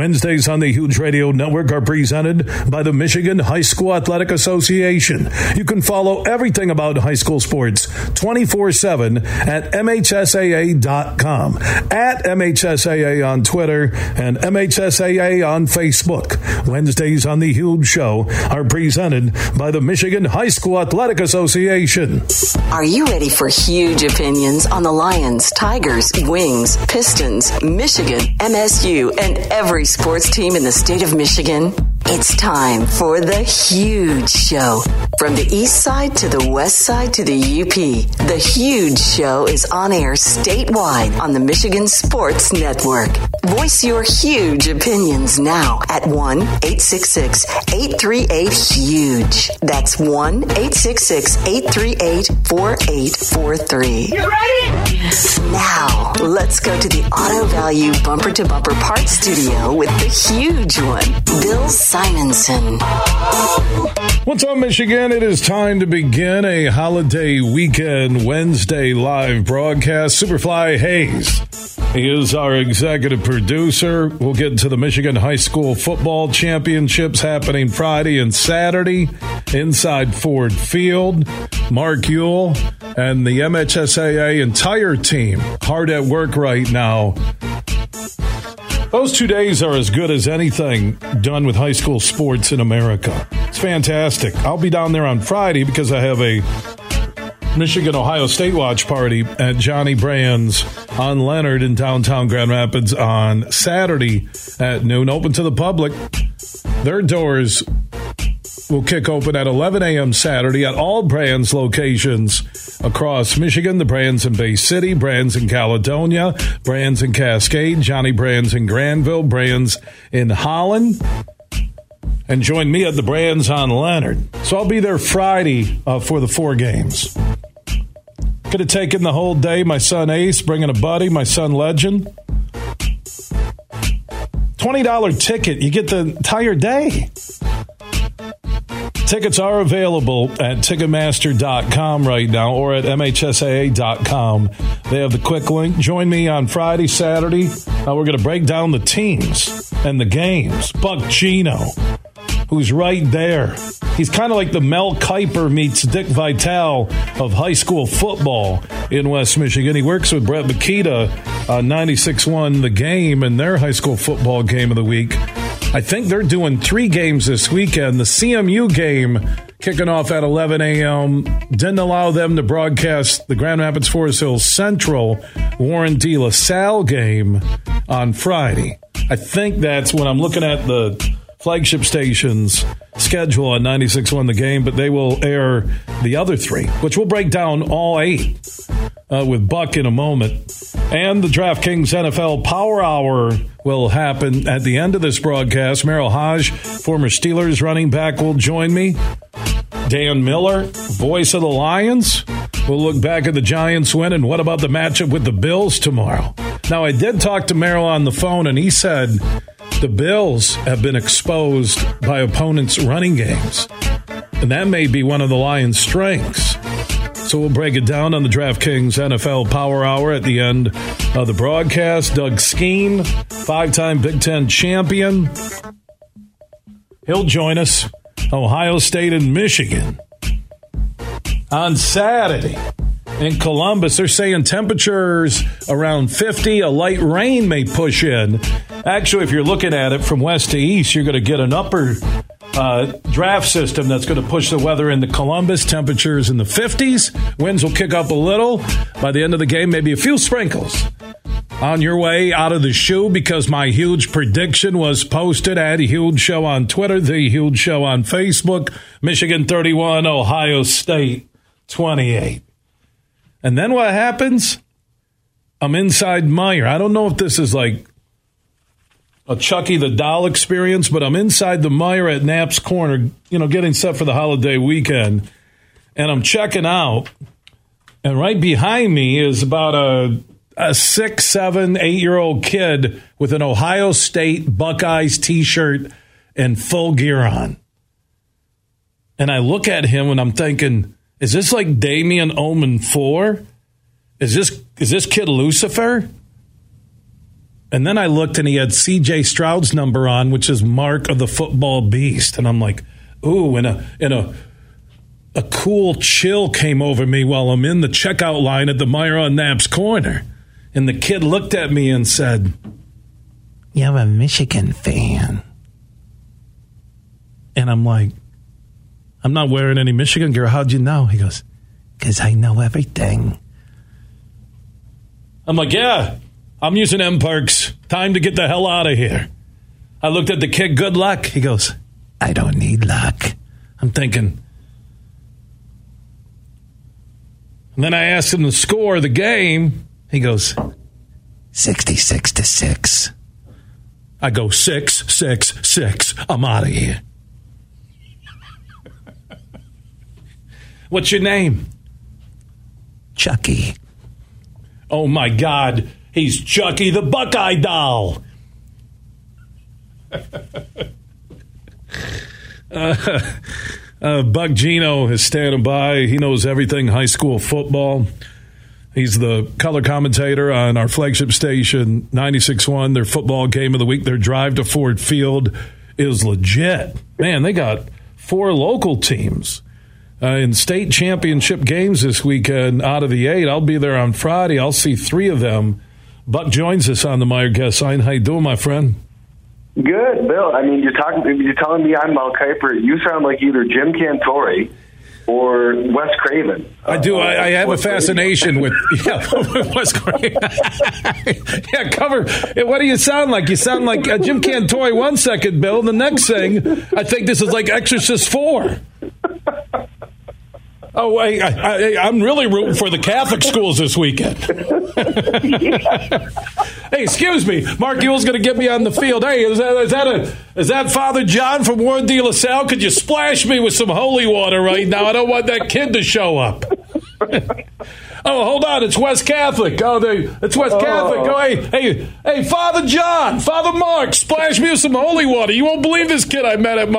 Wednesdays on the Huge Radio Network are presented by the Michigan High School Athletic Association. You can follow everything about high school sports 24 7 at MHSAA.com, at MHSAA on Twitter, and MHSAA on Facebook. Wednesdays on the Huge Show are presented by the Michigan High School Athletic Association. Are you ready for huge opinions on the Lions, Tigers, Wings, Pistons, Michigan, MSU, and every sports team in the state of Michigan? It's time for the huge show. From the east side to the west side to the UP, the huge show is on air statewide on the Michigan Sports Network. Voice your huge opinions now at 1 866 838 HUGE. That's 1 866 838 4843. You ready? Now, let's go to the Auto Value Bumper to Bumper Parts Studio with the huge one, Bill Simonson. What's up, Michigan? It is time to begin a holiday weekend Wednesday live broadcast. Superfly Hayes he is our executive producer. We'll get to the Michigan High School Football Championships happening Friday and Saturday inside Ford Field. Mark Uyl and the MHSAA entire team hard at work right now those two days are as good as anything done with high school sports in America. It's fantastic. I'll be down there on Friday because I have a Michigan Ohio State watch party at Johnny Brann's on Leonard in downtown Grand Rapids on Saturday at noon, open to the public. Their doors will kick open at 11 a.m. Saturday at all Brann's locations across Michigan. The Brann's in Bay City, Brann's in Caledonia, Brann's in Cascade, Johnny Brann's in Grandville, Brann's in Holland. And join me at the Brann's on Leonard. So I'll be there Friday uh, for the four games. Could have taken the whole day. My son Ace bringing a buddy, my son Legend. $20 ticket, you get the entire day. Tickets are available at Ticketmaster.com right now or at MHSAA.com. They have the quick link. Join me on Friday, Saturday. Uh, we're going to break down the teams and the games. Buck Geno, who's right there. He's kind of like the Mel Kiper meets Dick Vitale of high school football in West Michigan. He works with Brett Makita on 96.1 The Game and their high school football game of the week. I think they're doing three games this weekend. The CMU game kicking off at 11 a.m. didn't allow them to broadcast the Grand Rapids Forest Hills Central Warren De La Salle game on Friday. I think that's when I'm looking at the flagship stations schedule on 96.1 the game, but they will air the other three, which we'll break down all eight uh, with Buck in a moment. And the DraftKings NFL Power Hour will happen at the end of this broadcast. Merril Hoge, former Steelers running back, will join me. Dan Miller, voice of the Lions. We'll look back at the Giants win and what about the matchup with the Bills tomorrow? Now, I did talk to Merril on the phone, and he said the Bills have been exposed by opponents' running games. And that may be one of the Lions' strengths. So we'll break it down on the DraftKings NFL Power Hour at the end of the broadcast. Doug Skene, five time Big Ten champion. He'll join us. Ohio State and Michigan. On Saturday in Columbus, they're saying temperatures around 50. A light rain may push in. Actually, if you're looking at it from west to east, you're going to get an upper uh, draft system that's going to push the weather into Columbus. Temperatures in the 50s. Winds will kick up a little. By the end of the game, maybe a few sprinkles. On your way out of the shoe because my huge prediction was posted at Huge Show on Twitter, The Huge Show on Facebook, Michigan 31, Ohio State 28. And then what happens? I'm inside Meijer. I don't know if this is like a Chucky the Doll experience, but I'm inside the Meijer at Knapp's Corner, you know, getting set for the holiday weekend. And I'm checking out. And right behind me is about a, a six, seven, eight year old kid with an Ohio State Buckeyes t shirt and full gear on. And I look at him and I'm thinking, is this like Damien Omen 4? is this is this kid Lucifer? And then I looked and he had CJ Stroud's number on, which is Mark of the Football Beast. And I'm like, ooh, and a and a a cool chill came over me while I'm in the checkout line at the Meijer on Knapp's corner. And the kid looked at me and said, You're a Michigan fan. And I'm like, I'm not wearing any Michigan gear. How'd you know? He goes, Because I know everything. I'm like, Yeah, I'm using M Perks. Time to get the hell out of here. I looked at the kid, good luck. He goes, I don't need luck. I'm thinking, and then I asked him the score of the game. He goes, 66 to 6. I go, 6, 6, 6. I'm out of here. What's your name? Chucky. Oh my God. He's Chucky the Buckeye doll. uh, uh, Buck Geno is standing by. He knows everything high school football. He's the color commentator on our flagship station, 96.1. Their football game of the week, their drive to Ford Field is legit. Man, they got four local teams uh, in state championship games this weekend out of the eight. I'll be there on Friday. I'll see three of them. Buck joins us on the Meijer guest line. How you doing, my friend? Good, Bill. I mean, you're talking. You're telling me I'm Mel Kiper. You sound like either Jim Cantore or Wes Craven. I do. Uh, I, I, have a fascination with yeah, Wes Craven. yeah, cover. What do you sound like? You sound like uh, Jim Cantore one second, Bill. The next thing, I think this is like Exorcist four. Oh, I, I, am really rooting for the Catholic schools this weekend. hey, excuse me, Mark Uyl's going to get me on the field. Hey, is that is that a is that Father John from Warren De La Salle? Could you splash me with some holy water right now? I don't want that kid to show up. oh, hold on, it's West Catholic. Oh, they, it's West oh. Catholic. Oh, hey, hey, hey, Father John, Father Mark, splash me with some holy water. You won't believe this kid I met at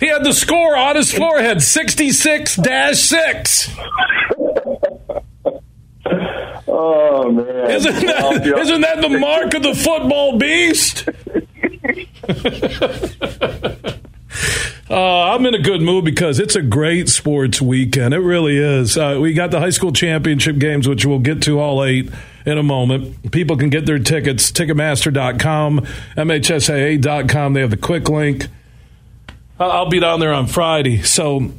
He had the score on his forehead 66 6. Oh, man. Isn't that, isn't that the mark of the football beast? Uh, I'm in a good mood because it's a great sports weekend. It really is. Uh, we got the high school championship games, which we'll get to all eight in a moment. People can get their tickets, Ticketmaster.com, MHSAA.com. They have the quick link. I'll be down there on Friday. So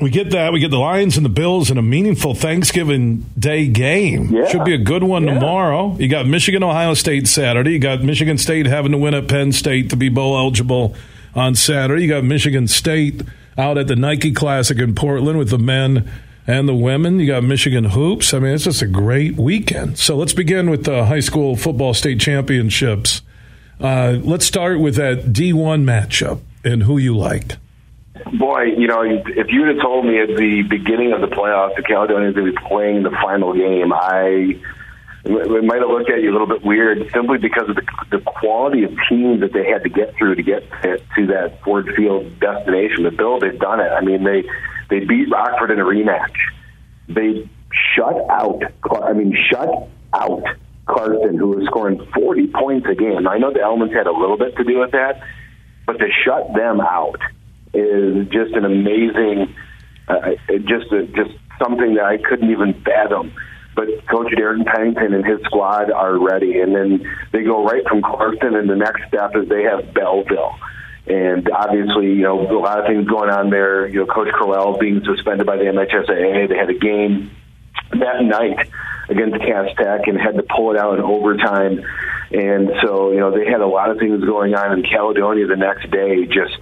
we get that. We get the Lions and the Bills in a meaningful Thanksgiving Day game. Yeah. Should be a good one yeah. tomorrow. You got Michigan, Ohio State Saturday. You got Michigan State having to win at Penn State to be bowl eligible on Saturday. You got Michigan State out at the Nike Classic in Portland with the men and the women. You got Michigan hoops. I mean, it's just a great weekend. So let's begin with the high school football state championships. Uh, let's start with that D1 matchup and who you liked? Boy, you know, if you'd have told me at the beginning of the playoffs that Caledonia was going to be playing the final game, I it might have looked at you a little bit weird simply because of the, the quality of team that they had to get through to get to that Ford Field destination. The Bills, they've done it. I mean, they they beat Rockford in a rematch. They shut out. I mean, shut out Clarkston, who was scoring 40 points a game. I know the elements had a little bit to do with that, but to shut them out is just an amazing, uh, just a, just something that I couldn't even fathom. But Coach Darren Pennington and his squad are ready, and then they go right from Clarkston, and the next step is they have Belleville. And obviously, you know, a lot of things going on there. You know, Coach Crowell being suspended by the MHSAA. They had a game that night against Cass Tech and had to pull it out in overtime. And so, you know, they had a lot of things going on in Caledonia the next day, just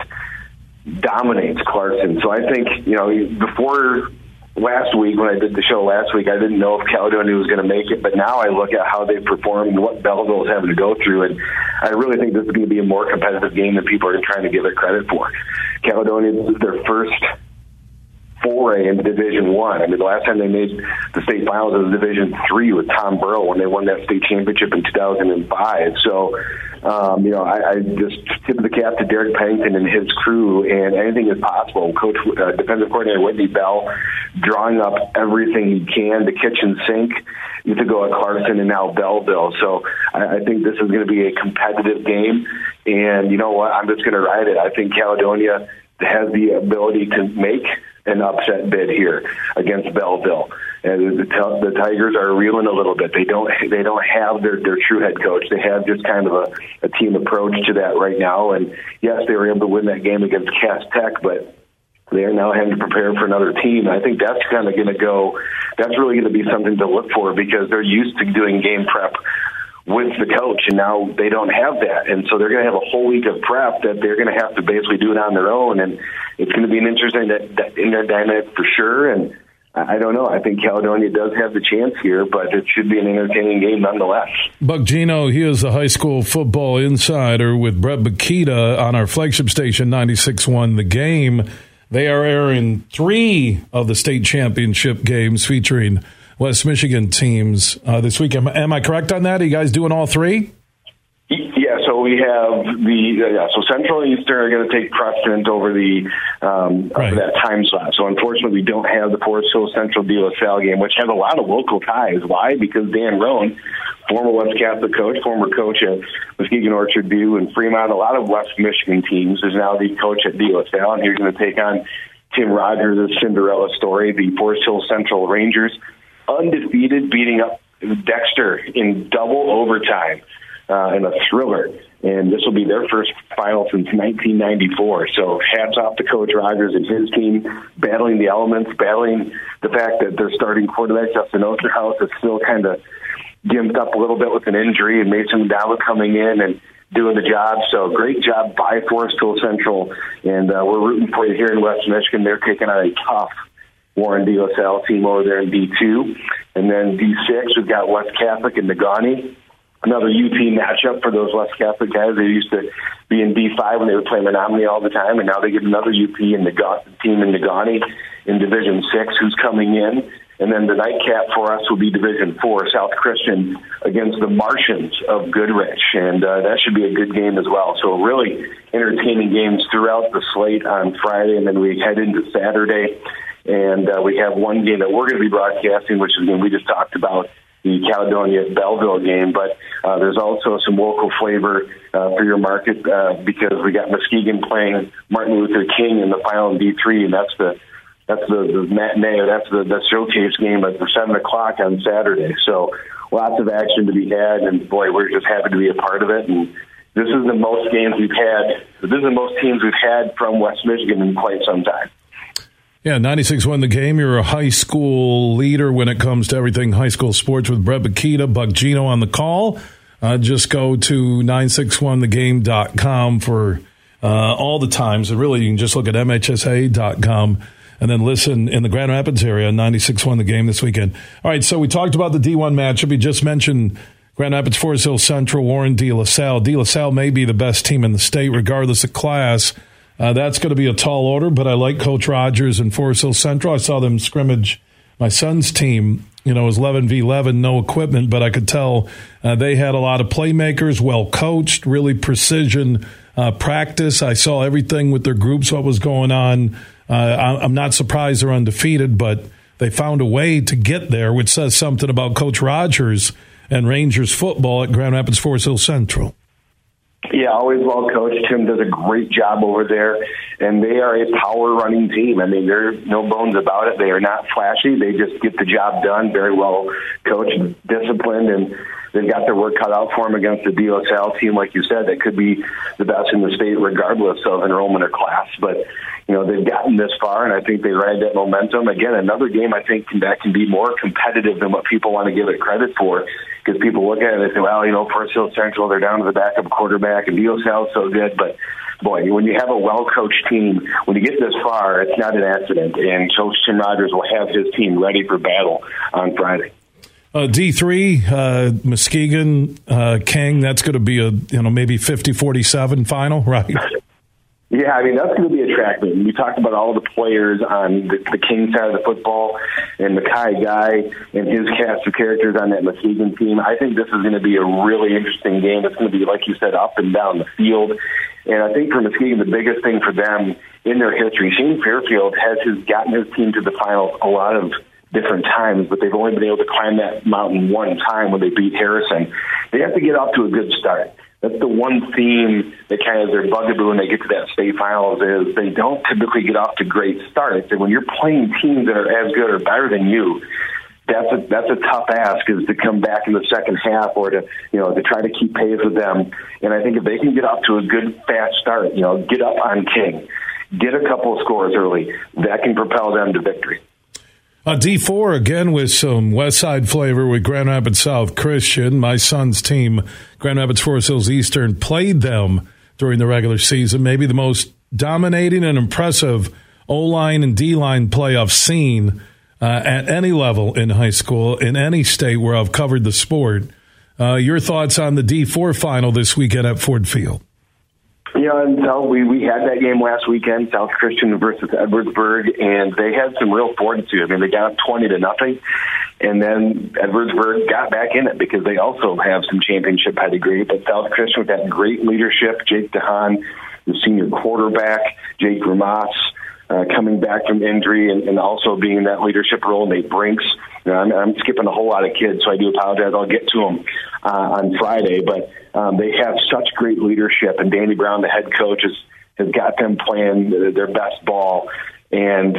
dominates Clarkston. So I think, you know, before last week when I did the show last week, I didn't know if Caledonia was going to make it, but now I look at how they performed, and what Belleville is having to go through, and I really think this is going to be a more competitive game than people are trying to give it credit for. Caledonia, this is their first foray into Division One. I. I mean, the last time they made the state finals was Division Three with Tom Burrow when they won that state championship in 2005. So um, you know, I, I just tip the cap to Derek Pennington and his crew, and anything is possible. Coach, uh, defensive coordinator Whitney Bell, drawing up everything he can, the kitchen sink, to go at Clarkston and now Belleville. So I, I think this is going to be a competitive game, and you know what? I'm just going to ride it. I think Caledonia has the ability to make an upset bid here against Belleville. And the, the Tigers are reeling a little bit. They don't they don't have their their true head coach. They have just kind of a, a team approach to that right now. And yes, they were able to win that game against Cass Tech, but they are now having to prepare for another team. I think that's kind of going to go. That's really going to be something to look for because they're used to doing game prep with the coach, and now they don't have that, and so they're going to have a whole week of prep that they're going to have to basically do it on their own, and it's going to be an interesting in their dynamic for sure. And I don't know. I think Caledonia does have the chance here, but it should be an entertaining game nonetheless. Buck Geno, he is a high school football insider with Brett Bakita on our flagship station 96.1 The Game. They are airing three of the state championship games featuring West Michigan teams uh, this week. Am, am, I correct on that? Are you guys doing all three? Yeah, so we have the uh, yeah, so Central and Eastern are going to take precedent over the um, right. over that time slot. So unfortunately, we don't have the Forest Hill Central De La Salle game, which has a lot of local ties. Why? Because Dan Roan, former West Catholic coach, former coach at Muskegon Orchard View and Fremont, a lot of West Michigan teams, is now the coach at De La Salle, and he's going to take on Tim Rogers' Cinderella story, the Forest Hill Central Rangers undefeated, beating up Dexter in double overtime uh, in a thriller. And this will be their first final since 1994. So hats off to Coach Rogers and his team, battling the elements, battling the fact that their starting quarterback, Justin Osterhaus, is still kind of gimped up a little bit with an injury, and Mason Dalla coming in and doing the job. So great job by Forest Hill Central, and uh, we're rooting for you here in West Michigan. They're taking on a tough Warren De team over there in D2. And then D6, we've got West Catholic and Negaunee. Another UP matchup for those West Catholic guys. They used to be in D5 when they were playing Menominee all the time, and now they get another UP in the team in Negaunee in Division 6 who's coming in. And then the nightcap for us will be Division Four, South Christian against the Martians of Goodrich, and uh, that should be a good game as well. So really entertaining games throughout the slate on Friday, and then we head into Saturday. And uh, we have one game that we're going to be broadcasting, which is game we just talked about, the Caledonia Belleville game. But uh, there's also some local flavor uh, for your market uh, because we got Muskegon playing Martin Luther King in the final D3, and that's the that's the, the matinee that's the, the showcase game at seven o'clock on Saturday. So lots of action to be had, and boy, we're just happy to be a part of it. And this is the most games we've had. This is the most teams we've had from West Michigan in quite some time. Yeah, 96 won the game. You're a high school leader when it comes to everything high school sports with Brett Bakita, Buck Geno on the call. Uh, just go to 961thegame.com for uh, all the times. And really, you can just look at MHSA.com and then listen in the Grand Rapids area, 96 won the game this weekend. All right, so we talked about the D1 matchup. You just mentioned Grand Rapids, Forest Hill Central, Warren De La Salle. De La Salle may be the best team in the state, regardless of class. Uh, that's going to be a tall order, but I like Coach Rogers and Forest Hill Central. I saw them scrimmage my son's team. You know, it was 11 v 11, no equipment, but I could tell uh, they had a lot of playmakers, well coached, really precision uh, practice. I saw everything with their groups, what was going on. Uh, I'm not surprised they're undefeated, but they found a way to get there, which says something about Coach Rogers and Rangers football at Grand Rapids Forest Hill Central. Yeah, always well coached. Tim does a great job over there, and they are a power running team. I mean, there's no bones about it. They are not flashy. They just get the job done. Very well coached, disciplined, and they've got their work cut out for them against the Salle team, like you said, that could be the best in the state, regardless of enrollment or class. But you know they've gotten this far, and I think they ride that momentum. Again, another game I think that can be more competitive than what people want to give it credit for, because people look at it and say, well, you know, Forest Hill Central, they're down to the backup quarterback, and La Salle's so good, but boy, when you have a well coached team, when you get this far, it's not an accident. And Coach Tim Rogers will have his team ready for battle on Friday. Uh, D three uh, Muskegon uh, King. That's going to be a you know maybe 50-47 final, right? Yeah, I mean that's going to be a track meet. We talked about all the players on the, the King side of the football, and M'Khi Guy and his cast of characters on that Muskegon team. I think this is going to be a really interesting game. It's going to be, like you said, up and down the field. And I think for Muskegon, the biggest thing for them in their history, Shane Fairfield has his, gotten his team to the finals a lot of different times, but they've only been able to climb that mountain one time when they beat Harrison. They have to get off to a good start. That's the one theme that kind of their bugaboo when they get to that state finals is they don't typically get off to great starts. And when you're playing teams that are as good or better than you, that's a that's a tough ask is to come back in the second half or to you know to try to keep pace with them. And I think if they can get off to a good fast start, you know, get up on King, get a couple of scores early, that can propel them to victory. Uh, D4 again with some West Side flavor with Grand Rapids South Christian. My son's team, Grand Rapids Forest Hills Eastern, played them during the regular season. Maybe the most dominating and impressive O line and D line playoff scene uh, at any level in high school, in any state where I've covered the sport. Uh, your thoughts on the D4 final this weekend at Ford Field? Know, and so we we had that game last weekend, South Christian versus Edwardsburg, and they had some real fortitude. I mean, they got up twenty to nothing, and then Edwardsburg got back in it because they also have some championship pedigree. But South Christian with that great leadership, Jake DeHaan, the senior quarterback, Jake Ramas, uh, coming back from injury and, and also being in that leadership role. Nate Brinks. I'm, I'm skipping a whole lot of kids, so I do apologize. I'll get to them uh, on Friday, but um, they have such great leadership, and Danny Brown, the head coach, has has got them playing their best ball. And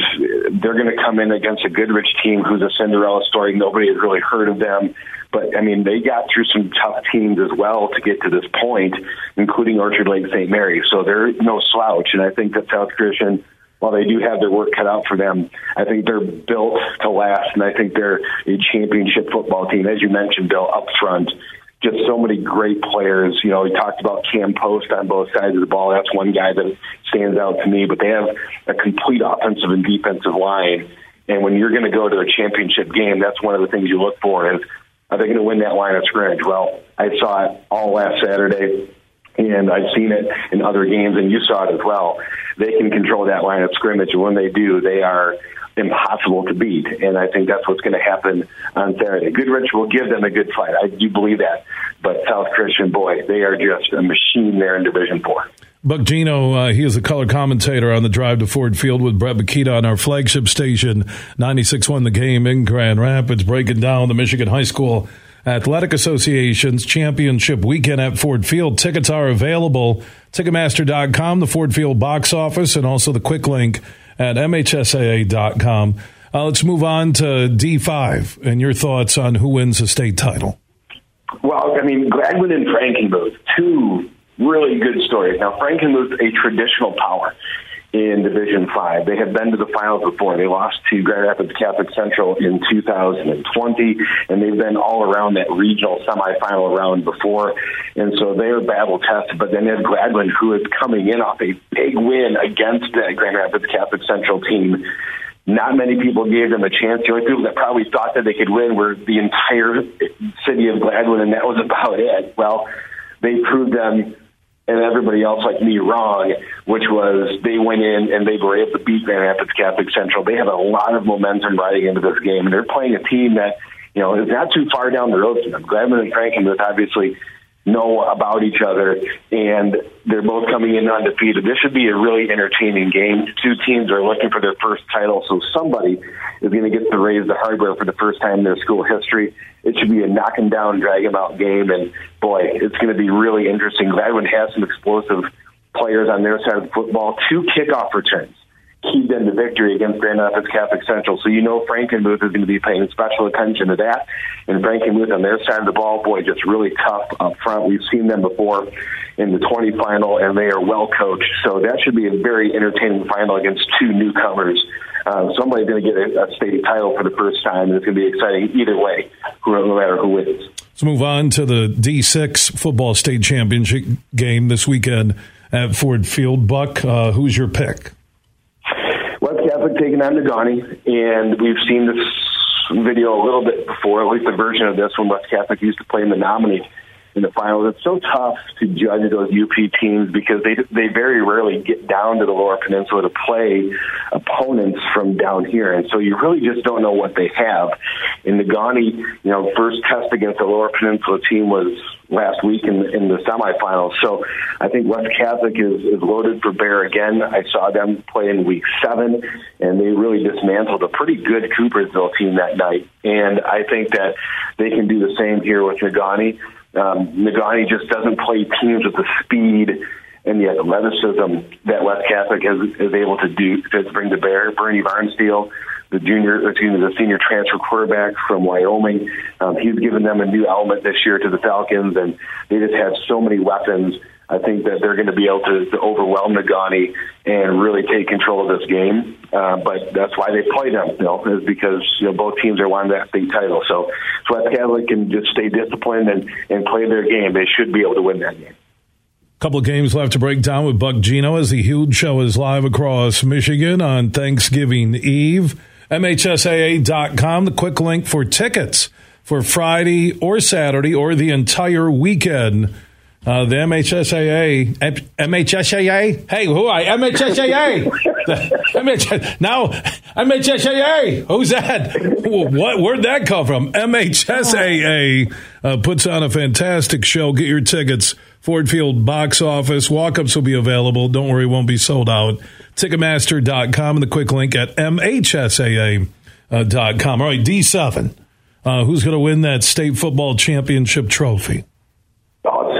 they're going to come in against a Goodrich team who's a Cinderella story. Nobody has really heard of them. But, I mean, they got through some tough teams as well to get to this point, including Orchard Lake St. Mary. So they're no slouch. And I think that South Christian while they do have their work cut out for them, I think they're built to last, and I think they're a championship football team. As you mentioned, Bill, up front, just so many great players. You know, we talked about Cam Post on both sides of the ball. That's one guy that stands out to me. But they have a complete offensive and defensive line. And when you're going to go to a championship game, that's one of the things you look for is are they going to win that line of scrimmage? Well, I saw it all last Saturday and I've seen it in other games, and you saw it as well. They can control that line of scrimmage, and when they do, they are impossible to beat. And I think that's what's going to happen on Saturday. Goodrich will give them a good fight. I do believe that. But South Christian, boy, they are just a machine there in Division Four. Buck Geno, uh, he is a color commentator on the drive to Ford Field with Brett Makita on our flagship station, 96 won The Game in Grand Rapids, breaking down the Michigan High School Athletic Association's championship weekend at Ford Field. Tickets are available. Ticketmaster.com, the Ford Field box office, and also the quick link at MHSAA.com. Uh, let's move on to D5 and your thoughts on who wins the state title. Well, I mean, Gladwin and Frankenmuth, two really good stories. Now, Frankenmuth, a traditional power in Division Five. They have been to the finals before. They lost to Grand Rapids Catholic Central in 2020, and they've been all around that regional semifinal round before. And so they are battle tested. But then there's Gladwin, who is coming in off a big win against that Grand Rapids Catholic Central team. Not many people gave them a chance. The only people that probably thought that they could win were the entire city of Gladwin, and that was about it. Well, they proved them and everybody else like me wrong, which was they went in and they were able to beat Grand Rapids Catholic Central. They have a lot of momentum riding into this game, and they're playing a team that you know is not too far down the road from them. Gladwin and Frankenmuth obviously know about each other, and they're both coming in undefeated. This should be a really entertaining game. Two teams are looking for their first title, so somebody is going to get to raise the hardware for the first time in their school history. It should be a knock down, drag out game, and boy, it's going to be really interesting. Gladwin has some explosive players on their side of the football. Two kickoff returns keyed them to victory against Grand Rapids Catholic Central. So you know Frankenmuth is going to be paying special attention to that. And Frankenmuth on their side of the ball, boy, just really tough up front. We've seen them before in the 20 final, and they are well coached. So that should be a very entertaining final against two newcomers. Uh, somebody's going to get a, a state title for the first time, and it's going to be exciting either way, no matter who wins. Let's move on to the D6 football state championship game this weekend at Ford Field. Buck, uh, who's your pick? Catholic taking on Negaunee, and we've seen this video a little bit before, at least a version of this when West Catholic used to play in the Menominee. In the finals. It's so tough to judge those UP teams because they they very rarely get down to the Lower Peninsula to play opponents from down here, and so you really just don't know what they have. In the Negaunee, you know, first test against the Lower Peninsula team was last week in, in the semifinals. So I think West Catholic is, is loaded for bear again. I saw them play in week seven, and they really dismantled a pretty good Coopersville team that night. And I think that they can do the same here with Negaunee. Um, Negaunee just doesn't play teams with the speed and the athleticism that West Catholic has, is able to do to bring to bear. Bernie Barnsteel the junior, excuse me, the senior transfer quarterback from Wyoming. Um, he's given them a new element this year to the Falcons, and they just have so many weapons. I think that they're going to be able to, to overwhelm Negaunee and really take control of this game. Uh, but that's why they play them, you know, is because you know both teams are wanting that state title. So, so West Catholic can just stay disciplined and, and play their game. They should be able to win that game. A couple of games left to break down with Buck Geno as the huge show is live across Michigan on Thanksgiving Eve. MHSAA.com, the quick link for tickets for Friday or Saturday or the entire weekend. Uh, the MHSAA, MHSAA, hey, who are I? MHSAA, MH, now MHSAA, who's that? What? Where'd that come from? MHSAA uh, puts on a fantastic show. Get your tickets. Ford Field box office walk ups will be available. Don't worry, won't be sold out. Ticketmaster.com and the quick link at MHSAA.com. All right, D7. Uh, who's going to win that state football championship trophy? Oh,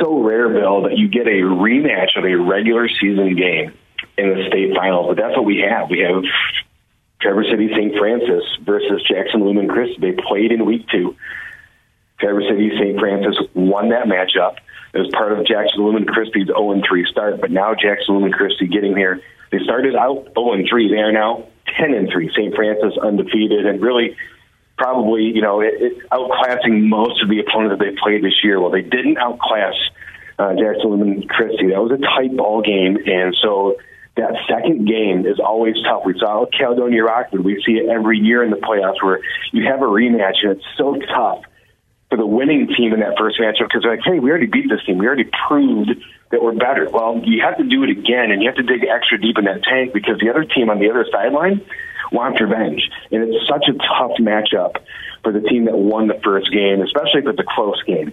Bill, that you get a rematch of a regular season game in the state finals. But that's what we have. We have Traverse City St. Francis versus Jackson Lumen Christi. They played in week two. Traverse City St. Francis won that matchup. It was part of Jackson Lumen Christi's 0 3 start, but now Jackson Lumen Christi getting here they started out 0 3. They are now 10 and 3. St. Francis undefeated and really probably, you know, it, it, outclassing most of the opponents that they played this year. Well, they didn't outclass uh, Jackson Lumen Christi. That was a tight ball game. And so that second game is always tough. We saw Caledonia Rockford. We see it every year in the playoffs where you have a rematch and it's so tough for the winning team in that first matchup because they're like, hey, we already beat this team. We already proved that we're better. Well, you have to do it again, and you have to dig extra deep in that tank because the other team on the other sideline wants revenge. And it's such a tough matchup for the team that won the first game, especially if it's a close game.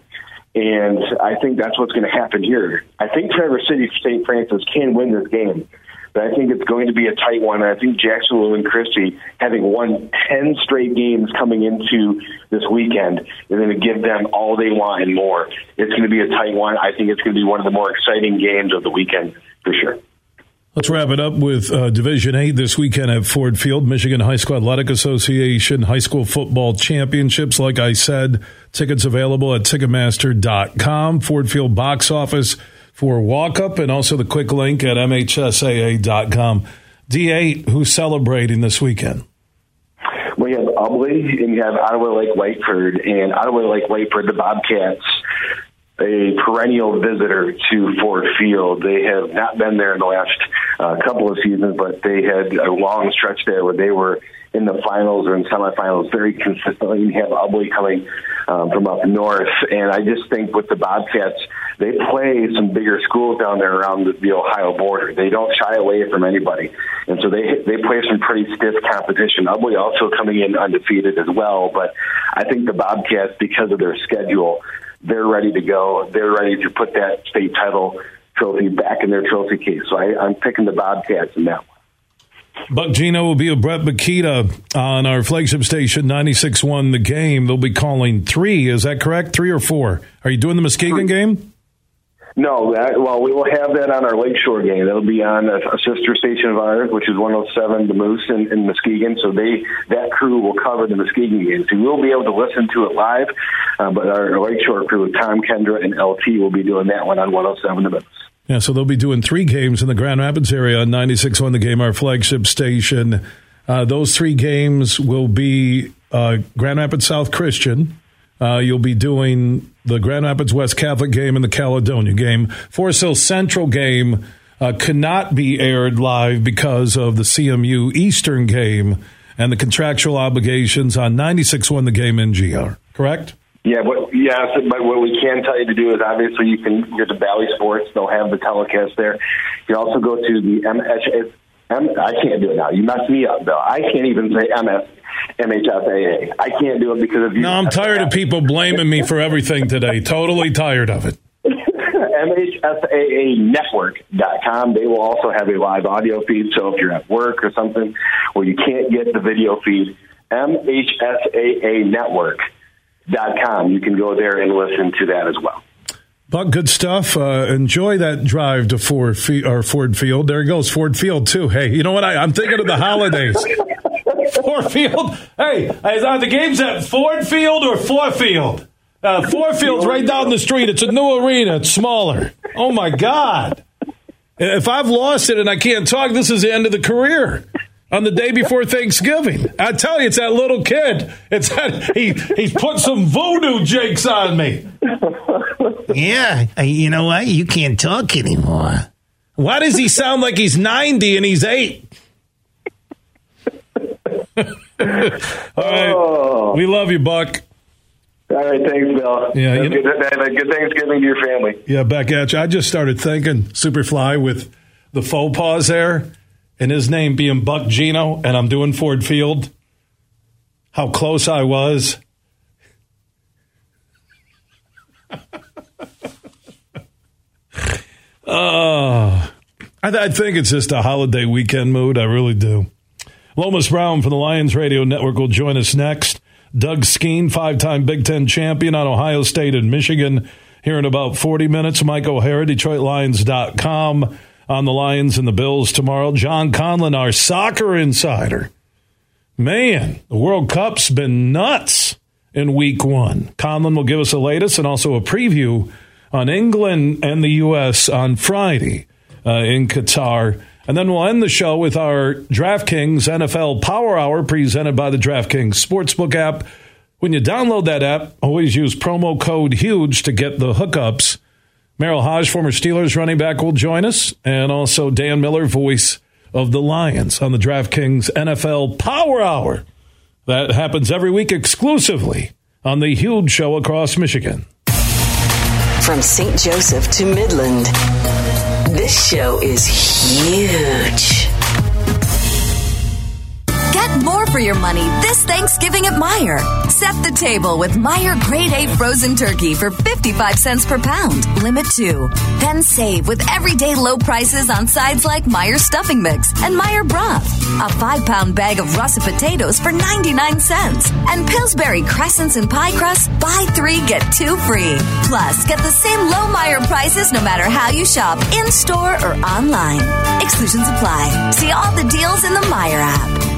And I think that's what's going to happen here. I think Traverse City St. Francis can win this game. But I think it's going to be a tight one. I think Jackson Lumen Christi, having won 10 straight games coming into this weekend, is going to give them all they want and more. It's going to be a tight one. I think it's going to be one of the more exciting games of the weekend for sure. Let's wrap it up with uh, Division 8 this weekend at Ford Field, Michigan High School Athletic Association High School Football Championships. Like I said, tickets available at Ticketmaster.com. Ford Field box office for walk up and also the quick link at MHSAA.com. D8, who's celebrating this weekend? We have Ubly and you have Ottawa Lake Whiteford. And Ottawa Lake Whiteford, the Bobcats, a perennial visitor to Ford Field. They have not been there in the last uh, couple of seasons, but they had a long stretch there where they were in the finals or in semifinals very consistently. You have Ubly coming um, from up north, and I just think with the Bobcats, they play some bigger schools down there around the, the Ohio border. They don't shy away from anybody, and so they they play some pretty stiff competition. Ubly also coming in undefeated as well, but I think the Bobcats, because of their schedule, they're ready to go. They're ready to put that state title trophy back in their trophy case. So I, I'm picking the Bobcats in that one. Buck Geno will be with Brett Makita on our flagship station, 96.1 The Game. They'll be calling three. Is that correct? Three or four? Are you doing the Muskegon game? No, that, well, we will have that on our Lakeshore game. That'll be on a, a sister station of ours, which is 107 The Moose in, in, Muskegon. So they that crew will cover the Muskegon game. So you will be able to listen to it live, uh, but our, Lakeshore crew, Tom Kendra and LT, will be doing that one on 107 The Moose. Yeah, so they'll be doing three games in the Grand Rapids area on 96 on the game, our flagship station. Uh, those three games will be uh, Grand Rapids South Christian. Uh, you'll be doing the Grand Rapids West Catholic game and the Caledonia game. Forest Hill Central game uh, cannot be aired live because of the CMU Eastern game and the contractual obligations on 96 1 the game NGR, correct? Yeah, but yes, but what we can tell you to do is obviously you can go to Bally Sports; they'll have the telecast there. You can also go to the MH. M, I can't do it now. You messed me up, Bill. I can't even say MS MHSAA. I can't do it because of you. No, I'm tired of people blaming me for everything today. Totally tired of it. MHSAAnetwork.com. They will also have a live audio feed. So if you're at work or something where you can't get the video feed, MHSAAnetwork.com. You can go there and listen to that as well. But good stuff. Uh, enjoy that drive to Ford, Ford Field. There goes Ford Field too. Hey, you know what? I, am thinking of the holidays. Ford Field. Hey, are the games at Ford Field or Four Field? Uh, Ford Field's right down the street. It's a new arena. It's smaller. Oh my God! If I've lost it and I can't talk, this is the end of the career on the day before Thanksgiving. I tell you, it's that little kid. It's that, he he's put some voodoo jakes on me. Yeah, you know what? You can't talk anymore. Why does he sound like he's ninety and he's eight? All right, Oh. we love you, Buck. All right, thanks, Bill. Yeah, you a good, have a good Thanksgiving to your family. Yeah, back at you. I just started thinking Superfly with the faux pause there, and his name being Buck Geno, and I'm doing Ford Field. How close I was. Oh, I, I think it's just a holiday weekend mood. I really do. Lomas Brown from the Lions Radio Network will join us next. Doug Skene, five time Big Ten champion on Ohio State and Michigan, here in about 40 minutes. Mike O'Hara, DetroitLions.com on the Lions and the Bills tomorrow. John Conlon, our soccer insider. Man, the World Cup's been nuts in week one. Conlon will give us the latest and also a preview on England and the U.S. on Friday uh, in Qatar. And then we'll end the show with our DraftKings NFL Power Hour presented by the DraftKings Sportsbook app. When you download that app, always use promo code HUGE to get the hookups. Merril Hoge, former Steelers running back, will join us, and also Dan Miller, voice of the Lions on the DraftKings NFL Power Hour. That happens every week exclusively on the Huge Show across Michigan. From St. Joseph to Midland, this show is huge. Get more for your money this Thanksgiving at Meijer. Set the table with Meijer Grade A frozen turkey for 55 cents per pound. Limit two. Then save with everyday low prices on sides like Meijer stuffing mix and Meijer broth. A five pound bag of russet potatoes for 99 cents. And Pillsbury crescents and pie crust, buy three, get two free. Plus, get the same low Meijer prices no matter how you shop, in store or online. Exclusions apply. See all the deals in the Meijer app.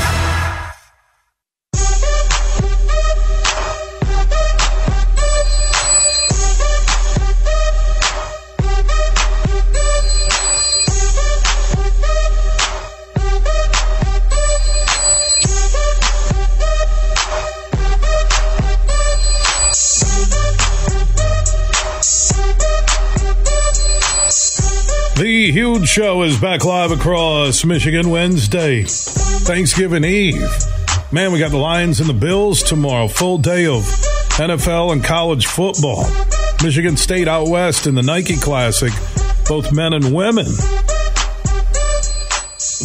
Show is back live across Michigan Wednesday, Thanksgiving Eve. Man, we got the Lions and the Bills tomorrow. Full day of NFL and college football. Michigan State out west in the Nike Classic, both men and women.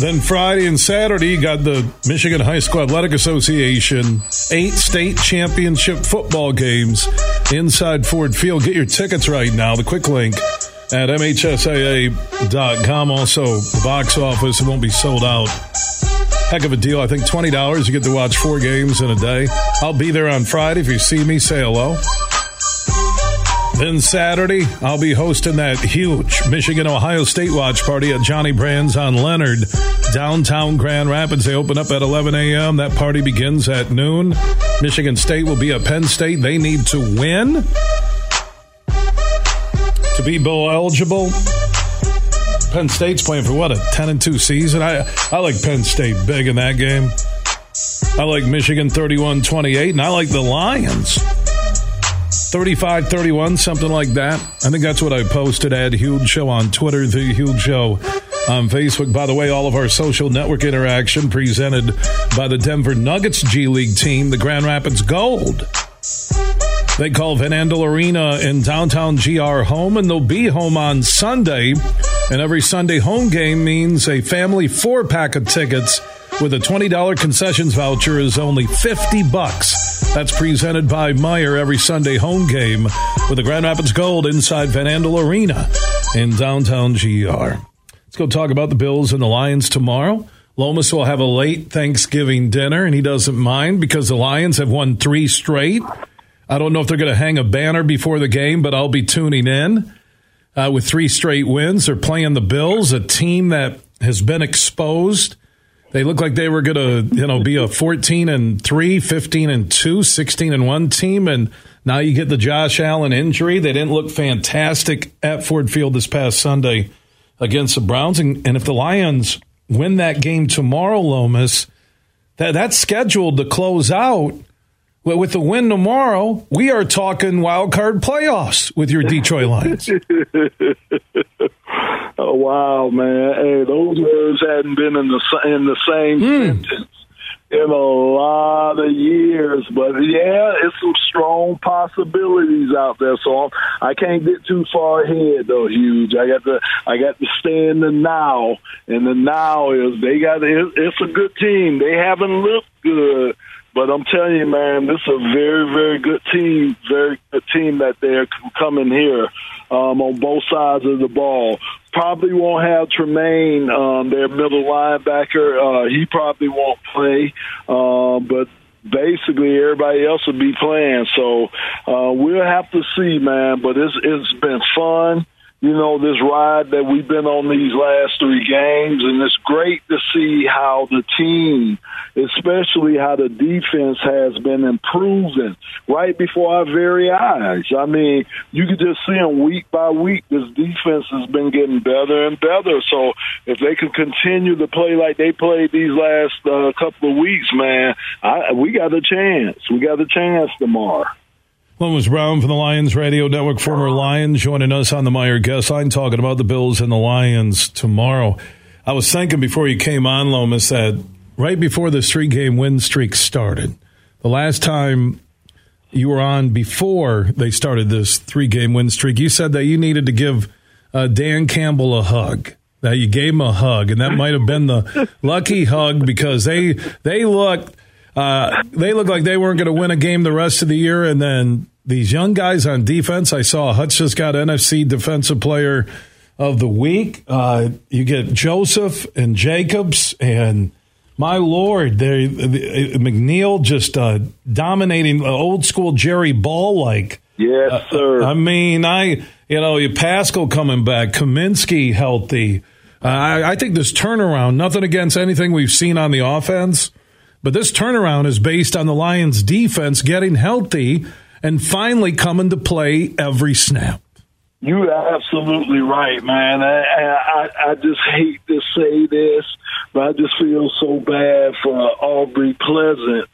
Then Friday and Saturday, you got the Michigan High School Athletic Association eight state championship football games inside Ford Field. Get your tickets right now. The quick link at MHSAA.com. Also, the box office, it won't be sold out. Heck of a deal. I think $20. You get to watch four games in a day. I'll be there on Friday. If you see me, say hello. Then Saturday, I'll be hosting that huge Michigan Ohio State watch party at Johnny Brann's on Leonard, downtown Grand Rapids. They open up at 11 a.m. That party begins at noon. Michigan State will be at Penn State. They need to win be bowl eligible. Penn State's playing for what a 10 and 2 season. I I like Penn State big in that game. I like Michigan 31-28 and I like the Lions 35 31, something like that. I think that's what I posted at Huge Show on Twitter, The Huge Show on Facebook. By the way, all of our social network interaction presented by the Denver Nuggets G League team, the Grand Rapids Gold. They call Van Andel Arena in downtown GR home, and they'll be home on Sunday. And every Sunday home game means a family four pack of tickets with a $20 concessions voucher is only 50 bucks. That's presented by Meijer every Sunday home game with the Grand Rapids Gold inside Van Andel Arena in downtown GR. Let's go talk about the Bills and the Lions tomorrow. Lomas will have a late Thanksgiving dinner, and he doesn't mind because the Lions have won three straight. I don't know if they're going to hang a banner before the game, but I'll be tuning in uh, with three straight wins. They're playing the Bills, a team that has been exposed they look like they were going to, you know, be a 14 and 3, 15 and 2, 16 and 1 team and now you get the Josh Allen injury. They didn't look fantastic at Ford Field this past Sunday against the Browns and, and if the Lions win that game tomorrow, Lomas, that that's scheduled to close out with the win tomorrow, we are talking wild card playoffs with your Detroit Lions. Oh wow, man! Hey, those words hadn't been in the in the same mm. sentence in a lot of years, but yeah, it's some strong possibilities out there. So I can't get too far ahead, though. Huge. I got to I got to stay in the now, and the now is they got it's a good team. They haven't looked good. But I'm telling you, man, this is a very, very good team. Very good team that they're coming here um, on both sides of the ball probably won't have Tremaine, um, their middle linebacker. Uh, he probably won't play, uh, but basically everybody else will be playing. So uh, we'll have to see, man. But it's it's been fun you know, this ride that we've been on these last three games, and it's great to see how the team, especially how the defense has been improving right before our very eyes. I mean, you can just see them week by week. This defense has been getting better and better. So if they can continue to play like they played these last uh, couple of weeks, man, I, we got a chance. We got a chance tomorrow. Lomas Brown from the Lions Radio Network, former Lion, joining us on the Meijer guest line, talking about the Bills and the Lions tomorrow. I was thinking before you came on, Lomas, that right before this three game win streak started, the last time you were on before they started this three game win streak, you said that you needed to give uh, Dan Campbell a hug. That you gave him a hug, and that might have been the lucky hug because they they looked uh, they look like they weren't going to win a game the rest of the year. And then these young guys on defense, I saw Hutch just got NFC Defensive Player of the Week. Uh, you get Joseph and Jacobs, and my lord, they, McNeill just uh, dominating old school Jerry Ball like. Yes, uh, sir. I mean, I you know, Pascal coming back, Kaminsky healthy. Uh, I, I think this turnaround, nothing against anything we've seen on the offense but this turnaround is based on the Lions defense getting healthy and finally coming to play every snap. You're absolutely right, man. I, I, I just hate to say this, but I just feel so bad for Aubrey Pleasant.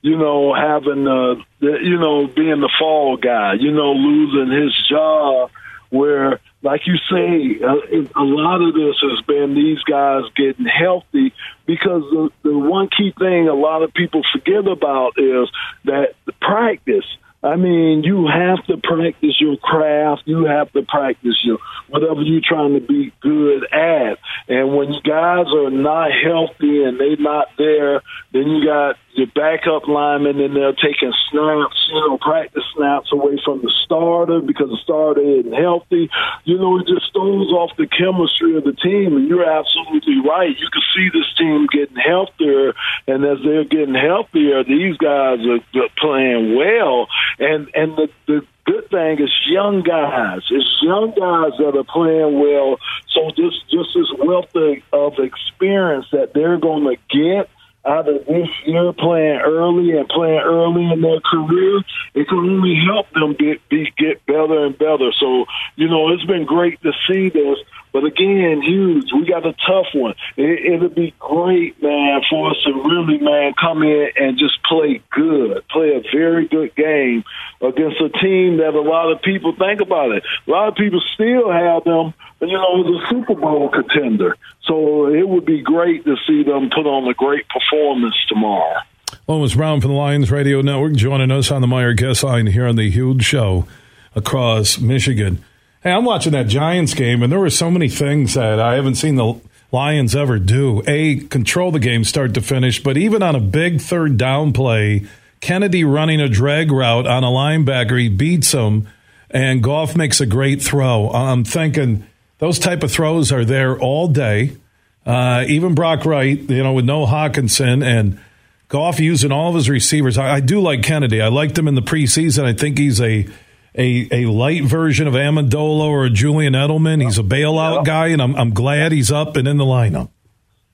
You know, having uh, the, you know, being the fall guy. You know, losing his job where like you say, a, a lot of this has been these guys getting healthy because the, the one key thing a lot of people forget about is that the practice. I mean, you have to practice your craft. You have to practice your whatever you're trying to be good at. And when guys are not healthy and they're not there, then you got your backup linemen and they're taking snaps, you know, practice snaps away from the starter because the starter isn't healthy. You know, it just throws off the chemistry of the team. And you're absolutely right. You can see this team getting healthier, and as they're getting healthier, these guys are playing well. And and the the good thing is young guys. It's young guys that are playing well. So just just this wealth of experience that they're going to get out of this year playing early and playing early in their career, it can only help them get be, get better and better. So, you know, it's been great to see this. But again, huge. We got a tough one. It, it'll be great, man, for us to really, man, come in and just play good, play a very good game against a team that a lot of people think about it. A lot of people still have them, you know, as a Super Bowl contender. So it would be great to see them put on a great performance tomorrow. Lomas Brown from the Lions Radio Network joining us on the Meijer Guest Line here on the huge show across Michigan. Hey, I'm watching that Giants game, and there were so many things that I haven't seen the Lions ever do. A, control the game start to finish, but even on a big third down play, Kennedy running a drag route on a linebacker, he beats him, and Goff makes a great throw. I'm thinking those type of throws are there all day. Uh, even Brock Wright, you know, with no Hockenson and Goff using all of his receivers. I, I do like Kennedy. I liked him in the preseason. I think he's a a, a light version of Amendola or a Julian Edelman. He's a bailout yep. guy, and I'm, I'm glad he's up and in the lineup.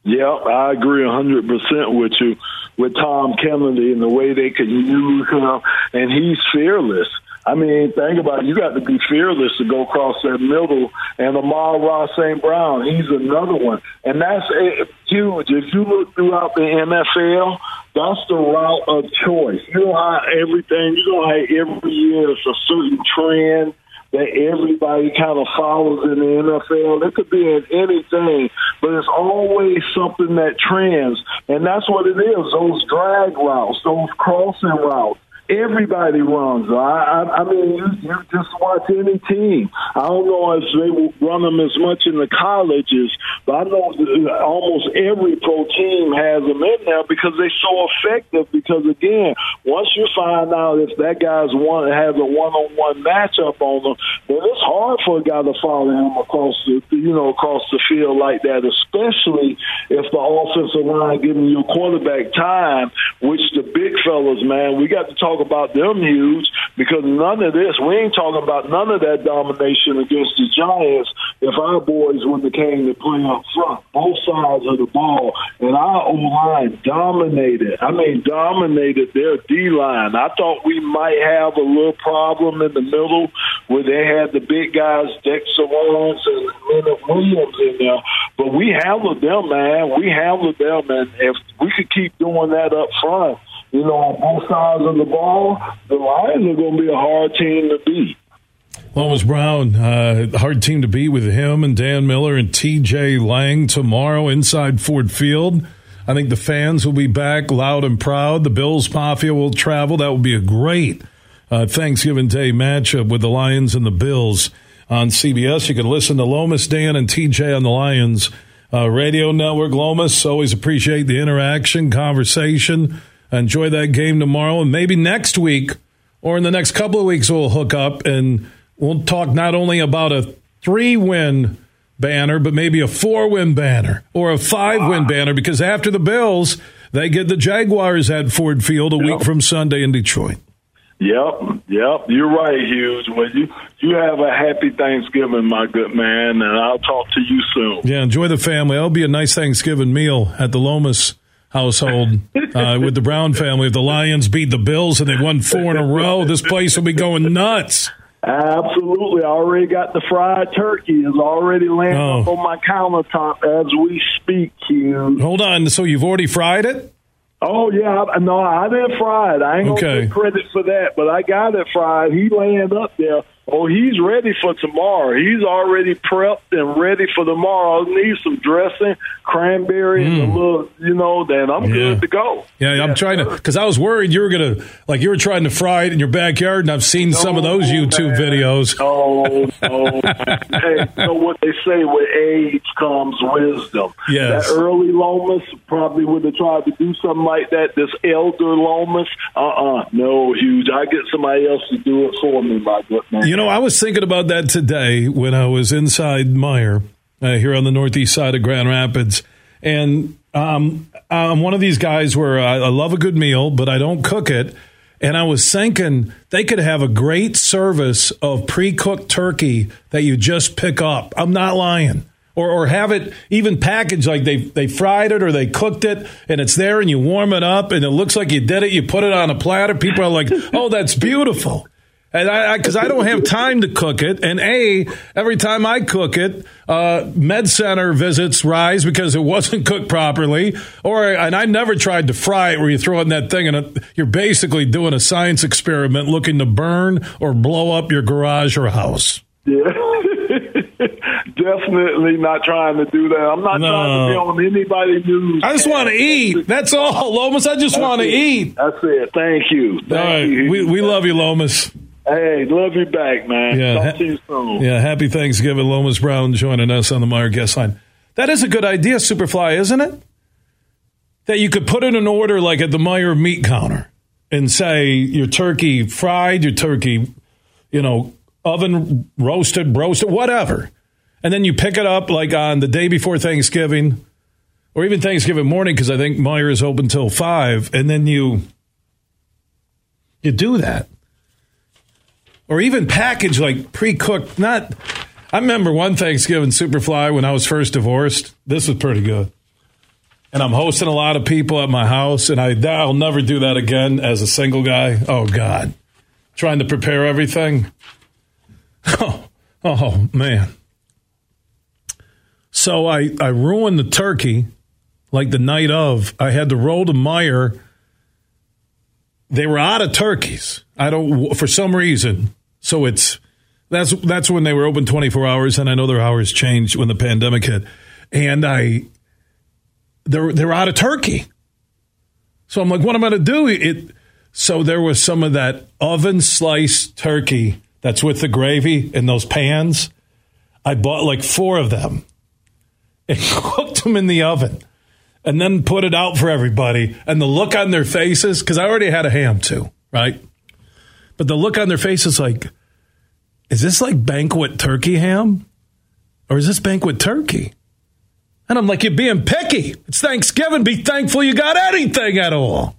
Yeah, I agree 100% with you with Tom Kennedy and the way they can use him, and he's fearless. I mean, think about it. You got to be fearless to go across that middle. And Amon-Ra St. Brown, he's another one. And that's huge. If you look throughout the NFL, that's the route of choice. You know how everything, you know how every year it's a certain trend that everybody kind of follows in the NFL. It could be in anything, but it's always something that trends. And that's what it is, those drag routes, those crossing routes everybody runs. I, I, I mean, you, you just watch any team. I don't know if they will run them as much in the colleges, but I know uh, almost every pro team has them in there because they're so effective. Because again, once you find out if that guy's one has a one-on-one matchup on them, then it's hard for a guy to follow him across the you know across the field like that, especially if the offensive line giving your quarterback time, which the big fellas, man, we got to talk talk about them huge because none of this, we ain't talking about none of that domination against the Giants if our boys wouldn't have came to play up front, both sides of the ball, and our O line dominated. I mean, dominated their D line. I thought we might have a little problem in the middle where they had the big guys, Dexter Lawrence and Leonard Williams in there, but we handled them, man. We handled them, and if we could keep doing that up front, you know, on both sides of the ball, the Lions are going to be a hard team to beat. Lomas Brown, uh, hard team to beat with him and Dan Miller and TJ Lang tomorrow inside Ford Field. I think the fans will be back loud and proud. The Bills Mafia will travel. That will be a great uh, Thanksgiving Day matchup with the Lions and the Bills on CBS. You can listen to Lomas, Dan, and TJ on the Lions uh, radio network. Lomas, always appreciate the interaction, conversation. Enjoy that game tomorrow, and maybe next week or in the next couple of weeks we'll hook up and we'll talk not only about a three win banner, but maybe a four win banner or a five win banner because after the Bills, they get the Jaguars at Ford Field a yep. week from Sunday in Detroit. Yep, yep, you're right, Hughes. Well, you you have a happy Thanksgiving, my good man, and I'll talk to you soon. Yeah, enjoy the family. That'll be a nice Thanksgiving meal at the Lomas household uh, with the Brown family. If the Lions beat the Bills and they won four in a row, this place will be going nuts. Absolutely. I already got the fried turkey. It's already landing oh. on my countertop as we speak, Hugh. Hold on. So you've already fried it? Oh yeah, no, I didn't fry it. I ain't okay. gonna get credit for that, but I got it fried. He laying up there. Oh, he's ready for tomorrow. He's already prepped and ready for tomorrow. I need some dressing, cranberry, mm. and a little, you know, then I'm yeah. good to go. Yeah, yeah I'm trying to, because I was worried you were going to, like, you were trying to fry it in your backyard, and I've seen no, some of those YouTube man. videos. Oh, no. hey, you know what they say, with age comes wisdom. Yes. That early Lomas probably would have tried to do something like that. This elder Lomas, uh-uh, no, huge. I get somebody else to do it for me, my good man. You you know, I was thinking about that today when I was inside Meijer uh, here on the northeast side of Grand Rapids. And um, I'm one of these guys where I, I love a good meal, but I don't cook it. And I was thinking they could have a great service of pre cooked turkey that you just pick up. I'm not lying. Or, or have it even packaged like they, they fried it or they cooked it and it's there and you warm it up and it looks like you did it. You put it on a platter. People are like, oh, that's beautiful. And I, because I, I, don't have time to cook it, and a every time I cook it, uh, med center visits rise because it wasn't cooked properly, or and I never tried to fry it where you throw it in that thing and it, you're basically doing a science experiment looking to burn or blow up your garage or house. Yeah. Definitely not trying to do that. I'm not no. trying to be on anybody's news. I just want to eat. That's all, Lomas. I just want to eat. That's it. Thank you. Thank all right. You. We, we love you, Lomas. Hey, love you back, man. Yeah, Talk to you soon. Yeah, happy Thanksgiving, Lomas Brown joining us on the Meijer guest line. That is a good idea, Superfly, isn't it? That you could put in an order like at the Meijer meat counter and say your turkey fried, your turkey, you know, oven roasted, roasted, whatever. And then you pick it up like on the day before Thanksgiving or even Thanksgiving morning because I think Meijer is open till 5 and then you you do that or even packaged like pre-cooked. Not. I remember one Thanksgiving Superfly when I was first divorced. This was pretty good. And I'm hosting a lot of people at my house, and I I'll never do that again as a single guy. Oh God, trying to prepare everything. Oh, oh man. So I I ruined the turkey like the night of. I had to roll to Meijer. They were out of turkeys. I don't for some reason. So it's that's that's when they were open 24 hours, and I know their hours changed when the pandemic hit. And I they're they're out of turkey. So I'm like, what am I to do? It so there was some of that oven sliced turkey that's with the gravy in those pans. I bought like four of them and cooked them in the oven and then put it out for everybody. And the look on their faces, because I already had a ham too, right? But the look on their faces like, is this like banquet turkey ham? Or is this banquet turkey? And I'm like, you're being picky. It's Thanksgiving. Be thankful you got anything at all.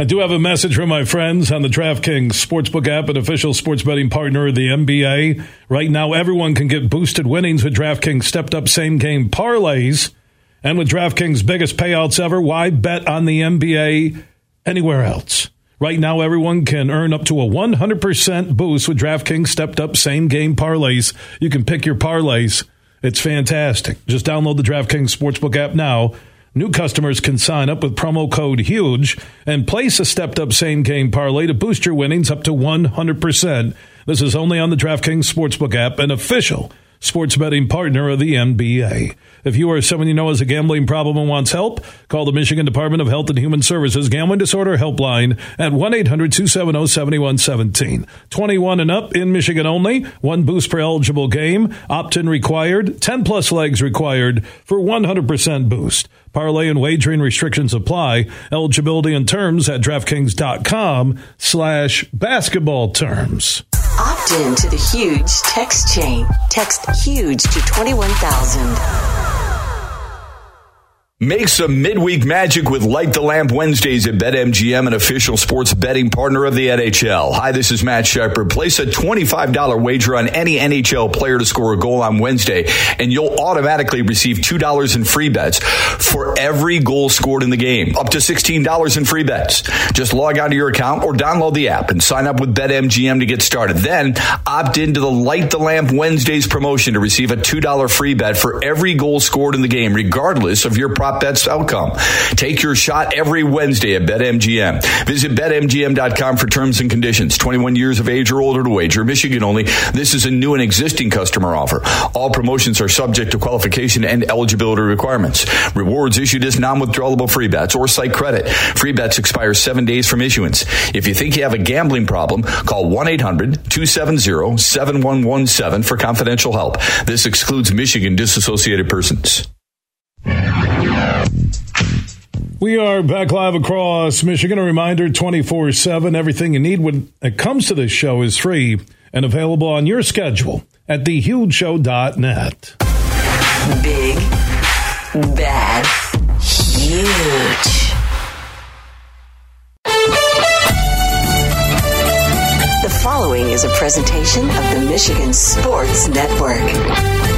I do have a message from my friends on the DraftKings Sportsbook app, an official sports betting partner of the NBA. Right now, everyone can get boosted winnings with DraftKings stepped up same game parlays. And with DraftKings' biggest payouts ever, why bet on the NBA anywhere else? Right now, everyone can earn up to a 100% boost with DraftKings stepped up same game parlays. You can pick your parlays. It's fantastic. Just download the DraftKings Sportsbook app now. New customers can sign up with promo code HUGE and place a stepped up same game parlay to boost your winnings up to 100%. This is only on the DraftKings Sportsbook app, an official sports betting partner of the NBA. If you or someone you know has a gambling problem and wants help, call the Michigan Department of Health and Human Services Gambling Disorder Helpline at 1 800 270 7117. 21 and up in Michigan only. One boost per eligible game. Opt in required. 10 plus legs required for 100% boost. Parlay and wagering restrictions apply. Eligibility and terms at DraftKings.com slash basketball terms. Opt in to the huge text chain. Text huge to 21,000. Make some midweek magic with Light the Lamp Wednesdays at BetMGM, an official sports betting partner of the NHL. Hi, this is Matt Shepard. Place a $25 wager on any NHL player to score a goal on Wednesday, and you'll automatically receive $2 in free bets for every goal scored in the game, up to $16 in free bets. Just log on to your account or download the app and sign up with BetMGM to get started. Then opt into the Light the Lamp Wednesdays promotion to receive a $2 free bet for every goal scored in the game, regardless of your price prop bets outcome. Take your shot every Wednesday at BetMGM. Visit BetMGM.com for terms and conditions. 21 years of age or older to wager. Michigan only. This is a new and existing customer offer. All promotions are subject to qualification and eligibility requirements. Rewards issued as non-withdrawable free bets or site credit. Free bets expire seven days from issuance. If you think you have a gambling problem, call 1-800-270-7117 for confidential help. This excludes Michigan disassociated persons. We are back live across Michigan. A reminder 24 7. Everything you need when it comes to this show is free and available on your schedule at thehugeshow.net. Big, bad, huge. The following is a presentation of the Michigan Sports Network.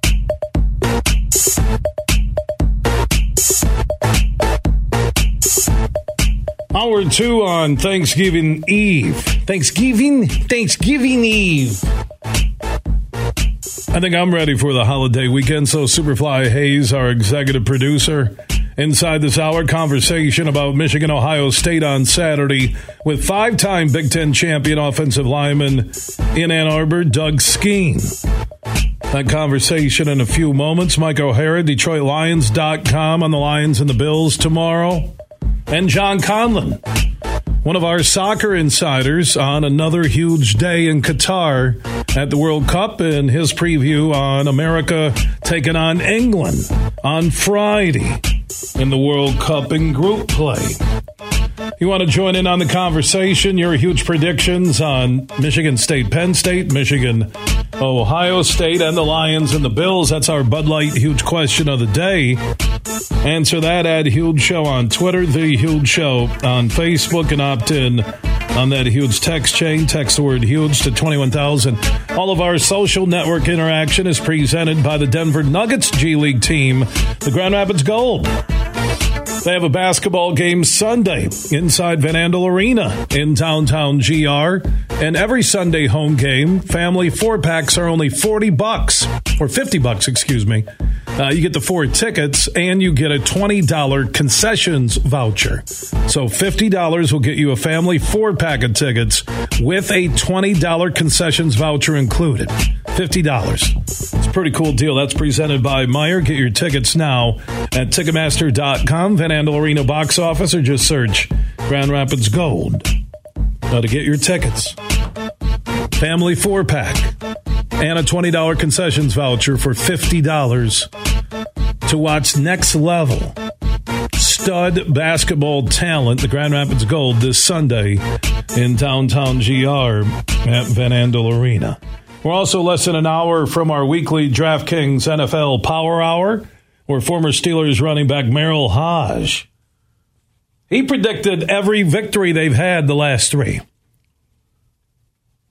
Hour two on Thanksgiving Eve. Thanksgiving? Thanksgiving Eve. I think I'm ready for the holiday weekend. So, Superfly Hayes, our executive producer, inside this hour conversation about Michigan Ohio State on Saturday with five time Big Ten champion offensive lineman in Ann Arbor, Doug Skene. That conversation in a few moments. Mike O'Hara, DetroitLions.com on the Lions and the Bills tomorrow and John Conlon, one of our soccer insiders, on another huge day in Qatar at the World Cup and his preview on America taking on England on Friday in the World Cup in group play. You want to join in on the conversation? Your huge predictions on Michigan State, Penn State, Michigan, Ohio State, and the Lions and the Bills. That's our Bud Light huge question of the day. Answer that at Huge Show on Twitter, The Huge Show on Facebook, and opt in on that huge text chain. Text the word huge to 21,000. All of our social network interaction is presented by the Denver Nuggets G League team, the Grand Rapids Gold. They have a basketball game Sunday inside Van Andel Arena in downtown GR. And every Sunday home game, family four packs are only 40 bucks, or 50 bucks, excuse me. Uh, you get the four tickets and you get a $20 concessions voucher. So $50 will get you a family four pack of tickets with a $20 concessions voucher included. $50. It's a pretty cool deal. That's presented by Meijer. Get your tickets now at Ticketmaster.com, Van Andel Arena box office, or just search Grand Rapids Gold uh, to get your tickets. Family four pack and a $20 concessions voucher for $50 to watch next level stud basketball talent, the Grand Rapids Gold, this Sunday in downtown GR at Van Andel Arena. We're also less than an hour from our weekly DraftKings NFL Power Hour, where former Steelers running back Merril Hoge He predicted every victory they've had the last three.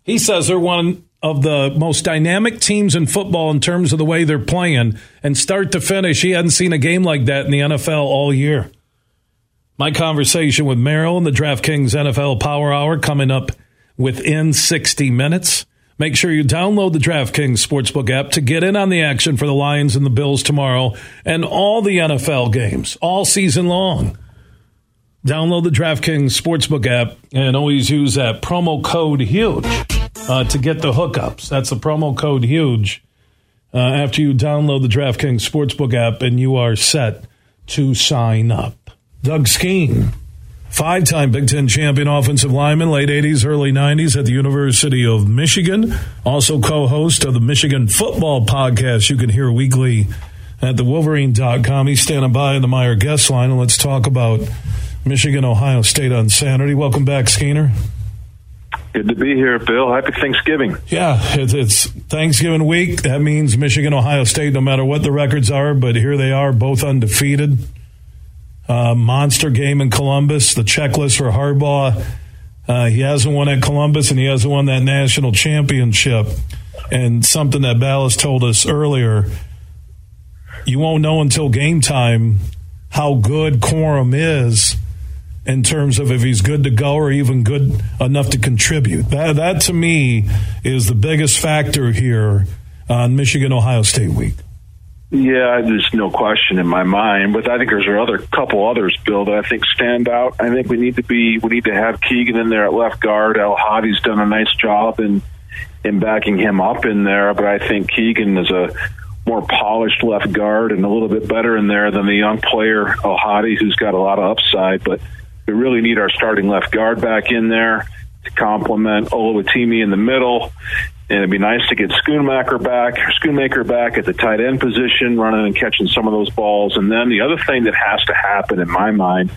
He says they're one of the most dynamic teams in football in terms of the way they're playing. And start to finish, he hadn't seen a game like that in the NFL all year. My conversation with Merril in the DraftKings NFL Power Hour coming up within 60 minutes. Make sure you download the DraftKings Sportsbook app to get in on the action for the Lions and the Bills tomorrow and all the NFL games all season long. Download the DraftKings Sportsbook app and always use that promo code HUGE uh, to get the hookups. That's the promo code HUGE uh, after you download the DraftKings Sportsbook app and you are set to sign up. Doug Skene, five time Big Ten champion offensive lineman, late 80s, early 90s at the University of Michigan. Also co host of the Michigan Football Podcast you can hear weekly at the Wolverine.com. He's standing by in the Meijer guest line, and let's talk about Michigan, Ohio State on Saturday. Welcome back, Skeener. Good to be here, Bill. Happy Thanksgiving. Yeah, it's, it's, Thanksgiving week. That means Michigan, Ohio State, no matter what the records are, but here they are, both undefeated. Uh, monster game in Columbus. The checklist for Harbaugh Uh, he hasn't won at Columbus and he hasn't won that national championship. And something that Balas told us earlier, you won't know until game time how good Corum is in terms of if he's good to go or even good enough to contribute. That, that to me is the biggest factor here on Michigan Ohio State week. Yeah, there's no question in my mind, but I think there's other couple others, Bill, that I think stand out. I think we need to be we need to have Keegan in there at left guard. El Hadi's done a nice job in in backing him up in there, but I think Keegan is a more polished left guard and a little bit better in there than the young player El Hadi, who's got a lot of upside. But we really need our starting left guard back in there to complement Oluwatimi in the middle and it'd be nice to get Schoonmaker back, Schoonmaker back at the tight end position, running and catching some of those balls. And then the other thing that has to happen, in my mind,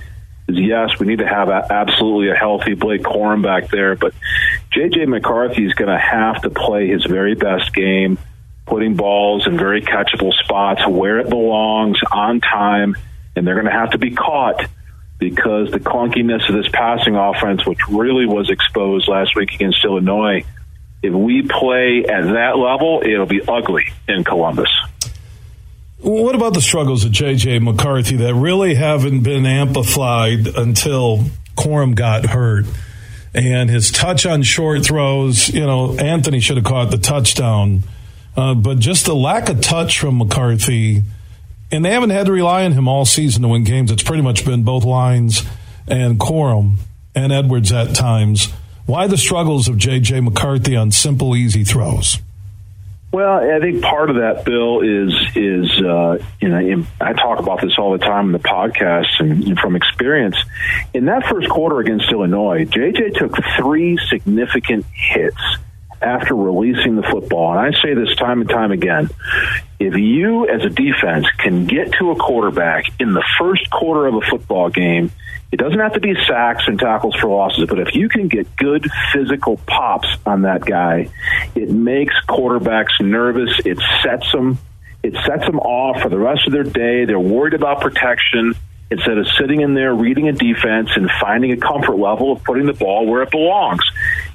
is yes, we need to have a, absolutely a healthy Blake Corum back there, but JJ McCarthy is going to have to play his very best game, putting balls in very catchable spots where it belongs on time, and they're going to have to be caught because the clunkiness of this passing offense, which really was exposed last week against Illinois, if we play at that level, it'll be ugly in Columbus. What about the struggles of J.J. McCarthy that really haven't been amplified until Corum got hurt? And his touch on short throws, you know, Anthony should have caught the touchdown. Uh, but just the lack of touch from McCarthy, and they haven't had to rely on him all season to win games. It's pretty much been both lines and Corum and Edwards at times. Why the struggles of J.J. McCarthy on simple, easy throws? Well, I think part of that, Bill, is is uh, you know I talk about this all the time in the podcast and from experience. In that first quarter against Illinois, JJ took three significant hits after releasing the football. And I say this time and time again: if you, as a defense, can get to a quarterback in the first quarter of a football game it doesn't have to be sacks and tackles for losses, but if you can get good physical pops on that guy, it makes quarterbacks nervous. It sets them. It sets them off for the rest of their day. They're worried about protection instead of sitting in there reading a defense and finding a comfort level of putting the ball where it belongs.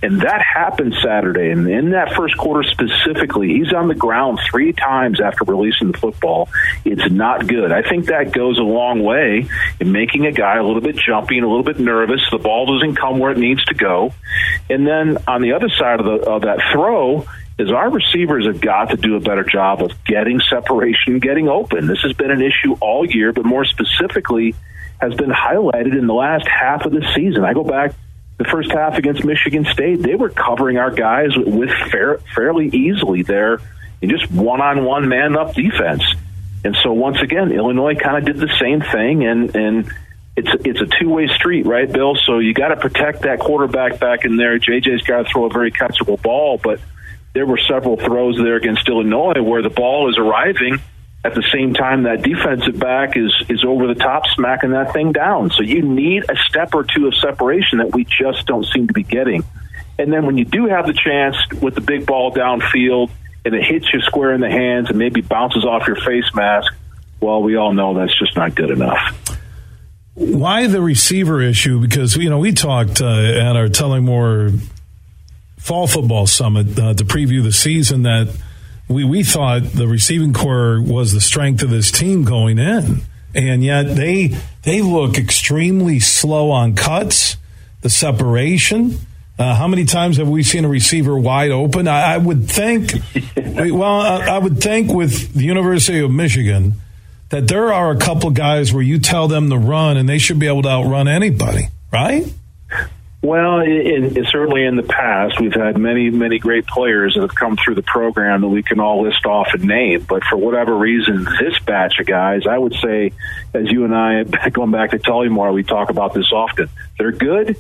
And that happened Saturday. And in that first quarter specifically, he's on the ground three times after releasing the football. It's not good. I think that goes a long way in making a guy a little bit jumpy and a little bit nervous. The ball doesn't come where it needs to go. And then on the other side of, the, of that throw, is our receivers have got to do a better job of getting separation, getting open. This has been an issue all year, but more specifically has been highlighted in the last half of the season. I go back the first half against Michigan State, they were covering our guys with fair, fairly easily there in just one-on-one man-up defense. And so once again, Illinois kind of did the same thing, and and it's it's a two-way street, right, Bill? So you got to protect that quarterback back in there. JJ's got to throw a very catchable ball, but there were several throws there against Illinois where the ball is arriving at the same time that defensive back is is over the top smacking that thing down. So you need a step or two of separation that we just don't seem to be getting. And then when you do have the chance with the big ball downfield and it hits you square in the hands and maybe bounces off your face mask, well, we all know that's just not good enough. Why the receiver issue? Because you know we talked uh, at our Tullymore Fall Football Summit uh, to preview the season that we, we thought the receiving corps was the strength of this team going in. And yet they they look extremely slow on cuts, the separation. Uh, how many times have we seen a receiver wide open? I, I would think, well, I, I would think with the University of Michigan that there are a couple guys where you tell them to run and they should be able to outrun anybody, right? Well, in, in, certainly in the past, we've had many, many great players that have come through the program that we can all list off and name. But for whatever reason, this batch of guys, I would say, as you and I, going back to Tullymore, we talk about this often. They're good,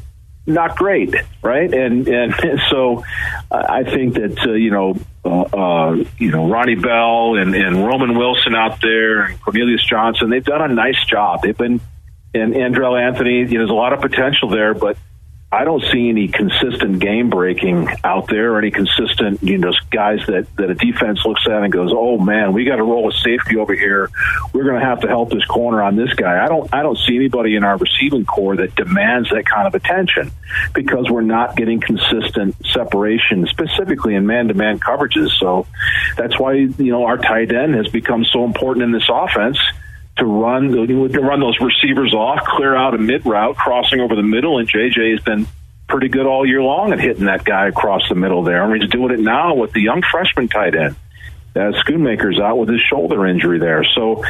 not great, right? And and, and so I think that uh, you know, uh, uh, you know, Ronnie Bell and, and Roman Wilson out there, and Cornelius Johnson, they've done a nice job. They've been and Andrel Anthony, you know, there's a lot of potential there, but I don't see any consistent game breaking out there or any consistent, you know, guys that, that a defense looks at and goes, "Oh man, we got to roll a safety over here. We're going to have to help this corner on this guy." I don't I don't see anybody in our receiving corps that demands that kind of attention because we're not getting consistent separation, specifically in man-to-man coverages. So that's why you know our tight end has become so important in this offense to run to run those receivers off, clear out a mid route, crossing over the middle, and JJ has been pretty good all year long at hitting that guy across the middle there. and he's doing it now with the young freshman tight end. Uh, Schoonmaker's out with his shoulder injury there, so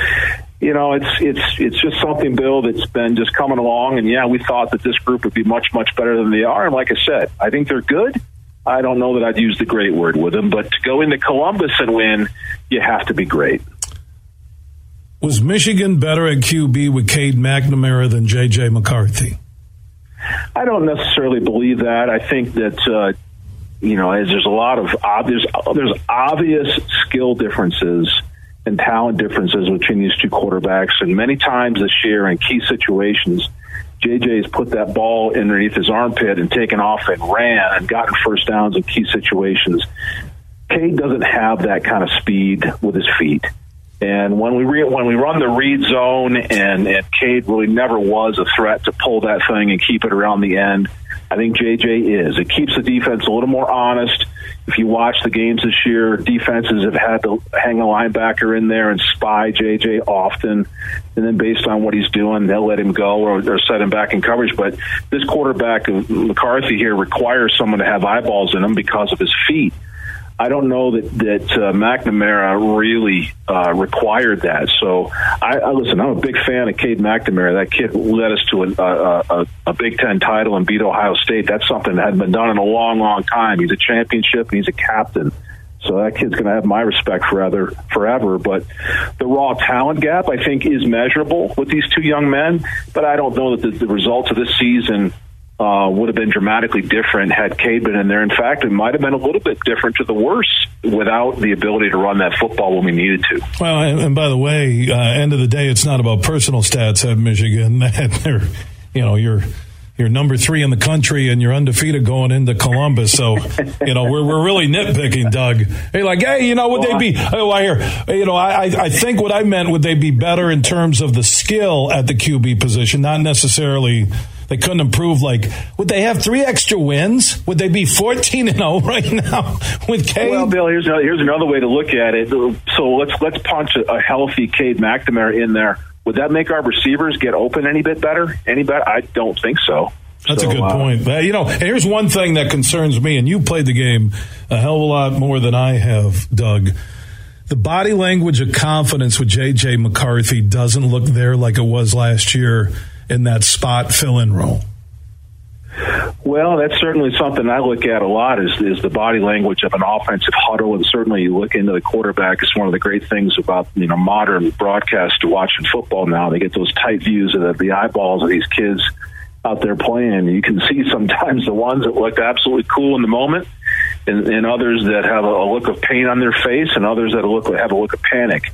you know it's it's it's just something, Bill, that's been just coming along. And yeah, we thought that this group would be much much better than they are. And like I said, I think they're good. I don't know that I'd use the great word with them, but to go into Columbus and win, you have to be great. Was Michigan better at QB with Cade McNamara than J.J. McCarthy? I don't necessarily believe that. I think that uh, you know, as there's a lot of obvious, there's obvious skill differences and talent differences between these two quarterbacks, and many times this year in key situations. JJ has put that ball underneath his armpit and taken off and ran and gotten first downs in key situations. Cade doesn't have that kind of speed with his feet. And when we re- when we run the read zone, and and Cade really never was a threat to pull that thing and keep it around the end. I think JJ is. It keeps the defense a little more honest. If you watch the games this year, defenses have had to hang a linebacker in there and spy JJ often, and then based on what he's doing, they'll let him go or, or set him back in coverage. But this quarterback McCarthy here requires someone to have eyeballs in him because of his feet. I don't know that that uh, McNamara really uh, required that. So, I, I listen. I'm a big fan of Cade McNamara. That kid led us to a, a, a Big Ten title and beat Ohio State. That's something that hadn't been done in a long, long time. He's a championship and he's a captain. So that kid's going to have my respect forever, forever. But the raw talent gap, I think, is measurable with these two young men. But I don't know that the, the results of this season uh, would have been dramatically different had Cade been in there. In fact, it might have been a little bit different to the worse without the ability to run that football when we needed to. Well, and, and by the way, uh, end of the day, it's not about personal stats at Michigan. They're, you know, you're you're number three in the country and you're undefeated going into Columbus. So, you know, we're, we're really nitpicking, Doug. Hey, like, hey, you know, would they be, oh, I hear, you know, I, I think what I meant, would they be better in terms of the skill at the QB position, not necessarily they couldn't improve. Like, would they have three extra wins? Would they be 14 and 0 right now with Cade? Well, Bill, here's another, here's another way to look at it. So let's let's punch a, a healthy Cade McNamara in there. Would that make our receivers get open any bit better? Any better? I don't think so. That's so, a good uh, point. You know, here's one thing that concerns me, and you played the game a hell of a lot more than I have, Doug. The body language of confidence with J.J. McCarthy doesn't look there like it was last year in that spot fill in role? Well, that's certainly something I look at a lot is, is the body language of an offensive huddle, and certainly you look into the quarterback. It's one of the great things about you know modern broadcast watching football now. They get those tight views of the, the eyeballs of these kids out there playing. You can see sometimes the ones that look absolutely cool in the moment, and, and others that have a, a look of pain on their face, and others that look have a look of panic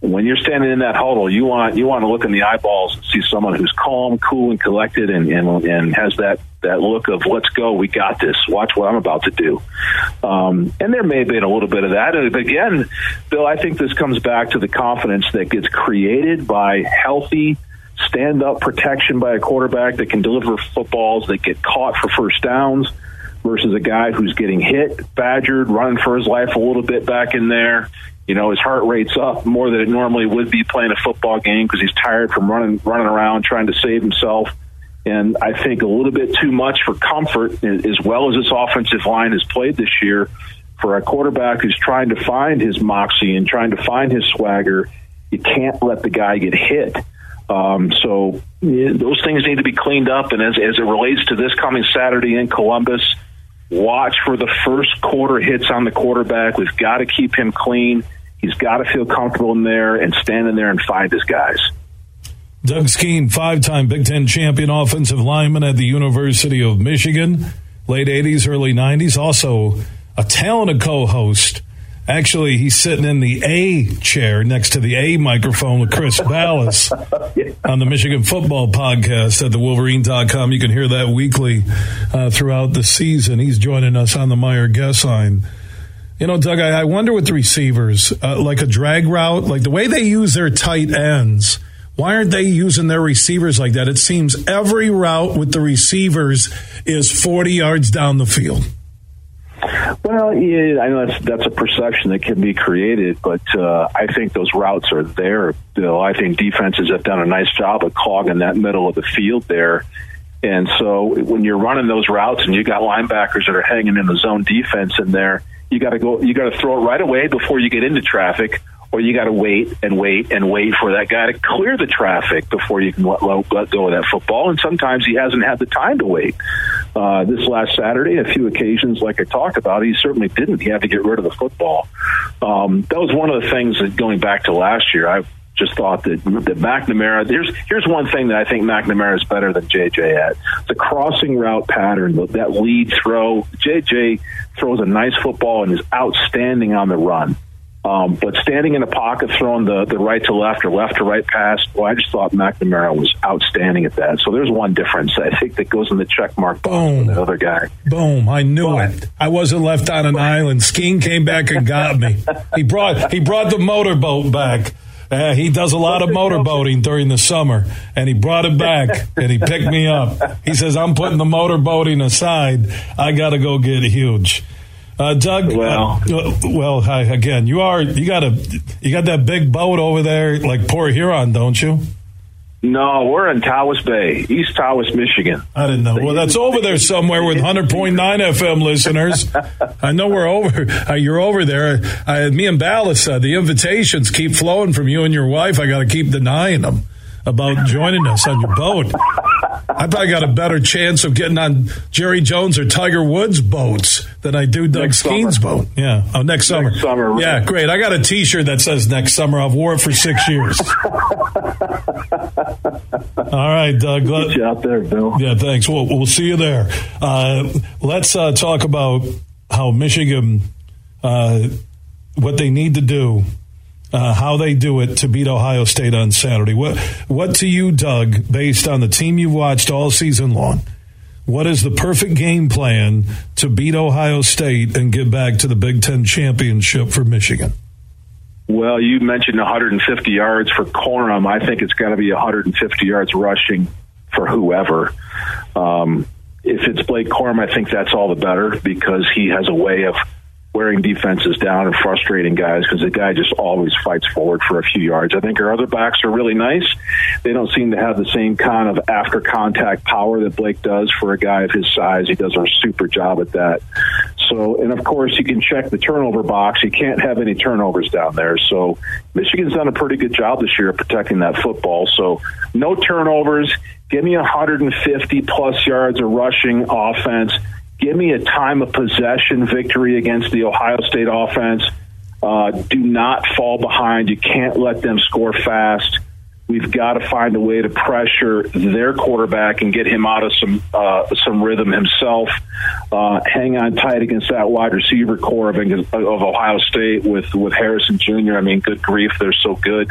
when you're standing in that huddle, you want you want to look in the eyeballs and see someone who's calm, cool, and collected, and and, and has that that look of "Let's go, we got this. Watch what I'm about to do." Um, and there may have been a little bit of that. And again, Bill, I think this comes back to the confidence that gets created by healthy stand up protection by a quarterback that can deliver footballs that get caught for first downs versus a guy who's getting hit, badgered, running for his life a little bit back in there you know, his heart rate's up more than it normally would be playing a football game because he's tired from running running around trying to save himself. And I think a little bit too much for comfort, as well as this offensive line has played this year, for a quarterback who's trying to find his moxie and trying to find his swagger. You can't let the guy get hit. Um, so yeah, those things need to be cleaned up. And as, as it relates to this coming Saturday in Columbus, watch for the first quarter hits on the quarterback. We've got to keep him clean. He's got to feel comfortable in there and stand in there and find his guys. Doug Skene, five time Big Ten champion offensive lineman at the University of Michigan, late 80s, early 90s. Also a talented co host Actually, he's sitting in the A chair next to the A microphone with Chris Balas on the Michigan Football Podcast at the Wolverine.com. You can hear that weekly uh, throughout the season. He's joining us on the Meijer Guest line. You know, Doug, I, I wonder with the receivers, uh, like a drag route, like the way they use their tight ends. Why aren't they using their receivers like that? It seems every route with the receivers is 40 yards down the field. Well, yeah, I know that's that's a perception that can be created, but uh, I think those routes are there. Bill, I think defenses have done a nice job of clogging that middle of the field there. And so when you're running those routes and you got linebackers that are hanging in the zone defense in there, you got to go. You got to throw it right away before you get into traffic, or you got to wait and wait and wait for that guy to clear the traffic before you can let, let go of that football. And sometimes he hasn't had the time to wait. Uh, this last Saturday, a few occasions, like I talked about, he certainly didn't. He had to get rid of the football. Um, that was one of the things that going back to last year, I just thought that that McNamara. Here's here's one thing that I think McNamara is better than JJ at the crossing route pattern, that lead throw. JJ throws a nice football and is outstanding on the run. Um, but standing in a pocket, throwing the, the right to left or left to right pass, well, I just thought McNamara was outstanding at that. So there's one difference I think that goes in the check mark box Boom. the other guy. Boom! I knew but, it. I wasn't left on an island. Skene came back and got me. he brought he brought the motorboat back. Uh, he does a lot of motorboating during the summer, and he brought it back and he picked me up. He says, "I'm putting the motorboating aside. I got to go get huge." Uh, Doug, well, uh, well, hi, again, you are you got a you got that big boat over there, like Port Huron, don't you? No, we're in Tawas Bay, East Tawas, Michigan. I didn't know. Well, that's over there somewhere with 100.9 FM listeners. I know we're over. Uh, you're over there. I, me and Balas said the invitations keep flowing from you and your wife. I got to keep denying them about joining us on your boat. I probably got a better chance of getting on Jerry Jones or Tiger Woods boats than I do Doug next Skene's summer. boat. Yeah. Oh, next summer. Next summer. Right. Yeah, great. I got a T-shirt that says next summer. I've wore it for six years. All right, Doug. Let, Get you out there, Bill. Yeah, thanks. We'll, we'll see you there. Uh, let's uh, talk about how Michigan, uh, what they need to do uh, how they do it to beat Ohio State on Saturday. What, what to you, Doug, based on the team you've watched all season long, what is the perfect game plan to beat Ohio State and get back to the Big Ten championship for Michigan? Well, you mentioned 150 yards for Corum. I think it's got to be 150 yards rushing for whoever. Um, if it's Blake Corum, I think that's all the better because he has a way of wearing defenses down and frustrating guys because the guy just always fights forward for a few yards. I think our other backs are really nice. They don't seem to have the same kind of after contact power that Blake does for a guy of his size. He does a super job at that. So, and of course, you can check the turnover box. You can't have any turnovers down there. So, Michigan's done a pretty good job this year of protecting that football. So, no turnovers. Give me 150 plus yards of rushing offense give me a time of possession victory against the Ohio State offense. Uh, do not fall behind. You can't let them score fast. We've got to find a way to pressure their quarterback and get him out of some uh, some rhythm himself. Uh, hang on tight against that wide receiver corps of, of Ohio State with with Harrison Jr. I mean, good grief, they're so good.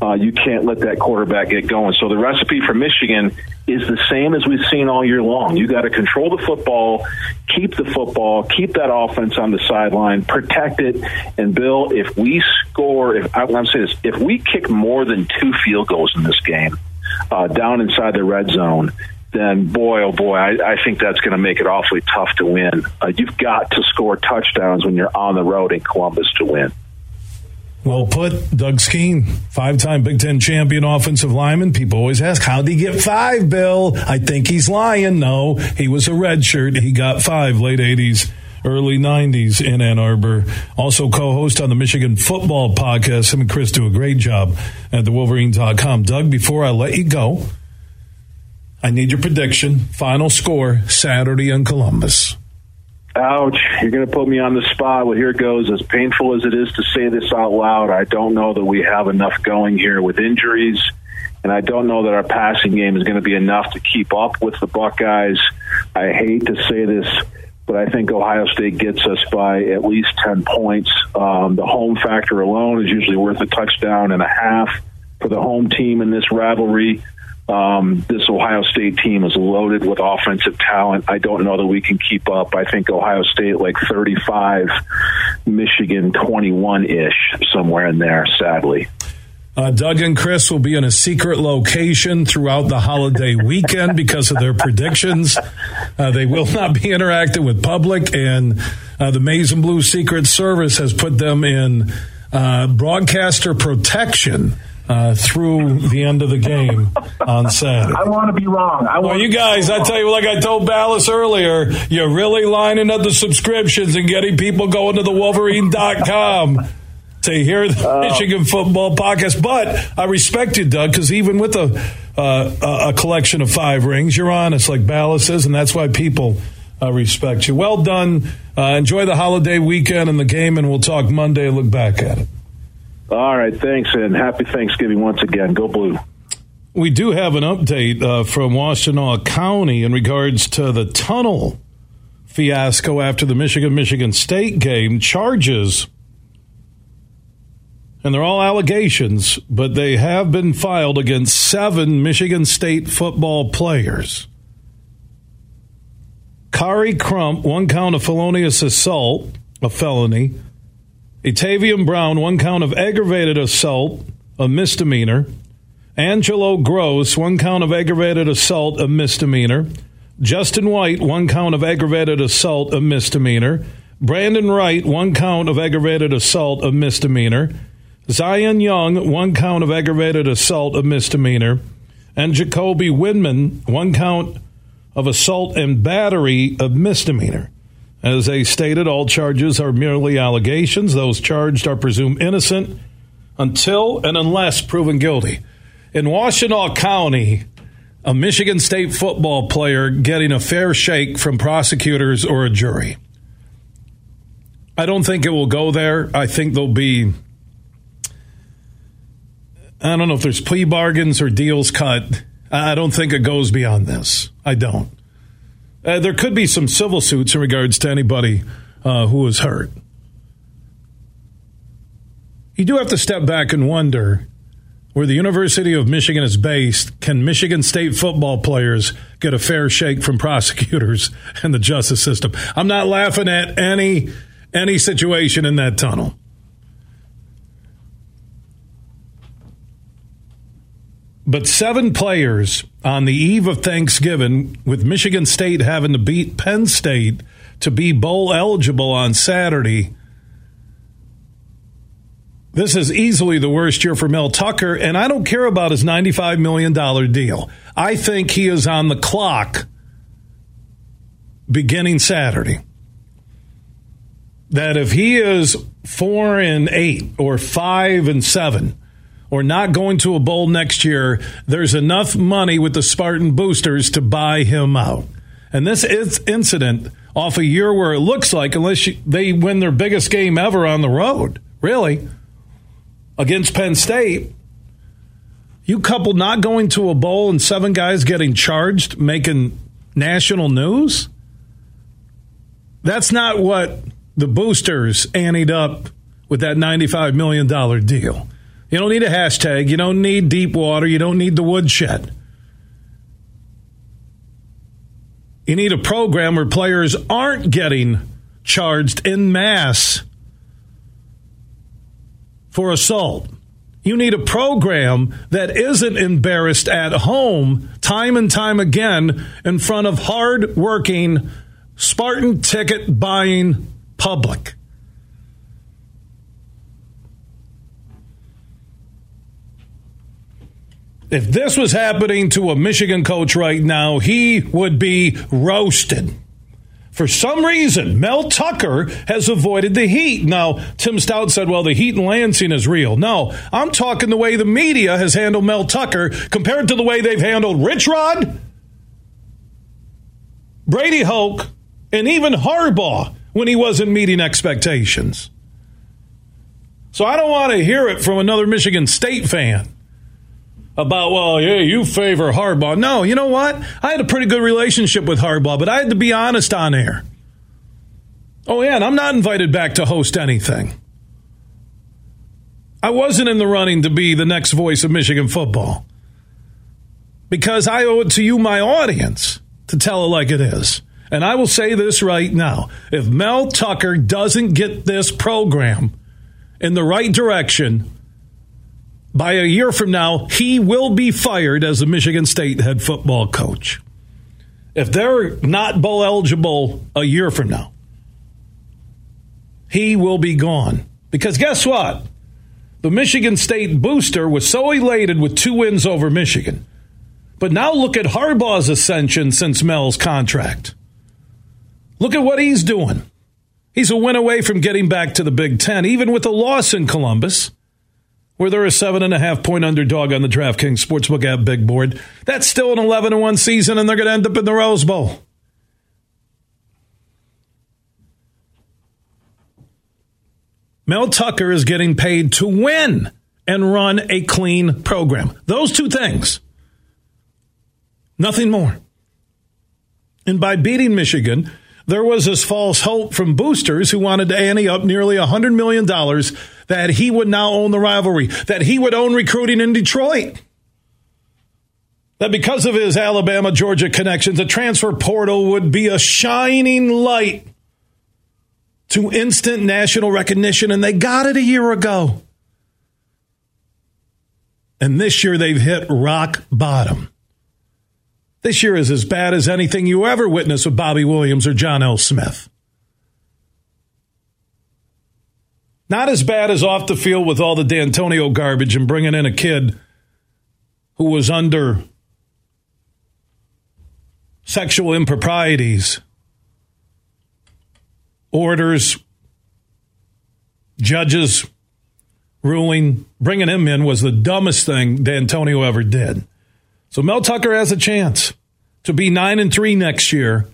Uh, you can't let that quarterback get going. So the recipe for Michigan is the same as we've seen all year long. You got to control the football, keep the football, keep that offense on the sideline, protect it. And Bill, if we score, if I'm saying this, if we kick more than two field goals in this game, uh, down inside the red zone, then boy, oh boy, I, I think that's going to make it awfully tough to win. Uh, you've got to score touchdowns when you're on the road in Columbus to win. Well put, Doug Skene, five time Big Ten champion offensive lineman. People always ask, how'd he get five, Bill? I think he's lying. No, he was a redshirt. He got five late 80s, early 90s in Ann Arbor. Also co host on the Michigan Football Podcast. Him and Chris do a great job at the Wolverine.com. Doug, before I let you go, I need your prediction. Final score Saturday in Columbus. Ouch. You're going to put me on the spot. Well, here goes. As painful as it is to say this out loud, I don't know that we have enough going here with injuries, and I don't know that our passing game is going to be enough to keep up with the Buckeyes. I hate to say this, but I think Ohio State gets us by at least 10 points. Um, the home factor alone is usually worth a touchdown and a half for the home team in this rivalry. Um, this Ohio State team is loaded with offensive talent. I don't know that we can keep up. I think Ohio State like 35, Michigan 21 ish, somewhere in there, sadly. Uh, Doug and Chris will be in a secret location throughout the holiday weekend because of their predictions. Uh, they will not be interacting with public, and uh, the Maize and Blue Secret Service has put them in uh, broadcaster protection. Uh, through the end of the game on Saturday. I want to be wrong. I well, you guys, I tell you, like I told Balas earlier, you're really lining up the subscriptions and getting people going to the Wolverine.com to hear the uh, Michigan football podcast. But I respect you, Doug, because even with a uh, a collection of five rings, you're honest, like Balas is, and that's why people uh, respect you. Well done. Uh, enjoy the holiday weekend and the game, and we'll talk Monday. Look back at it. All right, thanks, and happy Thanksgiving once again. Go blue. We do have an update uh, from Washtenaw County in regards to the tunnel fiasco after the Michigan Michigan State game. Charges and they're all allegations, but they have been filed against seven Michigan State football players. Khary Crump, one count of felonious assault, a felony. Itayvion Brown, one count of aggravated assault, a misdemeanor. Angelo Grose, one count of aggravated assault, a misdemeanor. Justin White, one count of aggravated assault, a misdemeanor. Brandon Wright, one count of aggravated assault, a misdemeanor. Zion Young, one count of aggravated assault, a misdemeanor, and Jacoby Windmon, one count of assault and battery, a misdemeanor. As they stated, all charges are merely allegations. Those charged are presumed innocent until and unless proven guilty. In Washtenaw County, a Michigan State football player getting a fair shake from prosecutors or a jury. I don't think it will go there. I think there'll be I don't know if there's plea bargains or deals cut. I don't think it goes beyond this. I don't. Uh, there could be some civil suits in regards to anybody uh, who was hurt. You do have to step back and wonder where the University of Michigan is based, can Michigan State football players get a fair shake from prosecutors and the justice system? I'm not laughing at any any situation in that tunnel. But seven players on the eve of Thanksgiving, with Michigan State having to beat Penn State to be bowl eligible on Saturday. This is easily the worst year for Mel Tucker, and I don't care about his $95 million deal. I think he is on the clock beginning Saturday. That if he is four and eight or five and seven, or not going to a bowl next year, there's enough money with the Spartan boosters to buy him out. And this is incident off a year where it looks like, unless you, they win their biggest game ever on the road, really, against Penn State, you couple not going to a bowl and seven guys getting charged, making national news. That's not what the boosters anteed up with that $95 million deal. You don't need a hashtag. You don't need deep water. You don't need the woodshed. You need a program where players aren't getting charged in mass for assault. You need a program that isn't embarrassed at home time and time again in front of hard working, Spartan ticket buying public. If this was happening to a Michigan coach right now, he would be roasted. For some reason, Mel Tucker has avoided the heat. Now, Tim Stout said, well, the heat in Lansing is real. No, I'm talking the way the media has handled Mel Tucker compared to the way they've handled Rich Rod, Brady Hoke, and even Harbaugh when he wasn't meeting expectations. So I don't want to hear it from another Michigan State fan about, well, yeah, you favor Harbaugh. No, you know what? I had a pretty good relationship with Harbaugh, but I had to be honest on air. Oh, yeah, and I'm not invited back to host anything. I wasn't in the running to be the next voice of Michigan football because I owe it to you, my audience, to tell it like it is. And I will say this right now if Mel Tucker doesn't get this program in the right direction, by a year from now, he will be fired as the Michigan State head football coach. If they're not bowl eligible a year from now, he will be gone. Because guess what? The Michigan State booster was so elated with two wins over Michigan. But now look at Harbaugh's ascension since Mel's contract. Look at what he's doing. He's a win away from getting back to the Big Ten, even with a loss in Columbus where they're a seven and a half point underdog on the DraftKings Sportsbook app big board. That's still an 11 1 season, and they're going to end up in the Rose Bowl. Mel Tucker is getting paid to win and run a clean program. Those two things. Nothing more. And by beating Michigan, there was this false hope from boosters who wanted to ante up nearly $100 million that he would now own the rivalry, that he would own recruiting in Detroit. That because of his Alabama Georgia connections, the transfer portal would be a shining light to instant national recognition, and they got it a year ago. And this year they've hit rock bottom. This year is as bad as anything you ever witnessed with Bobby Williams or John L. Smith. Not as bad as off the field with all the Dantonio garbage and bringing in a kid who was under sexual improprieties, orders, judges ruling. Bringing him in was the dumbest thing Dantonio ever did. So Mel Tucker has a chance to be 9 and 3 next year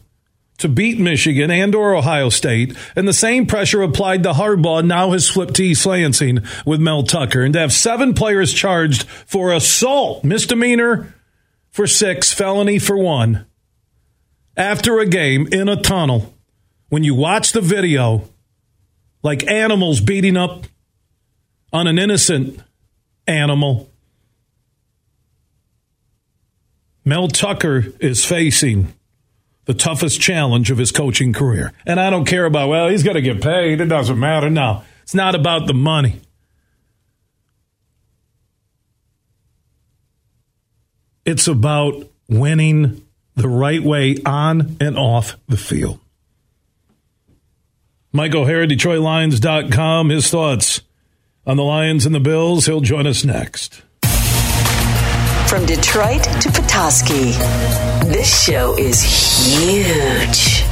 to beat Michigan and or Ohio State, and the same pressure applied to Harbaugh now has flipped to East Lansing with Mel Tucker, and to have seven players charged for assault, misdemeanor for six, felony for one, after a game in a tunnel, when you watch the video, like animals beating up on an innocent animal, Mel Tucker is facing the toughest challenge of his coaching career. And I don't care about, well, he's going to get paid. It doesn't matter. No, it's not about the money. It's about winning the right way on and off the field. Mike O'Hara, DetroitLions.com, his thoughts on the Lions and the Bills. He'll join us next. From Detroit to Petoskey, this show is huge.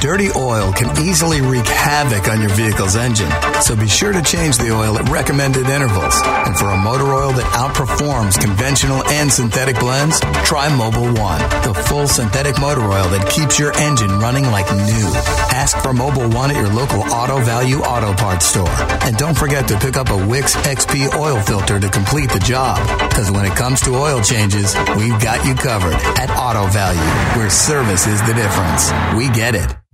Dirty oil can easily wreak havoc on your vehicle's engine, so be sure to change the oil at recommended intervals. And for a motor oil that outperforms conventional and synthetic blends, try Mobil One, the full synthetic motor oil that keeps your engine running like new. Ask for Mobil One at your local Auto Value Auto Parts store. And don't forget to pick up a Wix XP oil filter to complete the job. Because when it comes to oil changes, we've got you covered at Auto Value, where service is the difference. We get it.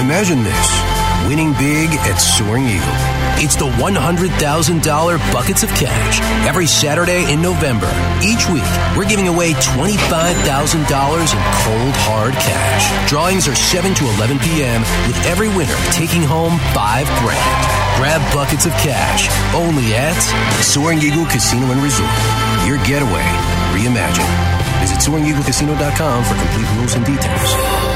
Imagine this winning big at Soaring Eagle It's the $100,000 Buckets of Cash every Saturday in November. Each week, we're giving away $25,000 in cold, hard cash. Drawings are 7 to 11 p.m., with every winner taking home 5 grand. Grab Buckets of Cash only at Soaring Eagle Casino and Resort. Your getaway reimagined. Visit SoaringEagleCasino.com for complete rules and details.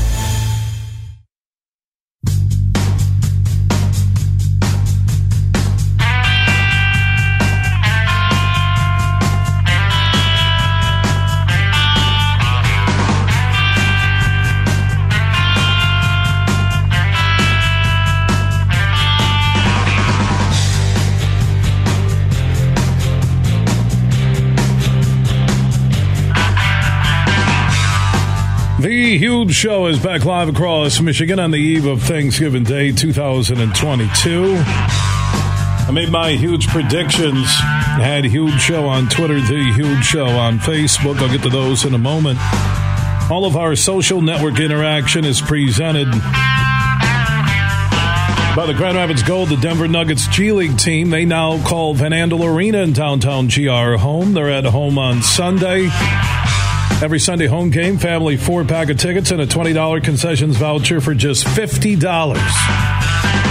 Huge show is back live across Michigan on the eve of Thanksgiving Day 2022. I made my huge predictions. Had huge show on Twitter, the huge show on Facebook. I'll get to those in a moment. All of our social network interaction is presented by the Grand Rapids Gold, the Denver Nuggets G League team. They now call Van Andel Arena in downtown GR home. They're at home on Sunday. Every Sunday home game, family four pack of tickets and a $20 concessions voucher for just $50.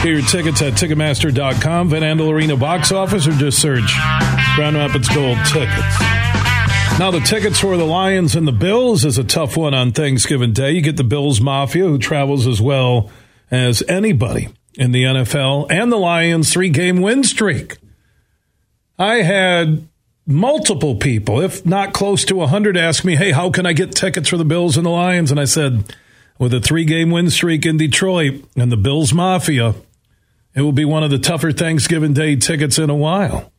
Get your tickets at Ticketmaster.com, Van Andel Arena box office, or just search Grand Rapids Gold tickets. Now, the tickets for the Lions and the Bills is a tough one on Thanksgiving Day. You get the Bills Mafia, who travels as well as anybody in the NFL, and the Lions' three game win streak. I had multiple people, if not close to 100, ask me, hey, how can I get tickets for the Bills and the Lions? And I said, with a three game win streak in Detroit and the Bills Mafia, it will be one of the tougher Thanksgiving Day tickets in a while.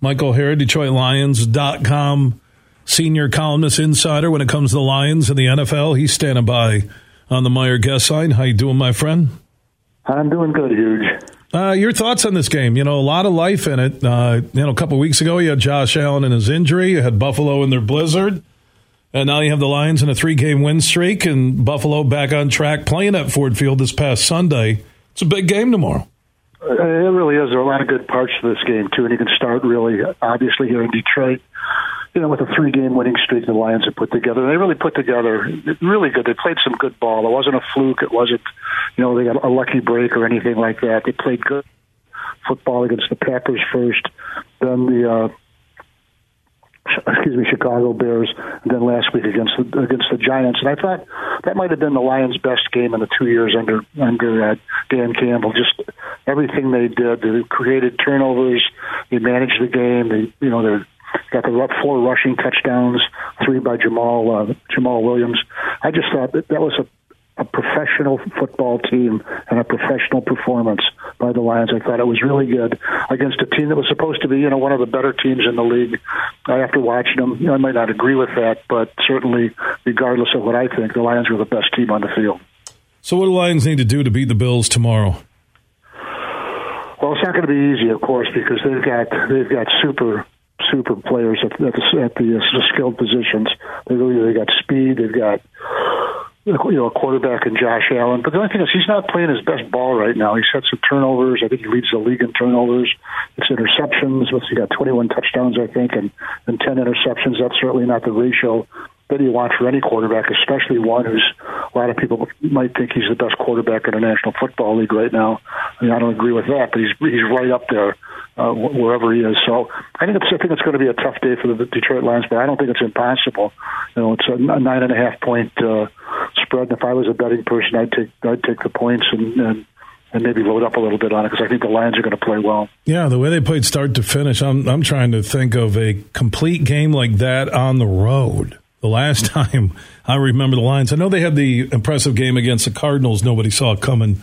Michael O'Hara, DetroitLions.com, senior columnist insider when it comes to the Lions and the NFL. He's standing by on the Meijer guest line. How you doing, my friend? I'm doing good, Huge. Uh, your thoughts on this game? You know, a lot of life in it. Uh, you know, a couple weeks ago, you had Josh Allen and his injury. You had Buffalo in their blizzard. And now you have the Lions in a three game win streak, and Buffalo back on track playing at Ford Field this past Sunday. It's a big game tomorrow. Uh, it really is. There are a lot of good parts to this game, too. And you can start really, obviously, here in Detroit you know, with a three-game winning streak the Lions have put together. They really put together really good. They played some good ball. It wasn't a fluke. It wasn't, you know, they got a lucky break or anything like that. They played good football against the Packers first, then the uh, excuse me, Chicago Bears, and then last week against the against the Giants. And I thought that might have been the Lions' best game in the two years under under uh, Dan Campbell. Just everything they did, they created turnovers, they managed the game. They, you know, they're got the four rushing touchdowns, three by Jamaal uh, Jamaal Williams. I just thought that that was a a professional football team and a professional performance by the Lions. I thought it was really good against a team that was supposed to be, you know, one of the better teams in the league. After watching them, you know, I might not agree with that, but certainly, regardless of what I think, the Lions were the best team on the field. So, what do Lions need to do to beat the Bills tomorrow? Well, it's not going to be easy, of course, because they've got they've got super super players at, at the, at the, uh, skilled positions. They really they got speed. They've got you know a quarterback in Josh Allen. But the only thing is he's not playing his best ball right now. He's had some turnovers. I think he leads the league in turnovers. It's interceptions. He got 21 touchdowns, I think, and and 10 interceptions. That's certainly not the ratio that you want for any quarterback, especially one who's a lot of people might think he's the best quarterback in the National Football League right now. I mean, I don't agree with that, but he's he's right up there uh, wherever he is. So I think it's I think it's going to be a tough day for the Detroit Lions, but I don't think it's impossible. You know, it's a nine and a half point uh, spread. And if I was a betting person, I'd take I'd take the points and. and and maybe load up a little bit on it because I think the Lions are going to play well. Yeah, the way they played start to finish, I'm I'm trying to think of a complete game like that on the road The last time I remember the Lions, I know they had the impressive game against the Cardinals. Nobody saw coming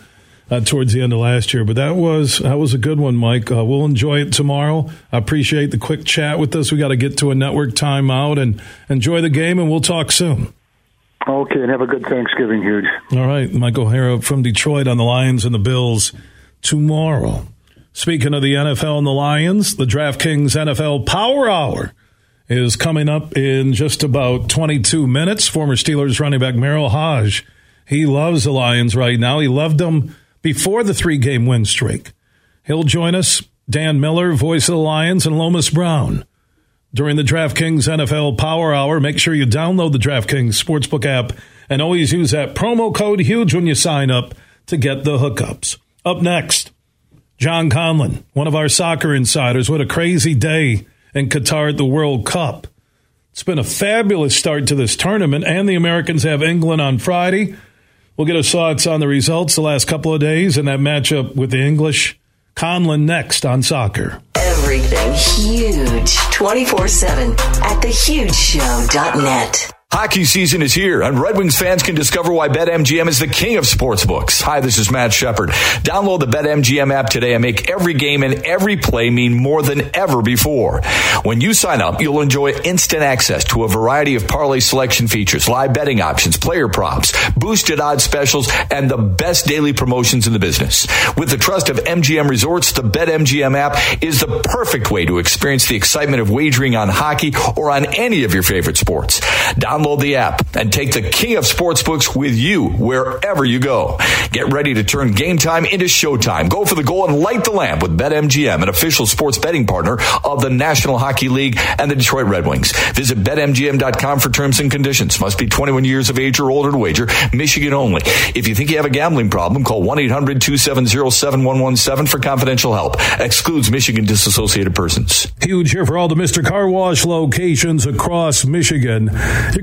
uh, towards the end of last year, but that was that was a good one, Mike. Uh, we'll enjoy it tomorrow. I appreciate the quick chat with us. We got to get to a network timeout and enjoy the game, and we'll talk soon. Okay, and have a good Thanksgiving, huge. All right, Michael Hara from Detroit on the Lions and the Bills tomorrow. Speaking of the NFL and the Lions, the DraftKings NFL Power Hour is coming up in just about 22 minutes. Former Steelers running back Merril Hoge. he loves the Lions right now. He loved them before the three game win streak. He'll join us, Dan Miller, voice of the Lions, and Lomas Brown. During the DraftKings NFL Power Hour, make sure you download the DraftKings Sportsbook app and always use that promo code HUGE when you sign up to get the hookups. Up next, John Conlon, one of our soccer insiders. What a crazy day in Qatar at the World Cup. It's been a fabulous start to this tournament, and the Americans have England on Friday. We'll get his thoughts on the results the last couple of days and that matchup with the English. Conlon next on soccer. Everything huge 24 7 at thehugeshow.net. Hockey season is here, and Red Wings fans can discover why BetMGM is the king of sportsbooks. Hi, this is Matt Shepard. Download the BetMGM app today and make every game and every play mean more than ever before. When you sign up, you'll enjoy instant access to a variety of parlay selection features, live betting options, player props, boosted odds specials, and the best daily promotions in the business. With the trust of MGM Resorts, the BetMGM app is the perfect way to experience the excitement of wagering on hockey or on any of your favorite sports. Download the app and take the king of sportsbooks with you wherever you go. Get ready to turn game time into showtime. Go for the goal and light the lamp with BetMGM, an official sports betting partner of the National Hockey League and the Detroit Red Wings. Visit BetMGM.com for terms and conditions. Must be 21 years of age or older to wager. Michigan only. If you think you have a gambling problem, call 1-800-270-7117 for confidential help. Excludes Michigan disassociated persons. Huge here for all the Mr. Car Wash locations across Michigan. You're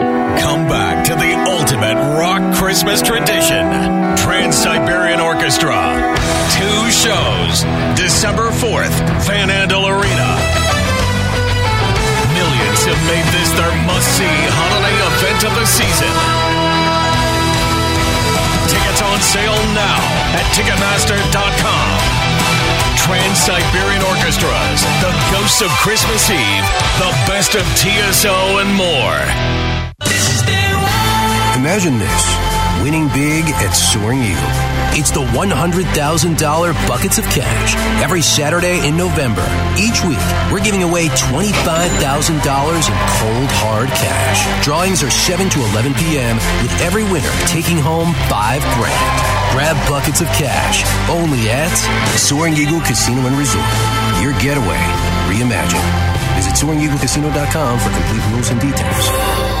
Come back to the ultimate rock Christmas tradition Trans Siberian Orchestra. Two shows, December 4th, Van Andel Arena. Millions have made this their must see holiday event of the season. Tickets on sale now at Ticketmaster.com. Trans Siberian Orchestras, The Ghosts of Christmas Eve, The Best of TSO, and more. Imagine this winning big at Soaring Eagle. It's the $100,000 buckets of cash every Saturday in November. Each week, we're giving away $25,000 in cold, hard cash. Drawings are 7 to 11 p.m., with every winner taking home 5 grand. Grab buckets of cash only at Soaring Eagle Casino and Resort. Your getaway reimagined. Visit SoaringEagleCasino.com for complete rules and details.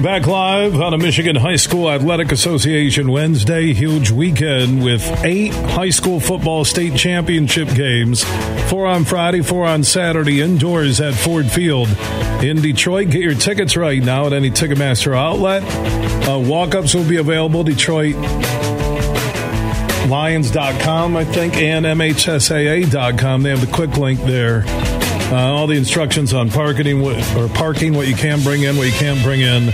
Back live on a Michigan High School Athletic Association Wednesday. Huge weekend with eight high school football state championship games. Four on Friday, four on Saturday, indoors at Ford Field in Detroit. Get your tickets right now at any Ticketmaster outlet. Uh, Walk ups will be available. Detroit Lions.com, I think, and MHSAA.com. They have the quick link there. Uh, all the instructions on parking or parking, what you can bring in, what you can't bring in.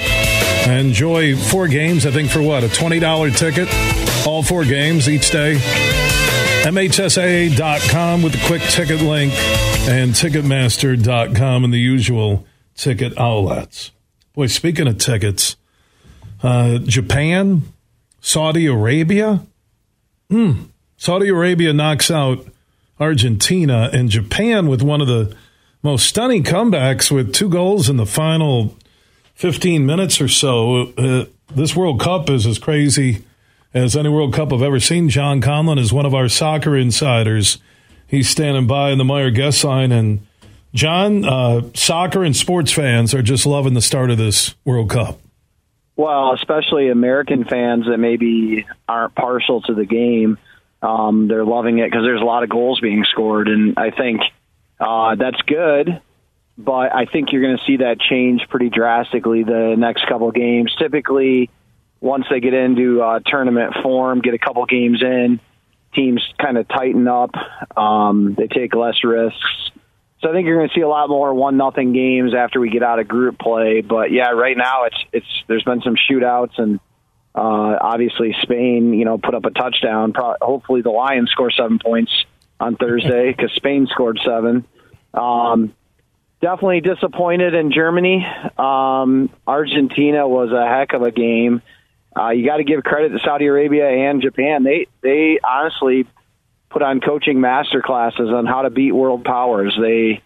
Enjoy four games, I think, for what? A $20 ticket? All four games each day. MHSAA.com with the quick ticket link and Ticketmaster.com and the usual ticket outlets. Boy, speaking of tickets, uh, Japan, Saudi Arabia. Hmm. Saudi Arabia knocks out Argentina and Japan with one of the most stunning comebacks with two goals in the final 15 minutes or so. Uh, this World Cup is as crazy as any World Cup I've ever seen. John Conlon is one of our soccer insiders. He's standing by in the Meijer guest line. And John, uh, soccer and sports fans are just loving the start of this World Cup. Well, especially American fans that maybe aren't partial to the game. Um, they're loving it because there's a lot of goals being scored. And I think uh, that's good but I think you're going to see that change pretty drastically the next couple games. Typically, once they get into uh, tournament form, get a couple games in, teams kind of tighten up. Um, they take less risks. So I think you're going to see a lot more one nothing games after we get out of group play. But yeah, right now it's it's there's been some shootouts and uh, obviously Spain, you know, put up a touchdown. Pro- hopefully the Lions score seven points on Thursday because Spain scored seven. Um, definitely disappointed in Germany. Um, Argentina was a heck of a game. Uh, you got to give credit to Saudi Arabia and Japan. They they honestly put on coaching master classes on how to beat world powers. They,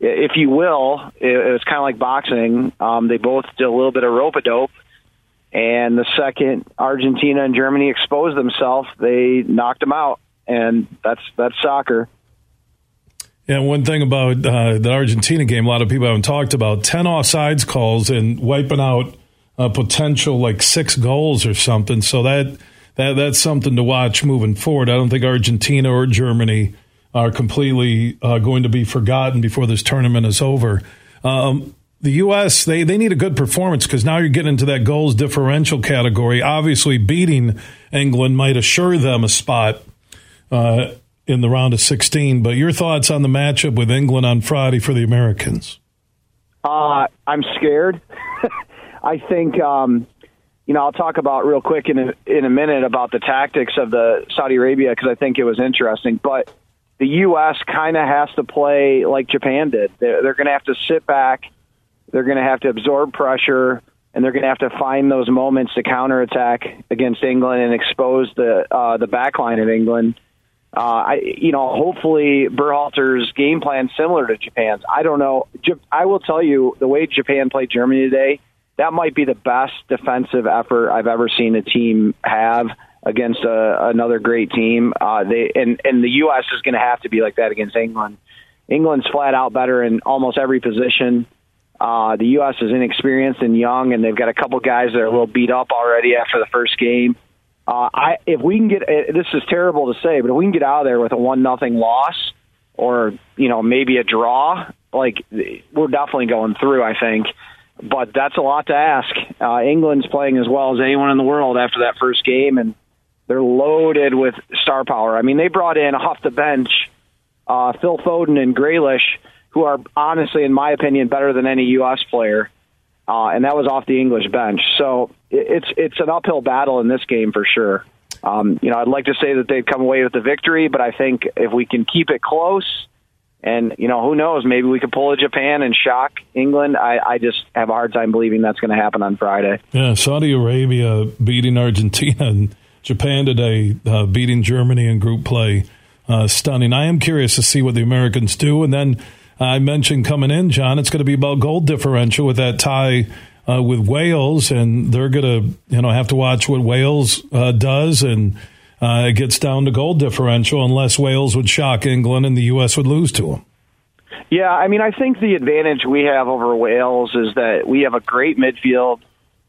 if you will, it, it was kind of like boxing. Um, they both did a little bit of rope a dope. And the second Argentina and Germany exposed themselves, they knocked them out, and that's that's soccer. Yeah, one thing about uh, the Argentina game, a lot of people haven't talked about 10 offsides calls and wiping out a potential like six goals or something. So that, that that's something to watch moving forward. I don't think Argentina or Germany are completely uh, going to be forgotten before this tournament is over. Um, the U.S. they they need a good performance because now you're getting into that goals differential category. Obviously, beating England might assure them a spot. Uh, in the round of 16. But your thoughts on the matchup with England on Friday for the Americans? Uh, I'm scared. I think, um, you know, I'll talk about real quick in a, in a minute about the tactics of the Saudi Arabia because I think it was interesting. But the U.S. kind of has to play like Japan did. They're, they're going to have to sit back. They're going to have to absorb pressure and they're going to have to find those moments to counterattack against England and expose the uh, the back line of England uh, I, you know, hopefully Berhalter's game plan similar to Japan's. I don't know. I will tell you the way Japan played Germany today, that might be the best defensive effort I've ever seen a team have against a, another great team. Uh, they and and the U.S. is going to have to be like that against England. England's flat out better in almost every position. Uh, the U.S. is inexperienced and young, and they've got a couple guys that are a little beat up already after the first game. Uh, I if we can get uh, this is terrible to say, but if we can get out of there with a one nothing loss or you know maybe a draw, like we're definitely going through. I think, but that's a lot to ask. Uh, England's playing as well as anyone in the world after that first game, and they're loaded with star power. I mean, they brought in off the bench uh, Phil Foden and Grealish, who are honestly, in my opinion, better than any U.S. player uh, and that was off the English bench. So it's it's an uphill battle in this game for sure. Um, you know, I'd like to say that they'd come away with the victory, but I think if we can keep it close, and you know, who knows, maybe we could pull a Japan and shock England. I, I just have a hard time believing that's going to happen on Friday. Yeah, Saudi Arabia beating Argentina and Japan today, uh, beating Germany in group play. Uh, stunning. I am curious to see what the Americans do, and then I mentioned coming in, John, it's going to be about goal differential with that tie uh, with Wales, and they're going to you know have to watch what Wales uh, does, and uh, it gets down to goal differential unless Wales would shock England and the U.S. would lose to them. Yeah, I mean, I think the advantage we have over Wales is that we have a great midfield,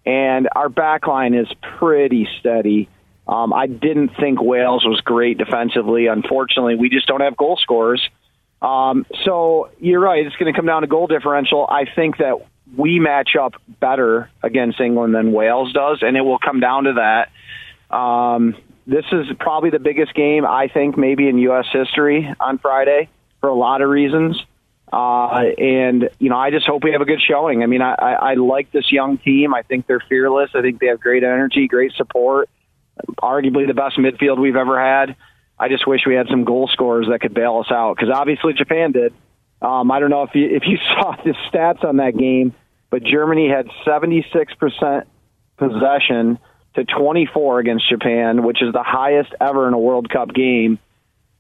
and our back line is pretty steady. Um, I didn't think Wales was great defensively. Unfortunately, we just don't have goal scorers. Um, so you're right. It's going to come down to goal differential. I think that we match up better against England than Wales does, and it will come down to that. Um, this is probably the biggest game I think maybe in U.S. history on Friday for a lot of reasons. Uh, and you know, I just hope we have a good showing. I mean, I, I, I like this young team. I think they're fearless. I think they have great energy, great support. Arguably the best midfield we've ever had. I just wish we had some goal scorers that could bail us out because obviously Japan did. Um, I don't know if you if you saw the stats on that game, but Germany had 76% possession to 24 against Japan, which is the highest ever in a World Cup game.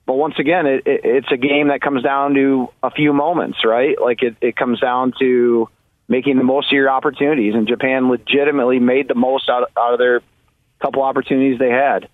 But once again, it, it, it's a game that comes down to a few moments, right? Like it, it comes down to making the most of your opportunities. And Japan legitimately made the most out, out of their couple opportunities they had.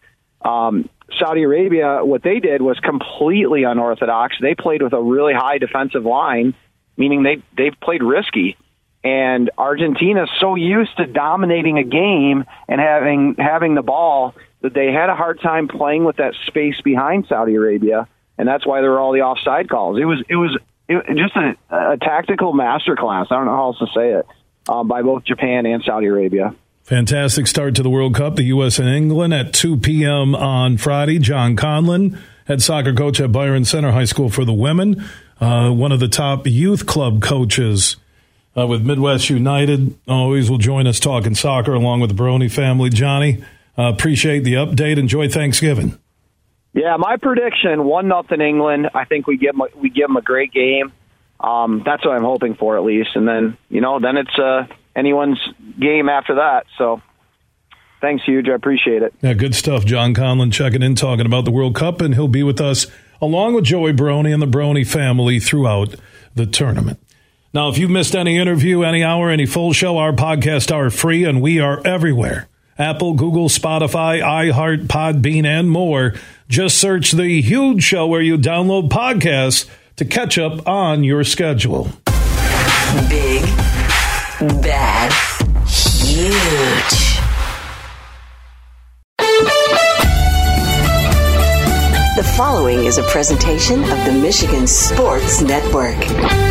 Um, Saudi Arabia, what they did was completely unorthodox. They played with a really high defensive line, meaning they they played risky. And Argentina is so used to dominating a game and having having the ball that they had a hard time playing with that space behind Saudi Arabia, and that's why there were all the offside calls. It was it was it, just a, a tactical masterclass. I don't know how else to say it um, by both Japan and Saudi Arabia. Fantastic start to the World Cup. The U.S. and England at 2 p.m. on Friday. John Conlon, head soccer coach at Byron Center High School for the women, uh, one of the top youth club coaches uh, with Midwest United. Always will join us talking soccer along with the Baroni family. Johnny, uh, appreciate the update. Enjoy Thanksgiving. Yeah, my prediction one nothing England. I think we give them a, we give them a great game. Um, that's what I'm hoping for at least, and then you know then it's uh, anyone's game after that. So thanks, huge. I appreciate it. Yeah, good stuff. John Conlon checking in, talking about the World Cup, and he'll be with us along with Joey Brony and the Brony family throughout the tournament. Now, if you've missed any interview, any hour, any full show, our podcasts are free and we are everywhere. Apple, Google, Spotify, iHeart, Podbean, and more. Just search The Huge Show where you download podcasts to catch up on your schedule. Big, bad, huge. The following is a presentation of the Michigan Sports Network.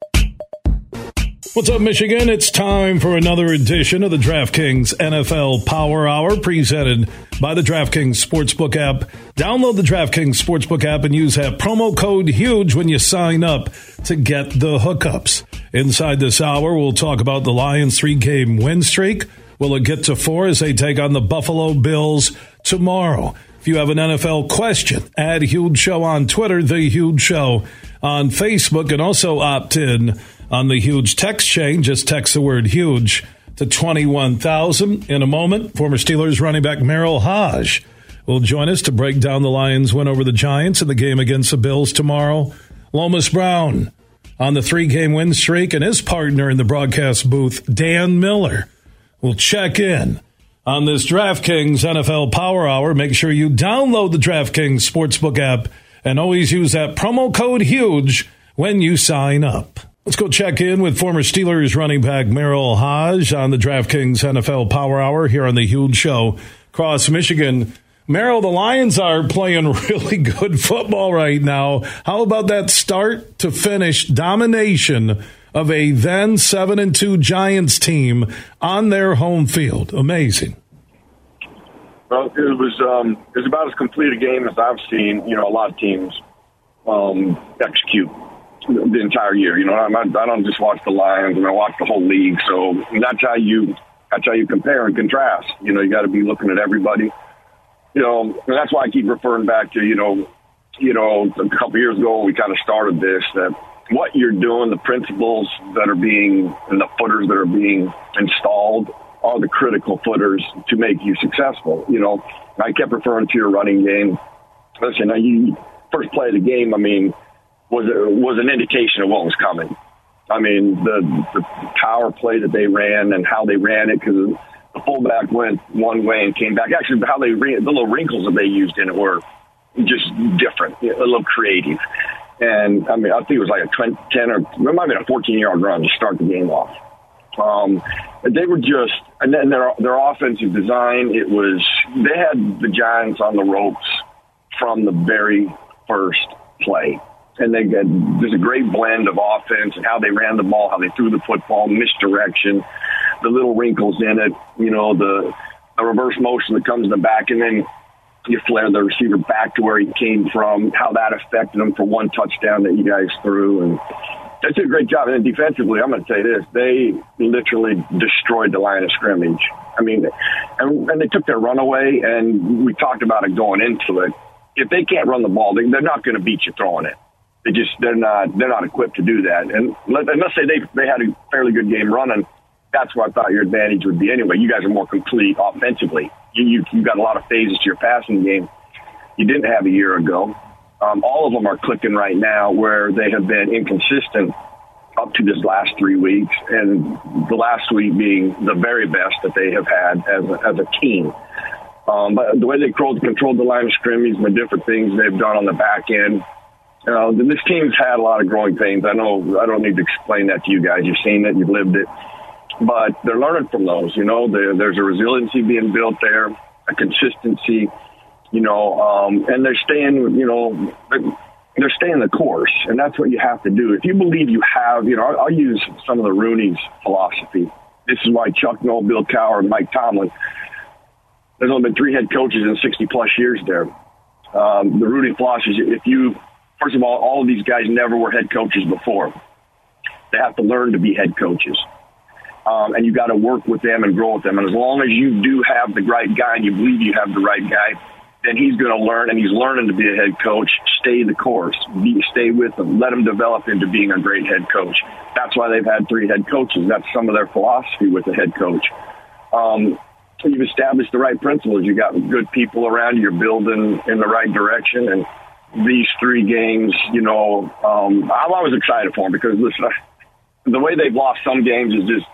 What's up, Michigan? It's time for another edition of the DraftKings NFL Power Hour presented by the DraftKings Sportsbook app. Download the DraftKings Sportsbook app and use that promo code HUGE when you sign up to get the hookups. Inside this hour, we'll talk about the Lions' three game win streak. Will it get to four as they take on the Buffalo Bills tomorrow? If you have an NFL question, add Huge Show on Twitter, The Huge Show on Facebook, and also opt in on the huge text chain. Just text the word huge to 21,000. In a moment, former Steelers running back Merril Hoge will join us to break down the Lions' win over the Giants in the game against the Bills tomorrow. Lomas Brown on the three game win streak, and his partner in the broadcast booth, Dan Miller, will check in on this DraftKings NFL Power Hour. Make sure you download the DraftKings Sportsbook app and always use that promo code HUGE when you sign up. Let's go check in with former Steelers running back Merril Hoge on the DraftKings NFL Power Hour here on the Huge Show across Michigan. Merril, the Lions are playing really good football right now. How about that start to finish domination of a then seven and two Giants team on their home field? Amazing. Well, it was um, it was about as complete a game as I've seen. You know, a lot of teams um, execute the entire year. You know, not, I don't just watch the Lions, and I watch the whole league. So that's how you that's how you compare and contrast. You know, you got to be looking at everybody. You know, and that's why I keep referring back to you know, you know, a couple years ago we kind of started this that what you're doing, the principles that are being and the footers that are being installed are the critical footers to make you successful. You know, I kept referring to your running game. Listen, now you first play of the game. I mean was was an indication of what was coming. I mean, the the power play that they ran and how they ran it because the fullback went one way and came back. Actually, how they ran the little wrinkles that they used in it were just different, a little creative. And I mean, I think it was like a 10 or it might have a 14 yard run to start the game off. Um, they were just, and then their their offensive design. It was they had the Giants on the ropes from the very first play and they got there's a great blend of offense and how they ran the ball, how they threw the football, misdirection, the little wrinkles in it, you know, the, the reverse motion that comes in the back, and then you flare the receiver back to where he came from, how that affected him for one touchdown that you guys threw, and they did a great job. And defensively, I'm going to say this: they literally destroyed the line of scrimmage. I mean, and, and they took their run away, and we talked about it going into it. If they can't run the ball, they, they're not going to beat you throwing it. They just they're not they're not equipped to do that. And let, and let's say they they had a fairly good game running. That's what I thought your advantage would be anyway. You guys are more complete offensively. You you you got a lot of phases to your passing game. You didn't have a year ago. Um, all of them are clicking right now where they have been inconsistent up to this last three weeks, and the last week being the very best that they have had as a, as a team. Um, but the way they controlled, controlled the line of scrimmage the different things they've done on the back end, you know, this team's had a lot of growing pains. I know I don't need to explain that to you guys. You've seen it, you've lived it, but they're learning from those. You know, there's a resiliency being built there, a consistency you know, um, and they're staying, you know, they're staying the course, and that's what you have to do. If you believe you have, you know, I'll, I'll use some of the Rooney's philosophy. This is why Chuck Noll, Bill Cowher, and Mike Tomlin. There's only been three head coaches in 60 plus years there. Um, the Rooney philosophy is if you, first of all, all of these guys never were head coaches before. They have to learn to be head coaches. Um, and you got to work with them and grow with them. And as long as you do have the right guy and you believe you have the right guy, then he's going to learn, and he's learning to be a head coach. Stay the course, be, stay with him, let him develop into being a great head coach. That's why they've had three head coaches. That's some of their philosophy with the head coach. Um, you've established the right principles. You got good people around you. You're building in the right direction, and these three games, you know, um, I'm always excited for them because listen, the way they've lost some games is just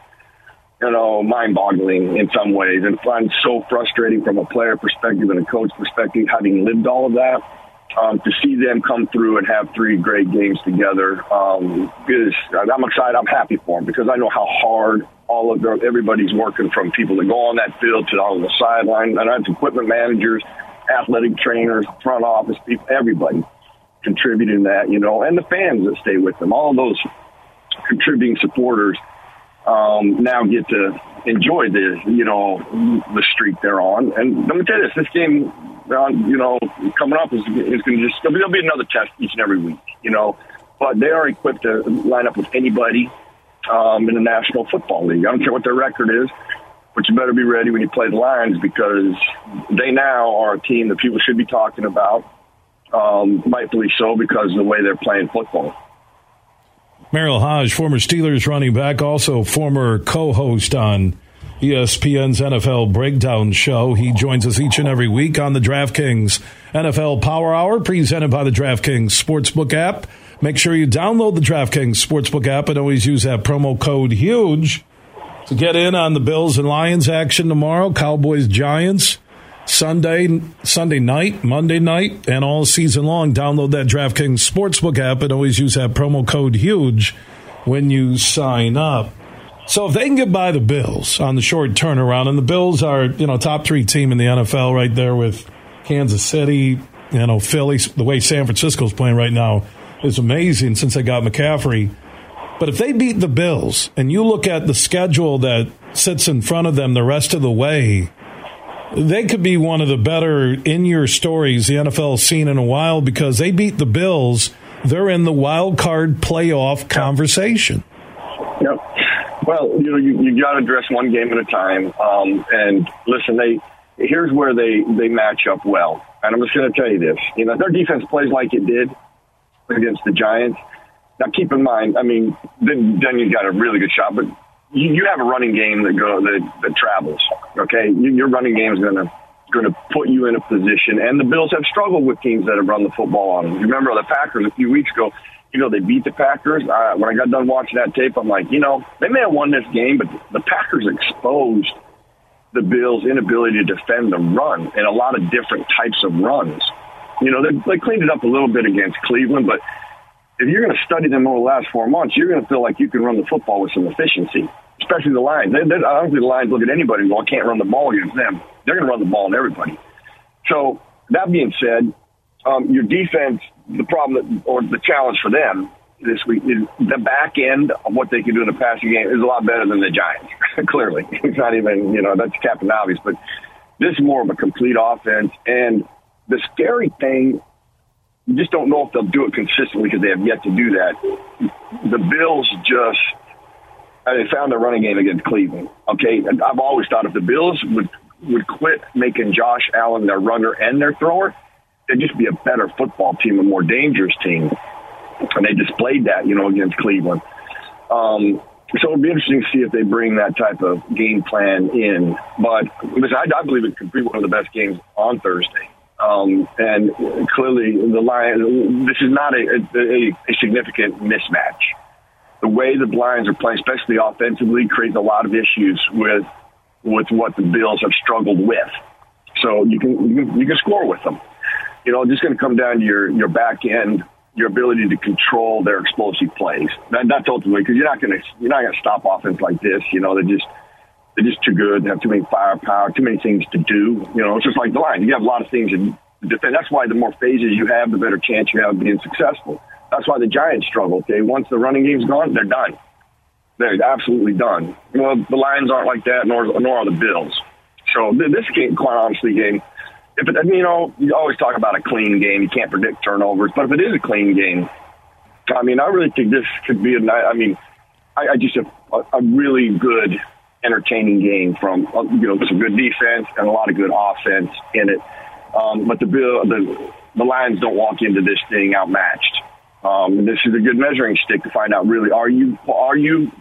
you know, mind-boggling in some ways, and find so frustrating from a player perspective and a coach perspective, having lived all of that. Um, to see them come through and have three great games together um, is I'm excited. I'm happy for them because I know how hard all of their, everybody's working from people that go on that field to on the sideline, and that's equipment managers, athletic trainers, front office people, everybody contributing that, you know, and the fans that stay with them, all those contributing supporters um, now get to enjoy the you know the streak they're on. And let me tell you this: this game, uh, you know, coming up is, is going to just there'll be another test each and every week, you know. But they are equipped to line up with anybody um, in the National Football League. I don't care what their record is, but you better be ready when you play the Lions because they now are a team that people should be talking about, um, rightfully so, because of the way they're playing football. Merril Hoge, former Steelers running back, also former co-host on ESPN's NFL Breakdown Show. He joins us each and every week on the DraftKings NFL Power Hour, presented by the DraftKings Sportsbook app. Make sure you download the DraftKings Sportsbook app and always use that promo code HUGE to get in on the Bills and Lions action tomorrow. Cowboys Giants. Sunday, Sunday night, Monday night, and all season long. Download that DraftKings Sportsbook app and always use that promo code HUGE when you sign up. So if they can get by the Bills on the short turnaround, and the Bills are, you know, top three team in the NFL right there with Kansas City, you know, Philly, the way San Francisco's playing right now is amazing since they got McCaffrey. But if they beat the Bills and you look at the schedule that sits in front of them the rest of the way, they could be one of the better in your stories the NFL's seen in a while because they beat the Bills. They're in the wild card playoff conversation. Yep. Well, you know, you, you got to address one game at a time. Um, and listen, they here's where they they match up well. And I'm just going to tell you this: you know, their defense plays like it did against the Giants. Now, keep in mind, I mean, then, then you got a really good shot, but you, you have a running game that go that, that travels. Okay, you, your running game is going to going to put you in a position. And the Bills have struggled with teams that have run the football on them. You remember the Packers a few weeks ago. You know they beat the Packers. Uh, when I got done watching that tape, I'm like, you know, they may have won this game, but the Packers exposed the Bills' inability to defend the run in a lot of different types of runs. You know, they, they cleaned it up a little bit against Cleveland, but if you're going to study them over the last four months, you're going to feel like you can run the football with some efficiency, especially the Lions. They, they, I don't think the Lions look at anybody and go, I can't run the ball against them. They're going to run the ball on everybody. So that being said, um, your defense, the problem that, or the challenge for them this week is the back end of what they can do in the passing game is a lot better than the Giants. Clearly, it's not even you know that's Captain Obvious, but this is more of a complete offense. And the scary thing you just don't know if they'll do it consistently because they have yet to do that. The Bills just uh, they found their running game against Cleveland. Okay, and I've always thought if the Bills would would quit making Josh Allen their runner and their thrower, they'd just be a better football team, a more dangerous team. And they displayed that, you know, against Cleveland. Um, so it'll be interesting to see if they bring that type of game plan in. But I believe it could be one of the best games on Thursday. Um, and clearly, the Lions. This is not a, a, a significant mismatch. The way the Lions are playing, especially offensively, creates a lot of issues with with what the Bills have struggled with. So you can you can, you can score with them. You know, just going to come down to your your back end, your ability to control their explosive plays. That, that's ultimately because you're not going to you're not going to stop offense like this. You know, they're just they're just too good. They have too many firepower, too many things to do. You know, it's just like the Lions. You have a lot of things to defend. That's why the more phases you have, the better chance you have of being successful. That's why the Giants struggle. Okay, once the running game's gone, they're done. They're absolutely done. Well, the Lions aren't like that, nor nor are the Bills. So this game, quite honestly, game. If it, you know, you always talk about a clean game. You can't predict turnovers, but if it is a clean game, I mean, I really think this could be a night. I mean, I, I just have a, a really good, entertaining game from uh, you know some good defense and a lot of good offense in it. Um, but the Bill, the the Lions don't walk into this thing outmatched. Um, this is a good measuring stick to find out really are you are you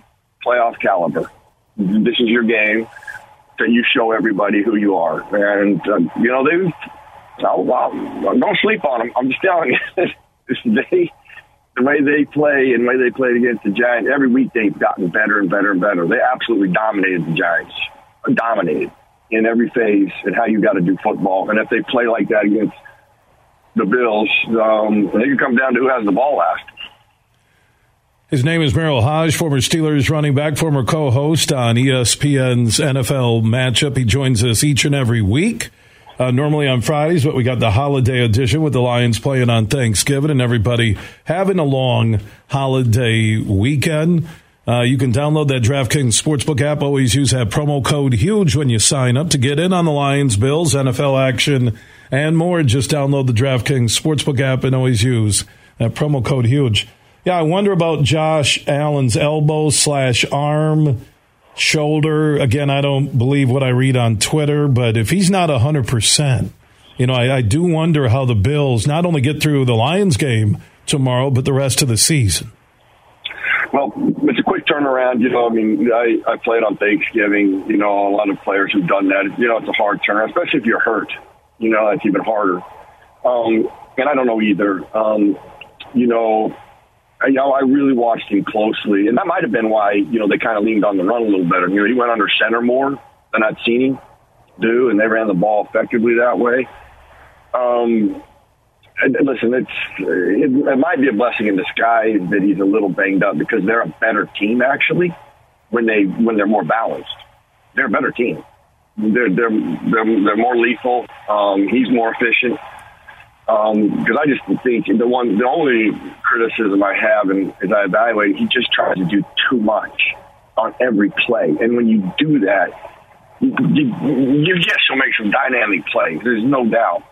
playoff caliber. This is your game that you show everybody who you are. And, uh, you know, they, oh, wow, don't sleep on them. I'm just telling you, they, the way they play and the way they played against the Giants, every week they've gotten better and better and better. They absolutely dominated the Giants, dominated in every phase and how you got to do football. And if they play like that against the Bills, um, they can come down to who has the ball last. His name is Merril Hoge, former Steelers running back, former co-host on ESPN's NFL matchup. He joins us each and every week. Uh, normally on Fridays, but we got the holiday edition with the Lions playing on Thanksgiving and everybody having a long holiday weekend. Uh, you can download that DraftKings Sportsbook app. Always use that promo code HUGE when you sign up to get in on the Lions, Bills, NFL action, and more. Just download the DraftKings Sportsbook app and always use that promo code HUGE. Yeah, I wonder about Josh Allen's elbow slash arm, shoulder. Again, I don't believe what I read on Twitter, but if he's not 100%, you know, I, I do wonder how the Bills not only get through the Lions game tomorrow, but the rest of the season. Well, it's a quick turnaround. You know, I mean, I, I played on Thanksgiving. You know, a lot of players have done that. You know, it's a hard turn, especially if you're hurt. You know, it's even harder. Um, and I don't know either. Um, you know, you know, I really watched him closely, and that might have been why you know they kind of leaned on the run a little better. You know, he went under center more than I'd seen him do, and they ran the ball effectively that way. Um, listen, it's it, it might be a blessing in disguise that he's a little banged up because they're a better team actually when they when they're more balanced. They're a better team. They're they're they're, they're more lethal. Um, he's more efficient because um, I just think the one, the only criticism I have, and as I evaluate, he just tries to do too much on every play, and when you do that, you, you, you yes, you'll make some dynamic plays. There's no doubt,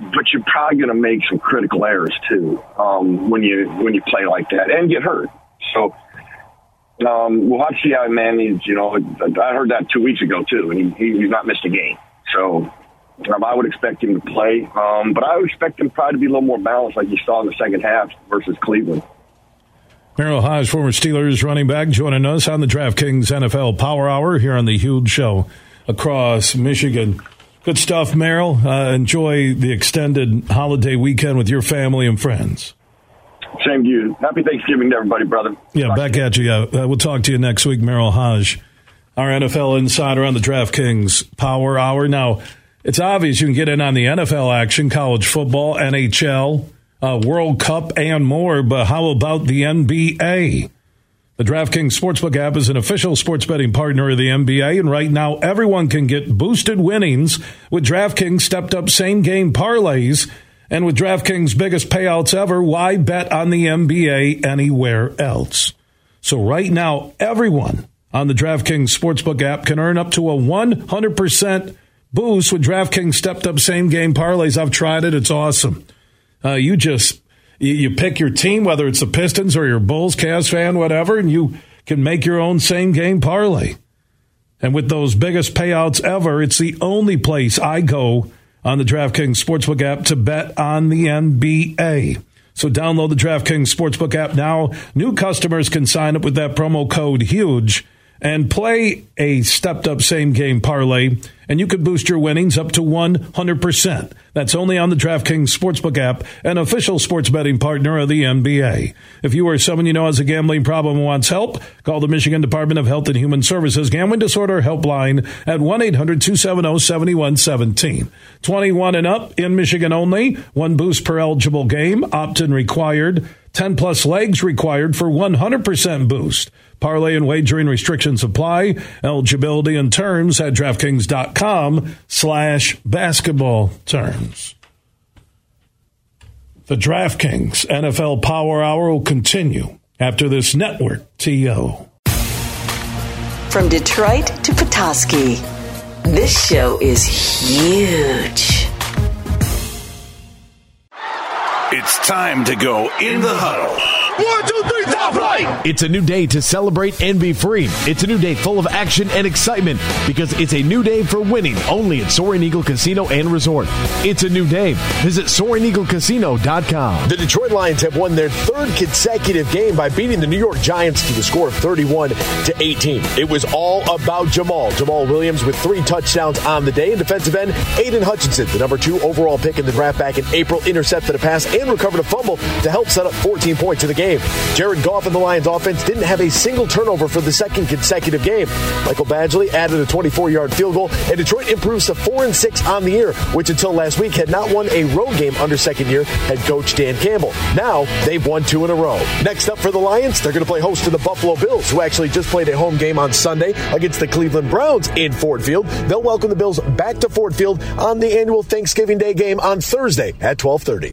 but you're probably going to make some critical errors too um, when you when you play like that and get hurt. So. Um, we'll have to see how he manages. You know, I heard that two weeks ago too, and he, he's not missed a game. So um, I would expect him to play, um, but I would expect him probably to be a little more balanced, like you saw in the second half versus Cleveland. Merril Hoge, former Steelers running back, joining us on the DraftKings NFL Power Hour here on the Huge Show across Michigan. Good stuff, Merril. Uh, enjoy the extended holiday weekend with your family and friends. Same to you. Happy Thanksgiving to everybody, brother. Yeah, talk back at you. Uh, we'll talk to you next week, Merril Hoge, our NFL insider on the DraftKings Power Hour. Now, it's obvious you can get in on the NFL action, college football, NHL, uh, World Cup, and more. But how about the NBA? The DraftKings Sportsbook app is an official sports betting partner of the NBA, and right now everyone can get boosted winnings with DraftKings stepped up same game parlays. And with DraftKings' biggest payouts ever, why bet on the NBA anywhere else? So right now, everyone on the DraftKings Sportsbook app can earn up to a 100% boost with DraftKings stepped up same game parlays. I've tried it. It's awesome. Uh, you just you, pick your team, whether it's the Pistons or your Bulls, Cavs fan, whatever, and you can make your own same game parlay. And with those biggest payouts ever, it's the only place I go on the DraftKings Sportsbook app to bet on the NBA. So download the DraftKings Sportsbook app now. New customers can sign up with that promo code HUGE and play a stepped up same game parlay, and you could boost your winnings up to 100%. That's only on the DraftKings Sportsbook app, an official sports betting partner of the NBA. If you or someone you know has a gambling problem and wants help, call the Michigan Department of Health and Human Services Gambling Disorder Helpline at 1 800 270 7117. 21 and up in Michigan only, one boost per eligible game, opt in required, 10 plus legs required for 100% boost. Parlay and wagering restrictions apply. Eligibility and terms at DraftKings.com slash basketball terms. The DraftKings NFL Power Hour will continue after this network TO. From Detroit to Petoskey, this show is huge. It's time to go in the huddle. One, two, three! It's a new day to celebrate and be free. It's a new day full of action and excitement because it's a new day for winning only at Soaring Eagle Casino and Resort. It's a new day. Visit SoaringEagleCasino.com. The Detroit Lions have won their third consecutive game by beating the New York Giants to the score of 31 to 18. It was all about Jamaal. Jamaal Williams with three touchdowns on the day. And defensive end, Aidan Hutchinson, the number two overall pick in the draft back in April, intercepted a pass and recovered a fumble to help set up 14 points in the game game. Jared Goff and the Lions offense didn't have a single turnover for the second consecutive game. Michael Badgley added a 24-yard field goal, and Detroit improves to 4 and 6 on the year, which until last week had not won a road game under second-year head coach Dan Campbell. Now they've won two in a row. Next up for the Lions, they're going to play host to the Buffalo Bills, who actually just played a home game on Sunday against the Cleveland Browns in Ford Field. They'll welcome the Bills back to Ford Field on the annual Thanksgiving Day game on Thursday at 12:30.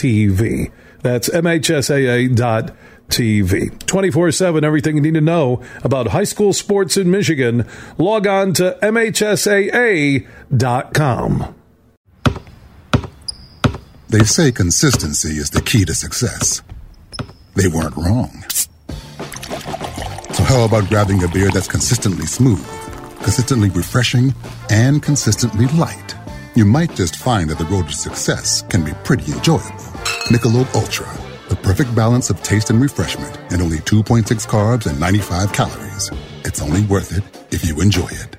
TV. That's MHSAA TV. 24 7, everything you need to know about high school sports in Michigan. Log on to MHSAA.com. They say consistency is the key to success. They weren't wrong. So, how about grabbing a beer that's consistently smooth, consistently refreshing, and consistently light? You might just find that the road to success can be pretty enjoyable. Michelob Ultra, the perfect balance of taste and refreshment, and only 2.6 carbs and 95 calories. It's only worth it if you enjoy it.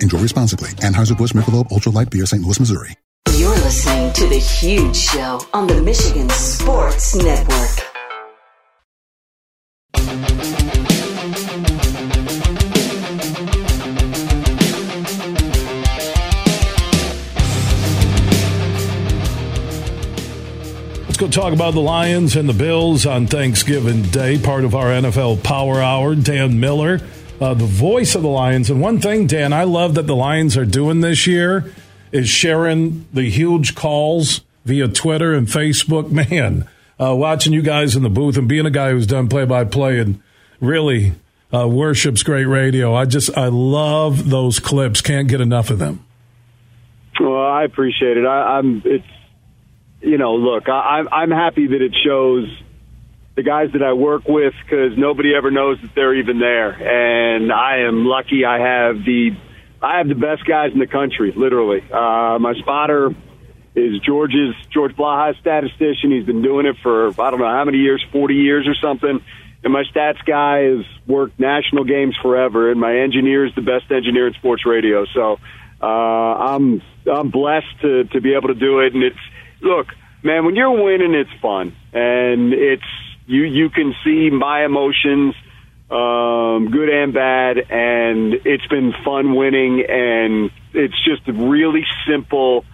Enjoy responsibly. Anheuser-Busch Michelob Ultra Light Beer, St. Louis, Missouri. You're listening to The Huge Show on the Michigan Sports Network. Talk about the Lions and the Bills on Thanksgiving Day, part of our NFL Power Hour. Dan Miller, uh, the voice of the Lions. And one thing, Dan, I love that the Lions are doing this year is sharing the huge calls via Twitter and Facebook. Man, uh, watching you guys in the booth and being a guy who's done play by play and really uh, worships great radio. I just, I love those clips. Can't get enough of them. Well, I appreciate it. I, I'm, it's, you know, look, I, I'm happy that it shows the guys that I work with because nobody ever knows that they're even there, and I am lucky. I have the I have the best guys in the country, literally. Uh, my spotter is George's George Blaha statistician. He's been doing it for I don't know how many years, forty years or something. And my stats guy has worked national games forever, and my engineer is the best engineer in sports radio. So Uh, I'm I'm blessed to to be able to do it, and it's look, man, when you're winning, it's fun, and it's you you can see my emotions, um, good and bad, and it's been fun winning, and it's just a really simple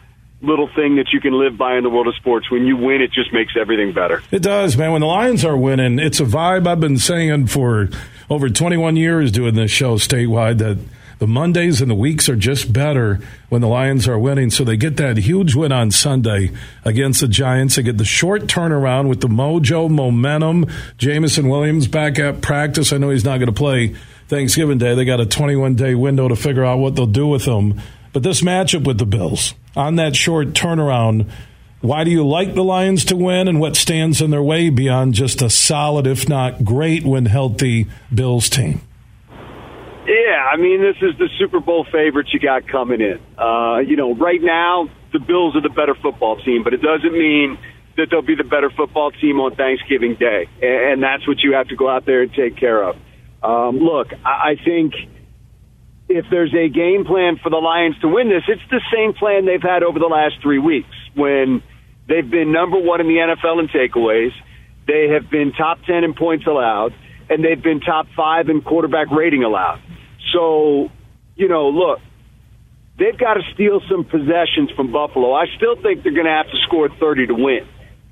little thing that you can live by in the world of sports. When you win, it just makes everything better. It does, man. When the Lions are winning, it's a vibe I've been saying for over 21 years doing this show statewide that the Mondays and the weeks are just better when the Lions are winning. So they get that huge win on Sunday against the Giants. They get the short turnaround with the mojo, momentum. Jameson Williams back at practice. I know he's not going to play Thanksgiving Day. They got a 21 day window to figure out what they'll do with him. But this matchup with the Bills on that short turnaround, why do you like the Lions to win and what stands in their way beyond just a solid, if not great, when healthy Bills team? Yeah, I mean, this is the Super Bowl favorites you got coming in. Uh, you know, right now, the Bills are the better football team, but it doesn't mean that they'll be the better football team on Thanksgiving Day. And that's what you have to go out there and take care of. Um, look, I think if there's a game plan for the Lions to win this, it's the same plan they've had over the last three weeks when they've been number one in the NFL in takeaways. They have been top 10 in points allowed, and they've been top five in quarterback rating allowed. So, you know, look, they've got to steal some possessions from Buffalo. I still think they're going to have to score 30 to win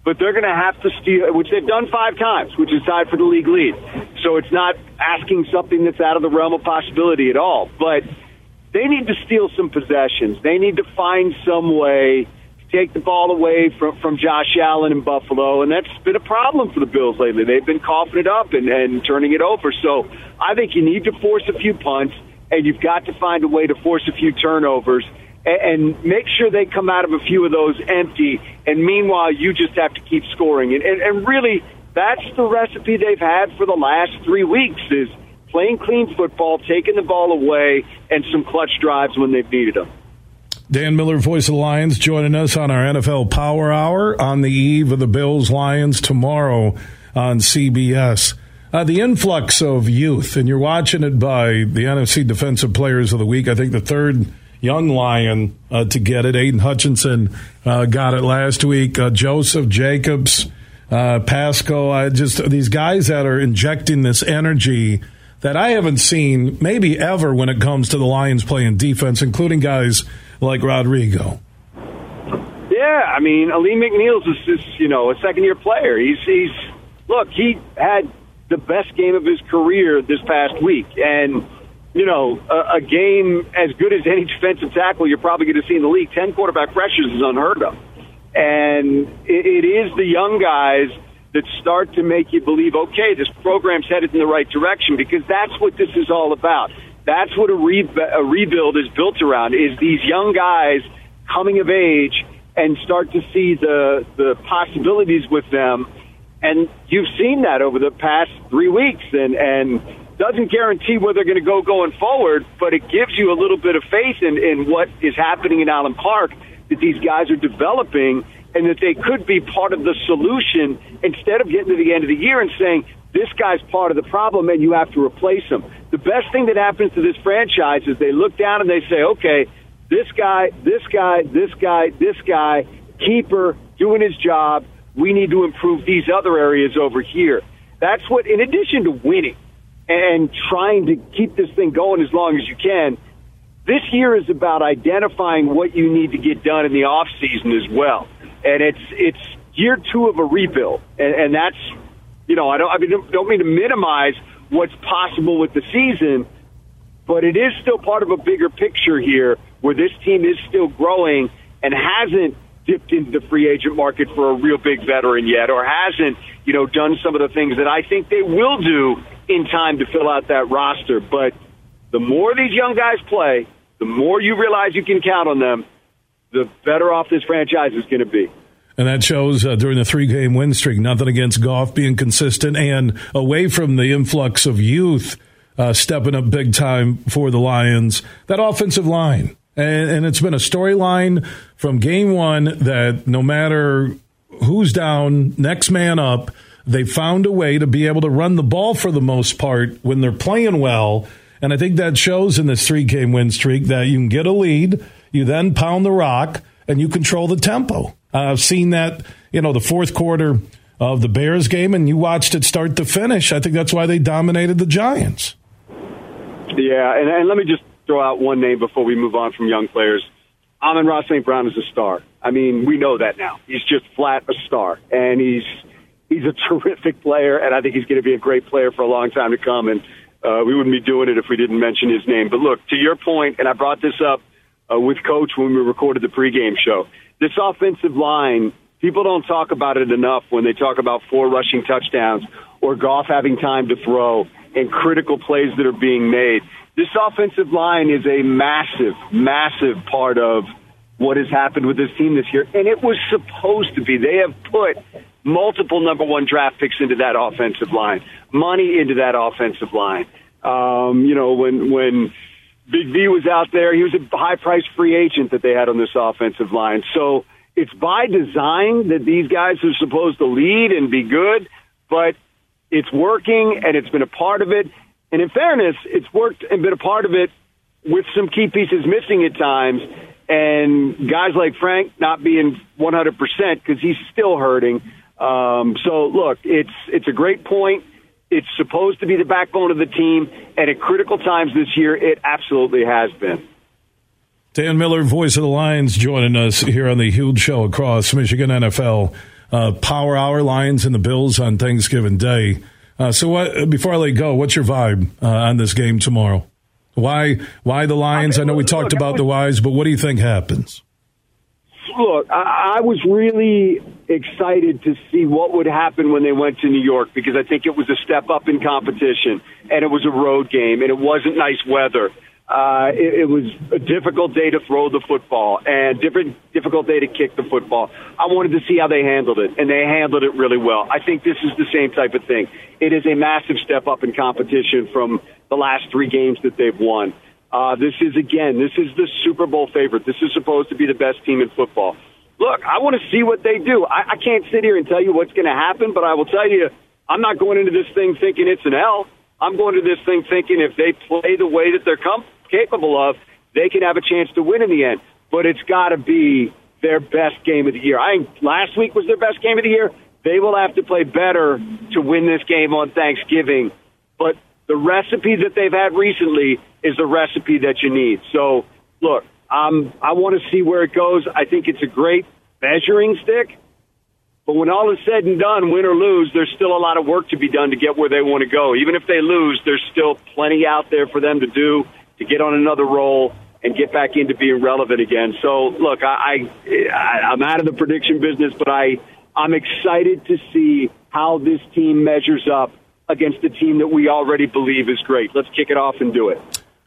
but they're going to have to steal, which they've done five times, which is tied for the league lead. So it's not asking something that's out of the realm of possibility at all. But they need to steal some possessions. They need to find some way take the ball away from, from Josh Allen in Buffalo, and that's been a problem for the Bills lately. They've been coughing it up and, and turning it over. So I think you need to force a few punts, and you've got to find a way to force a few turnovers and make sure they come out of a few of those empty. And meanwhile, you just have to keep scoring. And, and, and really, that's the recipe they've had for the last three weeks is playing clean football, taking the ball away, and some clutch drives when they've needed them. Dan Miller, voice of the Lions, joining us on our NFL Power Hour on the eve of the Bills Lions tomorrow on CBS. Uh, the influx of youth, and you're watching it by the NFC Defensive Players of the Week. I think the third young lion uh, to get it. Aidan Hutchinson uh, got it last week. Uh, Joseph Jacobs, uh, Paschal. I just these guys that are injecting this energy that I haven't seen maybe ever when it comes to the Lions playing defense, including guys like Rodrigo. Yeah, I mean, Alim McNeill's is just, you know a second year player. He's he's look, he had the best game of his career this past week, and you know, a, a game as good as any defensive tackle you're probably going to see in the league. Ten quarterback pressures is unheard of, and it, it is the young guys that start to make you believe, okay, this program's headed in the right direction because that's what this is all about. That's what a, re- a rebuild is built around: is these young guys coming of age and start to see the the possibilities with them. And you've seen that over the past three weeks, and and doesn't guarantee where they're going to go going forward, but it gives you a little bit of faith in, in what is happening in Allen Park that these guys are developing and that they could be part of the solution instead of getting to the end of the year and saying, this guy's part of the problem and you have to replace him. The best thing that happens to this franchise is they look down and they say, okay, this guy, this guy, this guy, this guy, keeper, doing his job. We need to improve these other areas over here. That's what, in addition to winning, and trying to keep this thing going as long as you can. This year is about identifying what you need to get done in the off season as well, and it's it's year two of a rebuild, and, and that's you know I don't I mean don't mean to minimize what's possible with the season, but it is still part of a bigger picture here where this team is still growing and hasn't dipped into the free agent market for a real big veteran yet, or hasn't you know done some of the things that I think they will do in time to fill out that roster. But the more these young guys play, the more you realize you can count on them, the better off this franchise is going to be. And that shows uh, during the three game win streak, nothing against Goff being consistent and away from the influx of youth uh, stepping up big time for the Lions. That offensive line. And, and it's been a storyline from game one that no matter who's down, next man up, they found a way to be able to run the ball for the most part when they're playing well. And I think that shows in this three game win streak that you can get a lead, you then pound the rock, and you control the tempo. I've seen that, you know, the fourth quarter of the Bears game, and you watched it start to finish. I think that's why they dominated the Giants. Yeah, and, and let me just throw out one name before we move on from young players. Amon-Ra St. Brown is a star. I mean, we know that now. He's just flat a star, and he's he's a terrific player, and I think he's going to be a great player for a long time to come. And uh, we wouldn't be doing it if we didn't mention his name. But look, to your point, and I brought this up uh, with Coach when we recorded the pregame show. This offensive line, people don't talk about it enough when they talk about four rushing touchdowns or Goff having time to throw and critical plays that are being made. This offensive line is a massive, massive part of what has happened with this team this year, and it was supposed to be. They have put multiple number one draft picks into that offensive line, money into that offensive line. Um, you know, when when Big V was out there, he was a high priced free agent that they had on this offensive line. So it's by design that these guys are supposed to lead and be good, but it's working and it's been a part of it. And in fairness, it's worked and been a part of it with some key pieces missing at times and guys like Frank not being 100% because he's still hurting. Um, so look, it's it's a great point. It's supposed to be the backbone of the team, and at critical times this year, it absolutely has been. Dan Miller, voice of the Lions, joining us here on the huge show across Michigan NFL. Uh, Power Hour Lions and the Bills on Thanksgiving Day. Uh, so, what, before I let go, what's your vibe uh, on this game tomorrow? Why why the Lions? I know we talked about the whys, but what do you think happens? Look, I, I was really excited to see what would happen when they went to New York because I think it was a step up in competition and it was a road game and it wasn't nice weather. Uh, it, it was a difficult day to throw the football and different difficult day to kick the football. I wanted to see how they handled it, and they handled it really well. I think this is the same type of thing. It is a massive step up in competition from the last three games that they've won. Uh, this is again, this is the Super Bowl favorite. This is supposed to be the best team in football. Look, I want to see what they do. I, I can't sit here and tell you what's going to happen, but I will tell you, I'm not going into this thing thinking it's an L. I'm going to this thing thinking if they play the way that they're com- capable of, they can have a chance to win in the end. But it's got to be their best game of the year. I last week was their best game of the year. They will have to play better to win this game on Thanksgiving. But the recipe that they've had recently is the recipe that you need. So, look, um, I want to see where it goes. I think it's a great measuring stick. But when all is said and done, win or lose, there's still a lot of work to be done to get where they want to go. Even if they lose, there's still plenty out there for them to do to get on another roll and get back into being relevant again. So, look, I, I I'm out of the prediction business, but I I'm excited to see how this team measures up against a team that we already believe is great. Let's kick it off and do it.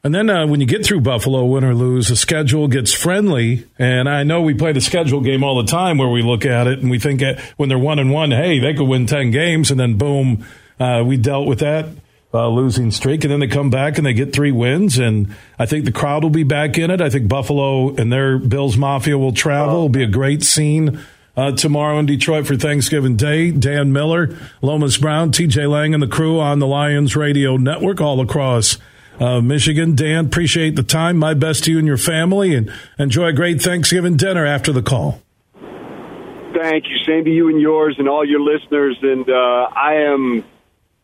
And then uh, when you get through Buffalo, win or lose, the schedule gets friendly. And I know we play the schedule game all the time where we look at it and we think when they're one and one, hey, they could win 10 games. And then boom, uh, we dealt with that uh, losing streak. And then they come back and they get three wins. And I think the crowd will be back in it. I think Buffalo and their Bills Mafia will travel. It'll be a great scene. Uh, tomorrow in Detroit for Thanksgiving Day. Dan Miller, Lomas Brown, TJ Lang, and the crew on the Lions Radio Network all across uh, Michigan. Dan, appreciate the time. My best to you and your family, and enjoy a great Thanksgiving dinner after the call. Thank you. Same to you and yours and all your listeners. And uh, I am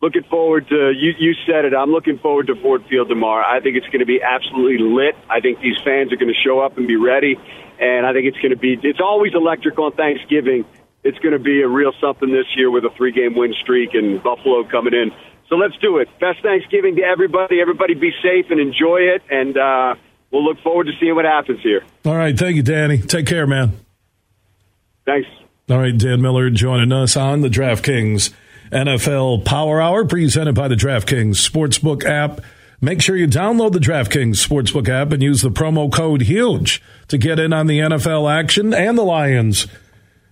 looking forward to you. You said it. I'm looking forward to Ford Field tomorrow. I think it's going to be absolutely lit. I think these fans are going to show up and be ready and I think it's going to be. It's always electric on Thanksgiving. It's going to be a real something this year with a three-game win streak and Buffalo coming in. So let's do it. Best Thanksgiving to everybody. Everybody be safe and enjoy it, and uh, we'll look forward to seeing what happens here. All right, thank you, Danny. Take care, man. Thanks. All right, Dan Miller joining us on the DraftKings NFL Power Hour, presented by the DraftKings Sportsbook app. Make sure you download the DraftKings Sportsbook app and use the promo code HUGE to get in on the NFL action and the Lions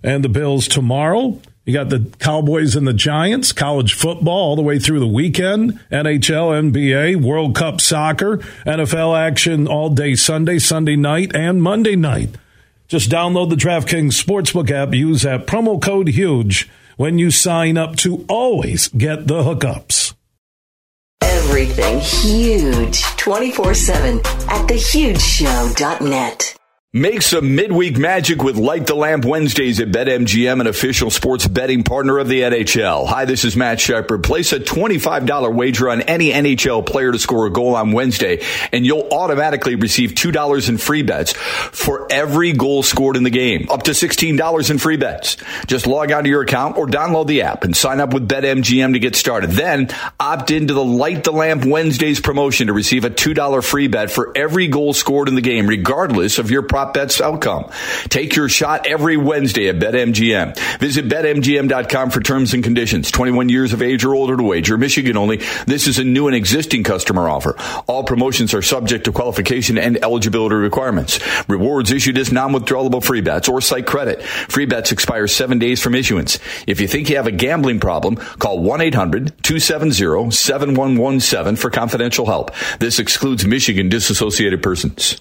and the Bills tomorrow. You got the Cowboys and the Giants, college football all the way through the weekend, NHL, NBA, World Cup soccer, NFL action all day Sunday, Sunday night, and Monday night. Just download the DraftKings Sportsbook app. Use that promo code HUGE when you sign up to always get the hookups. Everything huge 24 7 at thehugeshow.net. Make some midweek magic with Light the Lamp Wednesdays at BetMGM, an official sports betting partner of the NHL. Hi, this is Matt Shepard. Place a $25 wager on any NHL player to score a goal on Wednesday, and you'll automatically receive $2 in free bets for every goal scored in the game, up to $16 in free bets. Just log on to your account or download the app and sign up with BetMGM to get started. Then opt into the Light the Lamp Wednesdays promotion to receive a $2 free bet for every goal scored in the game, regardless of your prop bets outcome. Take your shot every Wednesday at BetMGM. Visit BetMGM.com for terms and conditions. 21 years of age or older to wager. Michigan only. This is a new and existing customer offer. All promotions are subject to qualification and eligibility requirements. Rewards issued as non-withdrawable free bets or site credit. Free bets expire seven days from issuance. If you think you have a gambling problem, call 1-800-270-7117 for confidential help. This excludes Michigan disassociated persons.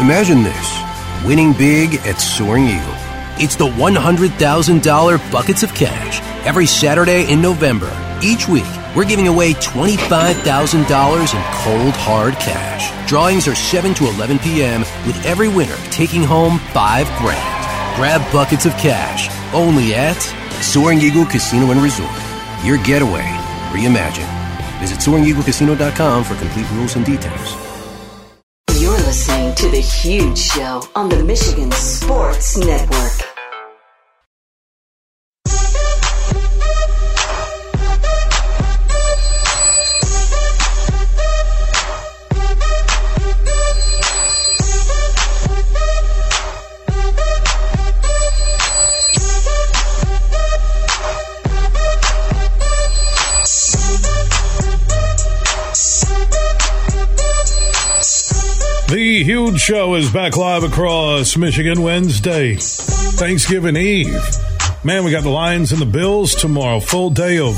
Imagine this winning big at Soaring Eagle. It's the $100,000 buckets of cash every Saturday in November. Each week, we're giving away $25,000 in cold, hard cash. Drawings are 7 to 11 p.m., with every winner taking home 5 grand. Grab buckets of cash only at Soaring Eagle Casino and Resort. Your getaway reimagined. Visit SoaringEagleCasino.com for complete rules and details. To The Huge Show on the Michigan Sports Network. Huge Show is back live across Michigan Wednesday, Thanksgiving Eve. Man, we got the Lions and the Bills tomorrow. Full day of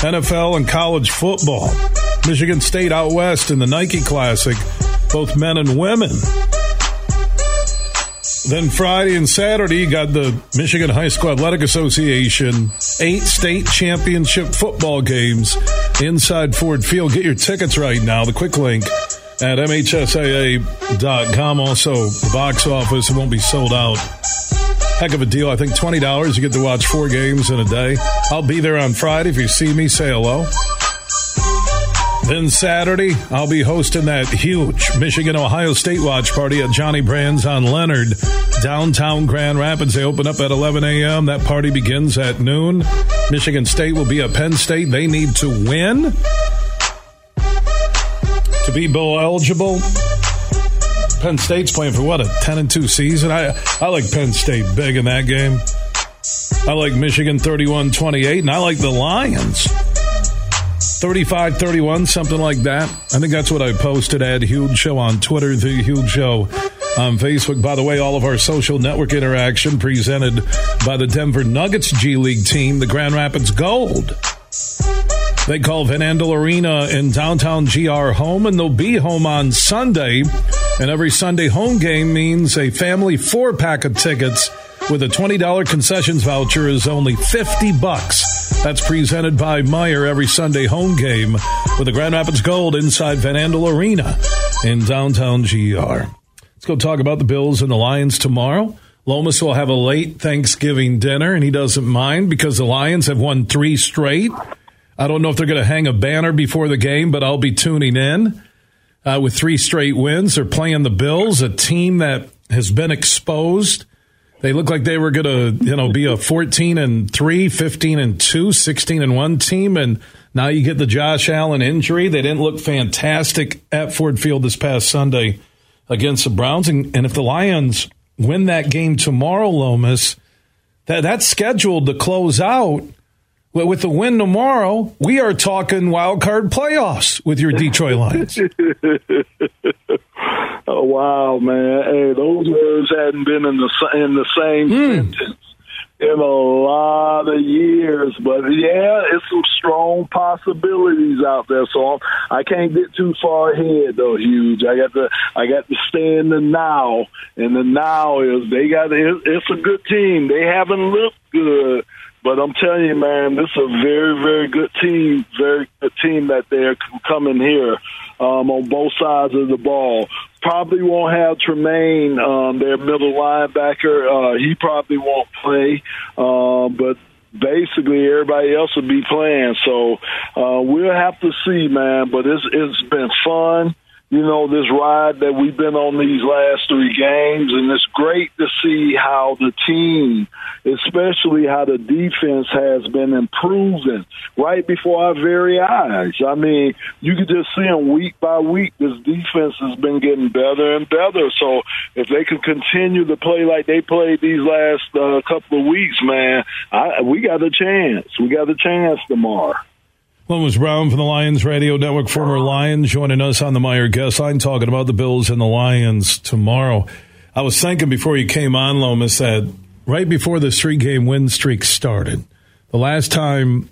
NFL and college football. Michigan State out west in the Nike Classic, both men and women. Then Friday and Saturday, got the Michigan High School Athletic Association eight state championship football games inside Ford Field. Get your tickets right now. The quick link at MHSAA.com. Also, the box office it won't be sold out. Heck of a deal. I think $20. You get to watch four games in a day. I'll be there on Friday. If you see me, say hello. Then Saturday, I'll be hosting that huge Michigan Ohio State watch party at Johnny Brann's on Leonard, downtown Grand Rapids. They open up at 11 a.m. That party begins at noon. Michigan State will be at Penn State. They need to win to be bowl eligible. Penn State's playing for what a 10 and 2 season. I I like Penn State big in that game. I like Michigan 31-28 and I like the Lions 35-31 something like that. I think that's what I posted at Huge Show on Twitter, the Huge Show on Facebook. By the way, all of our social network interaction presented by the Denver Nuggets G League team, the Grand Rapids Gold. They call Van Andel Arena in downtown GR home, and they'll be home on Sunday. And every Sunday home game means a family four pack of tickets with a $20 concessions voucher is only 50 bucks. That's presented by Meijer every Sunday home game with the Grand Rapids Gold inside Van Andel Arena in downtown GR. Let's go talk about the Bills and the Lions tomorrow. Lomas will have a late Thanksgiving dinner, and he doesn't mind because the Lions have won three straight. I don't know if they're going to hang a banner before the game, but I'll be tuning in. Uh, with three straight wins, they're playing the Bills, a team that has been exposed. They look like they were going to, you know, be a 14 and 3, 15 and 2, 16 and 1 team and now you get the Josh Allen injury. They didn't look fantastic at Ford Field this past Sunday against the Browns and, and if the Lions win that game tomorrow, Lomas, that that's scheduled to close out Well, with the win tomorrow, we are talking wild card playoffs with your Detroit Lions. oh wow, man! Hey, those words hadn't been in the in the same hmm. sentence in a lot of years. But yeah, it's some strong possibilities out there. So I can't get too far ahead though. Huge. I got to I got to stay in the now, and the now is they got it's a good team. They haven't looked good. But I'm telling you, man, this is a very, very good team. Very good team that they're coming here um, on both sides of the ball. Probably won't have Tremaine, um, their middle linebacker. Uh, he probably won't play, uh, but basically everybody else will be playing. So uh, we'll have to see, man. But it's it's been fun you know, this ride that we've been on these last three games, and it's great to see how the team, especially how the defense has been improving right before our very eyes. I mean, you can just see them week by week. This defense has been getting better and better. So if they can continue to play like they played these last uh, couple of weeks, man, I, we got a chance. We got a chance tomorrow. Lomas Brown from the Lions Radio Network, former Lions, joining us on the Meijer guest line, talking about the Bills and the Lions tomorrow. I was thinking before you came on, Lomas, that right before the three game win streak started, the last time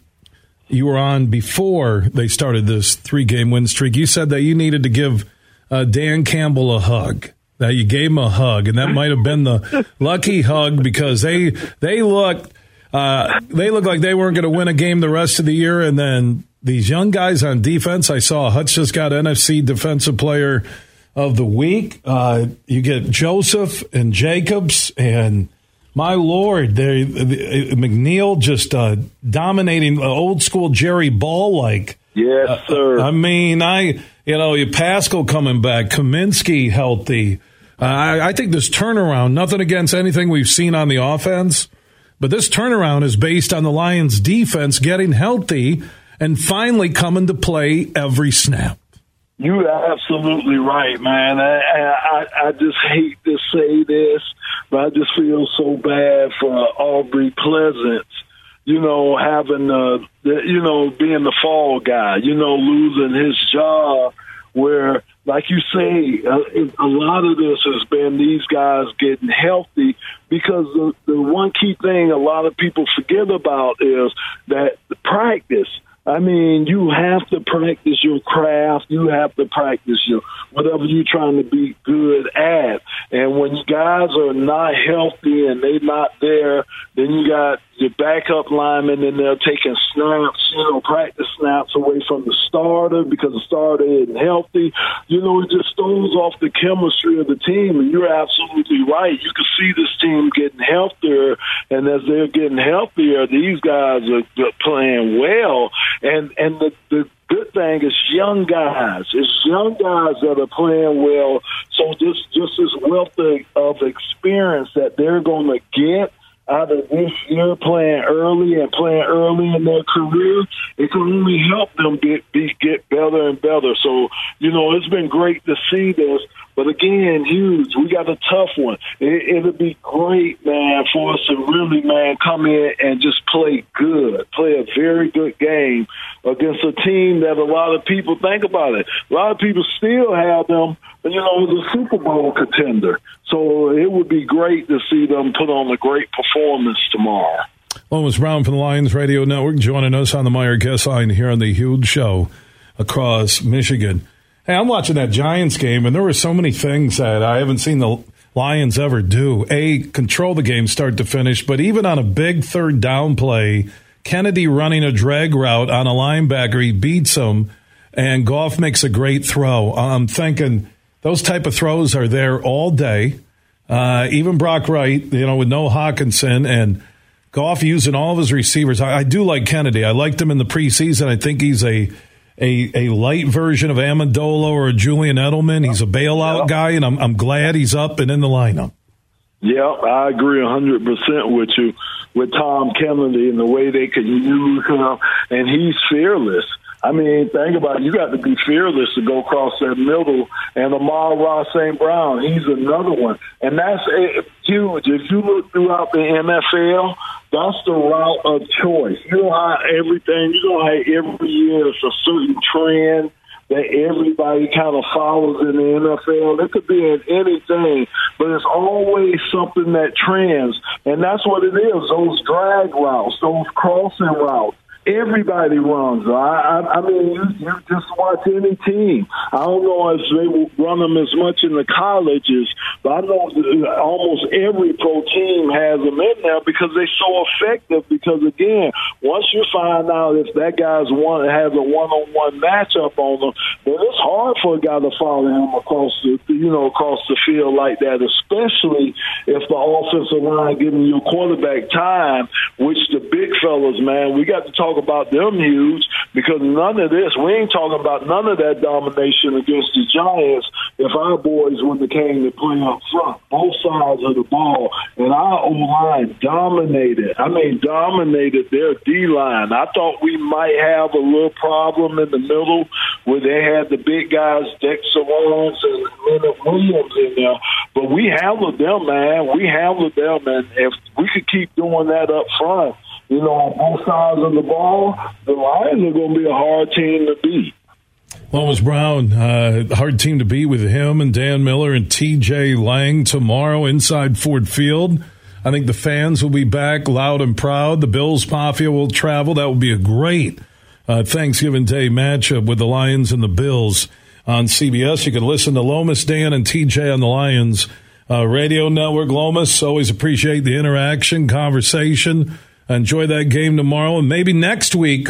you were on before they started this three game win streak, you said that you needed to give uh, Dan Campbell a hug. That you gave him a hug, and that might have been the lucky hug because they they looked uh, they looked like they weren't going to win a game the rest of the year. And then these young guys on defense, I saw Hutch just got NFC Defensive Player of the Week. Uh, you get Joseph and Jacobs, and my lord, they, they McNeill just uh, dominating old school Jerry Ball like. Yes, uh, sir. I mean, I you know, Paschal coming back, Kaminsky healthy. Uh, I, I think this turnaround. Nothing against anything we've seen on the offense but this turnaround is based on the Lions defense getting healthy and finally coming to play every snap. You're absolutely right, man. I, I I just hate to say this, but I just feel so bad for Aubrey Pleasant. You know, having uh, the, you know, being the fall guy. You know, losing his job where like you say, a, a lot of this has been these guys getting healthy because the, the one key thing a lot of people forget about is that the practice. I mean, you have to practice your craft. You have to practice your whatever you're trying to be good at. And when guys are not healthy and they're not there, then you got your backup linemen and they're taking snaps, you know, practice snaps away from the starter because the starter isn't healthy. You know, it just throws off the chemistry of the team. And you're absolutely right. You can see this team getting healthier, and as they're getting healthier, these guys are playing well. And and the the good thing is young guys. It's young guys that are playing well. So just just this wealth of experience that they're going to get of this year playing early and playing early in their career, it can only help them be, be get better and better. So, you know, it's been great to see this. But again, huge. We got a tough one. It, it'll be great, man, for us to really, man, come in and just play good, play a very good game against a team that a lot of people think about it. A lot of people still have them, you know, as a Super Bowl contender. So it would be great to see them put on a great performance tomorrow. Lomas Brown from the Lions Radio Network joining us on the Meijer Guest Line here on the huge show across Michigan. Hey, I'm watching that Giants game, and there were so many things that I haven't seen the Lions ever do. A, control the game start to finish, but even on a big third down play, Kennedy running a drag route on a linebacker, he beats him, and Goff makes a great throw. I'm thinking those type of throws are there all day. Uh, even Brock Wright, you know, with no Hockenson and Goff using all of his receivers. I, I do like Kennedy. I liked him in the preseason. I think he's a a, a light version of Amendola or Julian Edelman. He's a bailout guy, and I'm, I'm glad he's up and in the lineup. Yeah, I agree 100% with you with Tom Kennedy and the way they could use him, and he's fearless. I mean, think about it. You got to be fearless to go across that middle. And Amon-Ra St. Brown, he's another one. And that's huge. If you look throughout the NFL, That's the route of choice. You know how everything, you know how every year it's a certain trend that everybody kind of follows in the NFL. It could be in anything, but it's always something that trends. And that's what it is. Those drag routes, those crossing routes everybody runs. I, I, I mean, you, you just watch any team. I don't know if they will run them as much in the colleges, but I know uh, almost every pro team has them in there because they're so effective. Because again, once you find out if that guy's one has a one-on-one matchup on them, then it's hard for a guy to follow him across the you know across the field like that, especially if the offensive line giving you quarterback time, which the big fellas, man, we got to talk talk about them huge because none of this, we ain't talking about none of that domination against the Giants if our boys wouldn't have came to play up front, both sides of the ball. And our O line dominated. I mean, dominated their D line. I thought we might have a little problem in the middle where they had the big guys, Dexter Lawrence and Leonard Williams in there. But we handled them, man. We handled them. And if we could keep doing that up front, you know, on both sides of the ball, the Lions are going to be a hard team to beat. Lomas Brown, uh, hard team to beat with him and Dan Miller and TJ Lang tomorrow inside Ford Field. I think the fans will be back loud and proud. The Bills Mafia will travel. That will be a great uh, Thanksgiving Day matchup with the Lions and the Bills on CBS. You can listen to Lomas, Dan, and TJ on the Lions uh, radio network. Lomas, always appreciate the interaction, conversation. Enjoy that game tomorrow, and maybe next week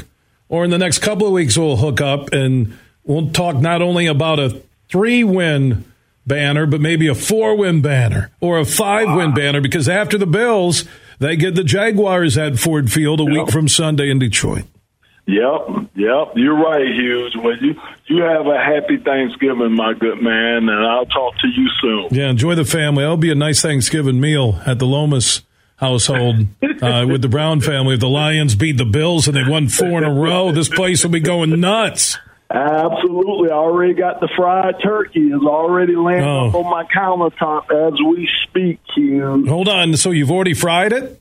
or in the next couple of weeks we'll hook up and we'll talk not only about a three win banner, but maybe a four win banner or a five win banner because after the Bills, they get the Jaguars at Ford Field a yep. week from Sunday in Detroit. Yep, yep, you're right, Hughes. Well, you you have a happy Thanksgiving, my good man, and I'll talk to you soon. Yeah, enjoy the family. That'll be a nice Thanksgiving meal at the Lomas household uh, with the Brown family. If the Lions beat the Bills and they won four in a row, this place will be going nuts. Absolutely. I already got the fried turkey. It's already landing oh. on my countertop as we speak, Hugh. Hold on. So you've already fried it?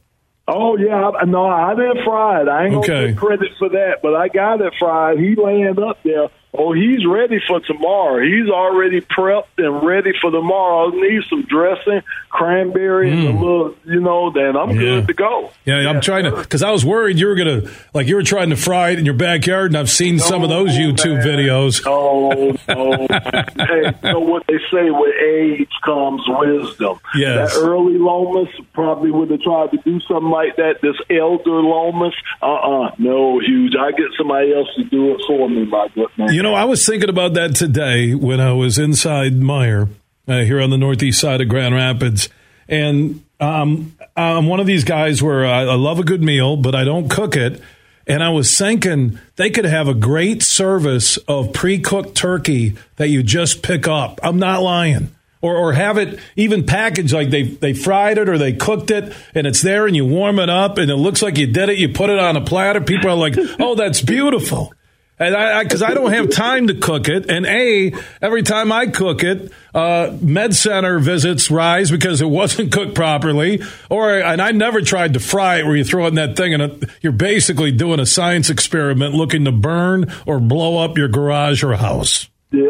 Oh yeah, no, I didn't fry it. I ain't gonna get credit for that, but I got it fried. He laying up there. Oh, he's ready for tomorrow. He's already prepped and ready for tomorrow. I need some dressing, cranberry, mm. and a mm. little, you know, then I'm yeah. good to go. Yeah, yeah I'm trying to, because I was worried you were going to, like, you were trying to fry it in your backyard, and I've seen no, some of those YouTube man. videos. Oh, oh. hey, you know what they say, with age comes wisdom. Yes. That early Lomas probably would have tried to do something like that. This elder Lomas, uh-uh, no, huge. I get somebody else to do it for me, my good man. You know, I was thinking about that today when I was inside Meijer uh, here on the northeast side of Grand Rapids. And um, I'm one of these guys where I, I love a good meal, but I don't cook it. And I was thinking they could have a great service of pre cooked turkey that you just pick up. I'm not lying. Or, or have it even packaged like they, they fried it or they cooked it and it's there and you warm it up and it looks like you did it. You put it on a platter. People are like, oh, that's beautiful. And I, because I, I, don't have time to cook it, and a every time I cook it, uh, med center visits rise because it wasn't cooked properly. Or and I never tried to fry it, where you throw it in that thing and it, you're basically doing a science experiment, looking to burn or blow up your garage or house. Yeah.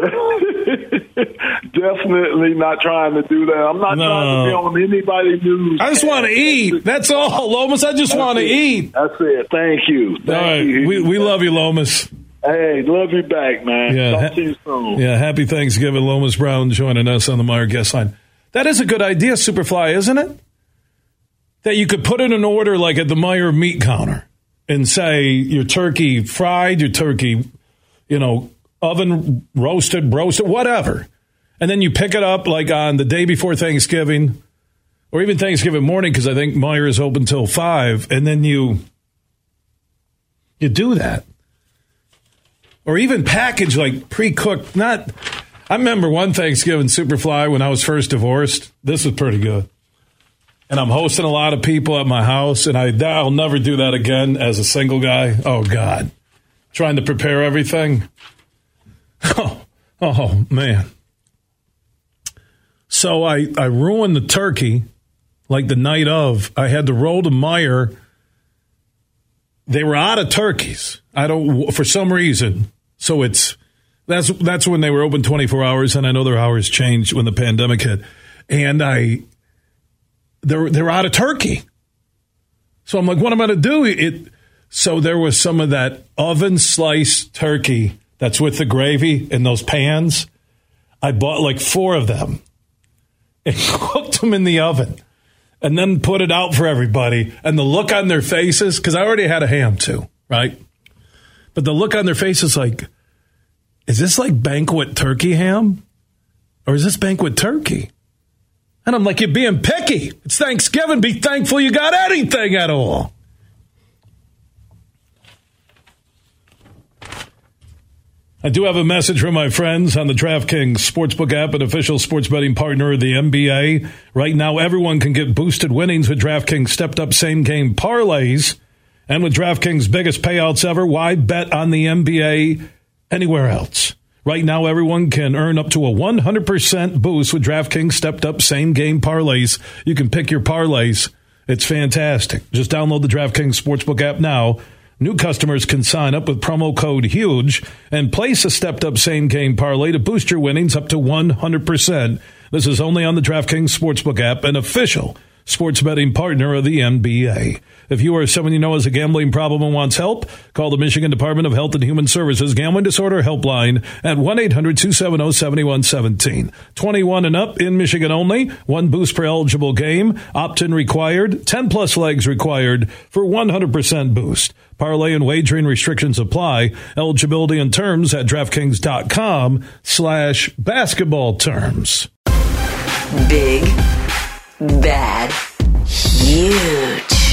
Definitely not trying to do that. I'm not no. trying to be on anybody news. I just want to eat. That's all, Lomas. I just want to eat. That's it. Thank you. Thank all right. You. We, we love you, Lomas. Hey, love you back, man. Yeah, Talk to you soon. Yeah, happy Thanksgiving, Lomas Brown joining us on the Meijer guest line. That is a good idea, Superfly, isn't it? That you could put in an order like at the Meijer meat counter and say your turkey fried, your turkey, you know, oven roasted, roasted, whatever. And then you pick it up like on the day before Thanksgiving or even Thanksgiving morning because I think Meijer is open till 5 and then you you do that or even packaged like pre-cooked. Not. I remember one Thanksgiving Superfly when I was first divorced. This was pretty good. And I'm hosting a lot of people at my house, and I, I'll never do that again as a single guy. Oh God, trying to prepare everything. Oh, oh man. So I, I ruined the turkey like the night of. I had to roll to Meijer they were out of turkeys. I don't for some reason. So it's that's that's when they were open 24 hours, and I know their hours changed when the pandemic hit. And I they're they're out of turkey. So I'm like, what am I going to do? It so there was some of that oven sliced turkey that's with the gravy in those pans. I bought like four of them and cooked them in the oven and then put it out for everybody. And the look on their faces, because I already had a ham too, right? But the look on their face is like, is this like banquet turkey ham? Or is this banquet turkey? And I'm like, you're being picky. It's Thanksgiving. Be thankful you got anything at all. I do have a message from my friends on the DraftKings Sportsbook app an official sports betting partner of the NBA. Right now, everyone can get boosted winnings with DraftKings stepped up same game parlays. And with DraftKings biggest payouts ever, why bet on the NBA anywhere else? Right now, everyone can earn up to a 100% boost with DraftKings stepped up same game parlays. You can pick your parlays. It's fantastic. Just download the DraftKings Sportsbook app now New customers can sign up with promo code HUGE and place a stepped up same game parlay to boost your winnings up to 100%. This is only on the DraftKings Sportsbook app, an official sports betting partner of the NBA. If you or someone you know has a gambling problem and wants help, call the Michigan Department of Health and Human Services Gambling Disorder Helpline at 1-800-270-7117. 21 and up in Michigan only. One boost per eligible game. Opt-in required. 10 plus legs required for 100% boost. Parlay and wagering restrictions apply. Eligibility and terms at DraftKings.com slash basketball terms. Big, bad, huge.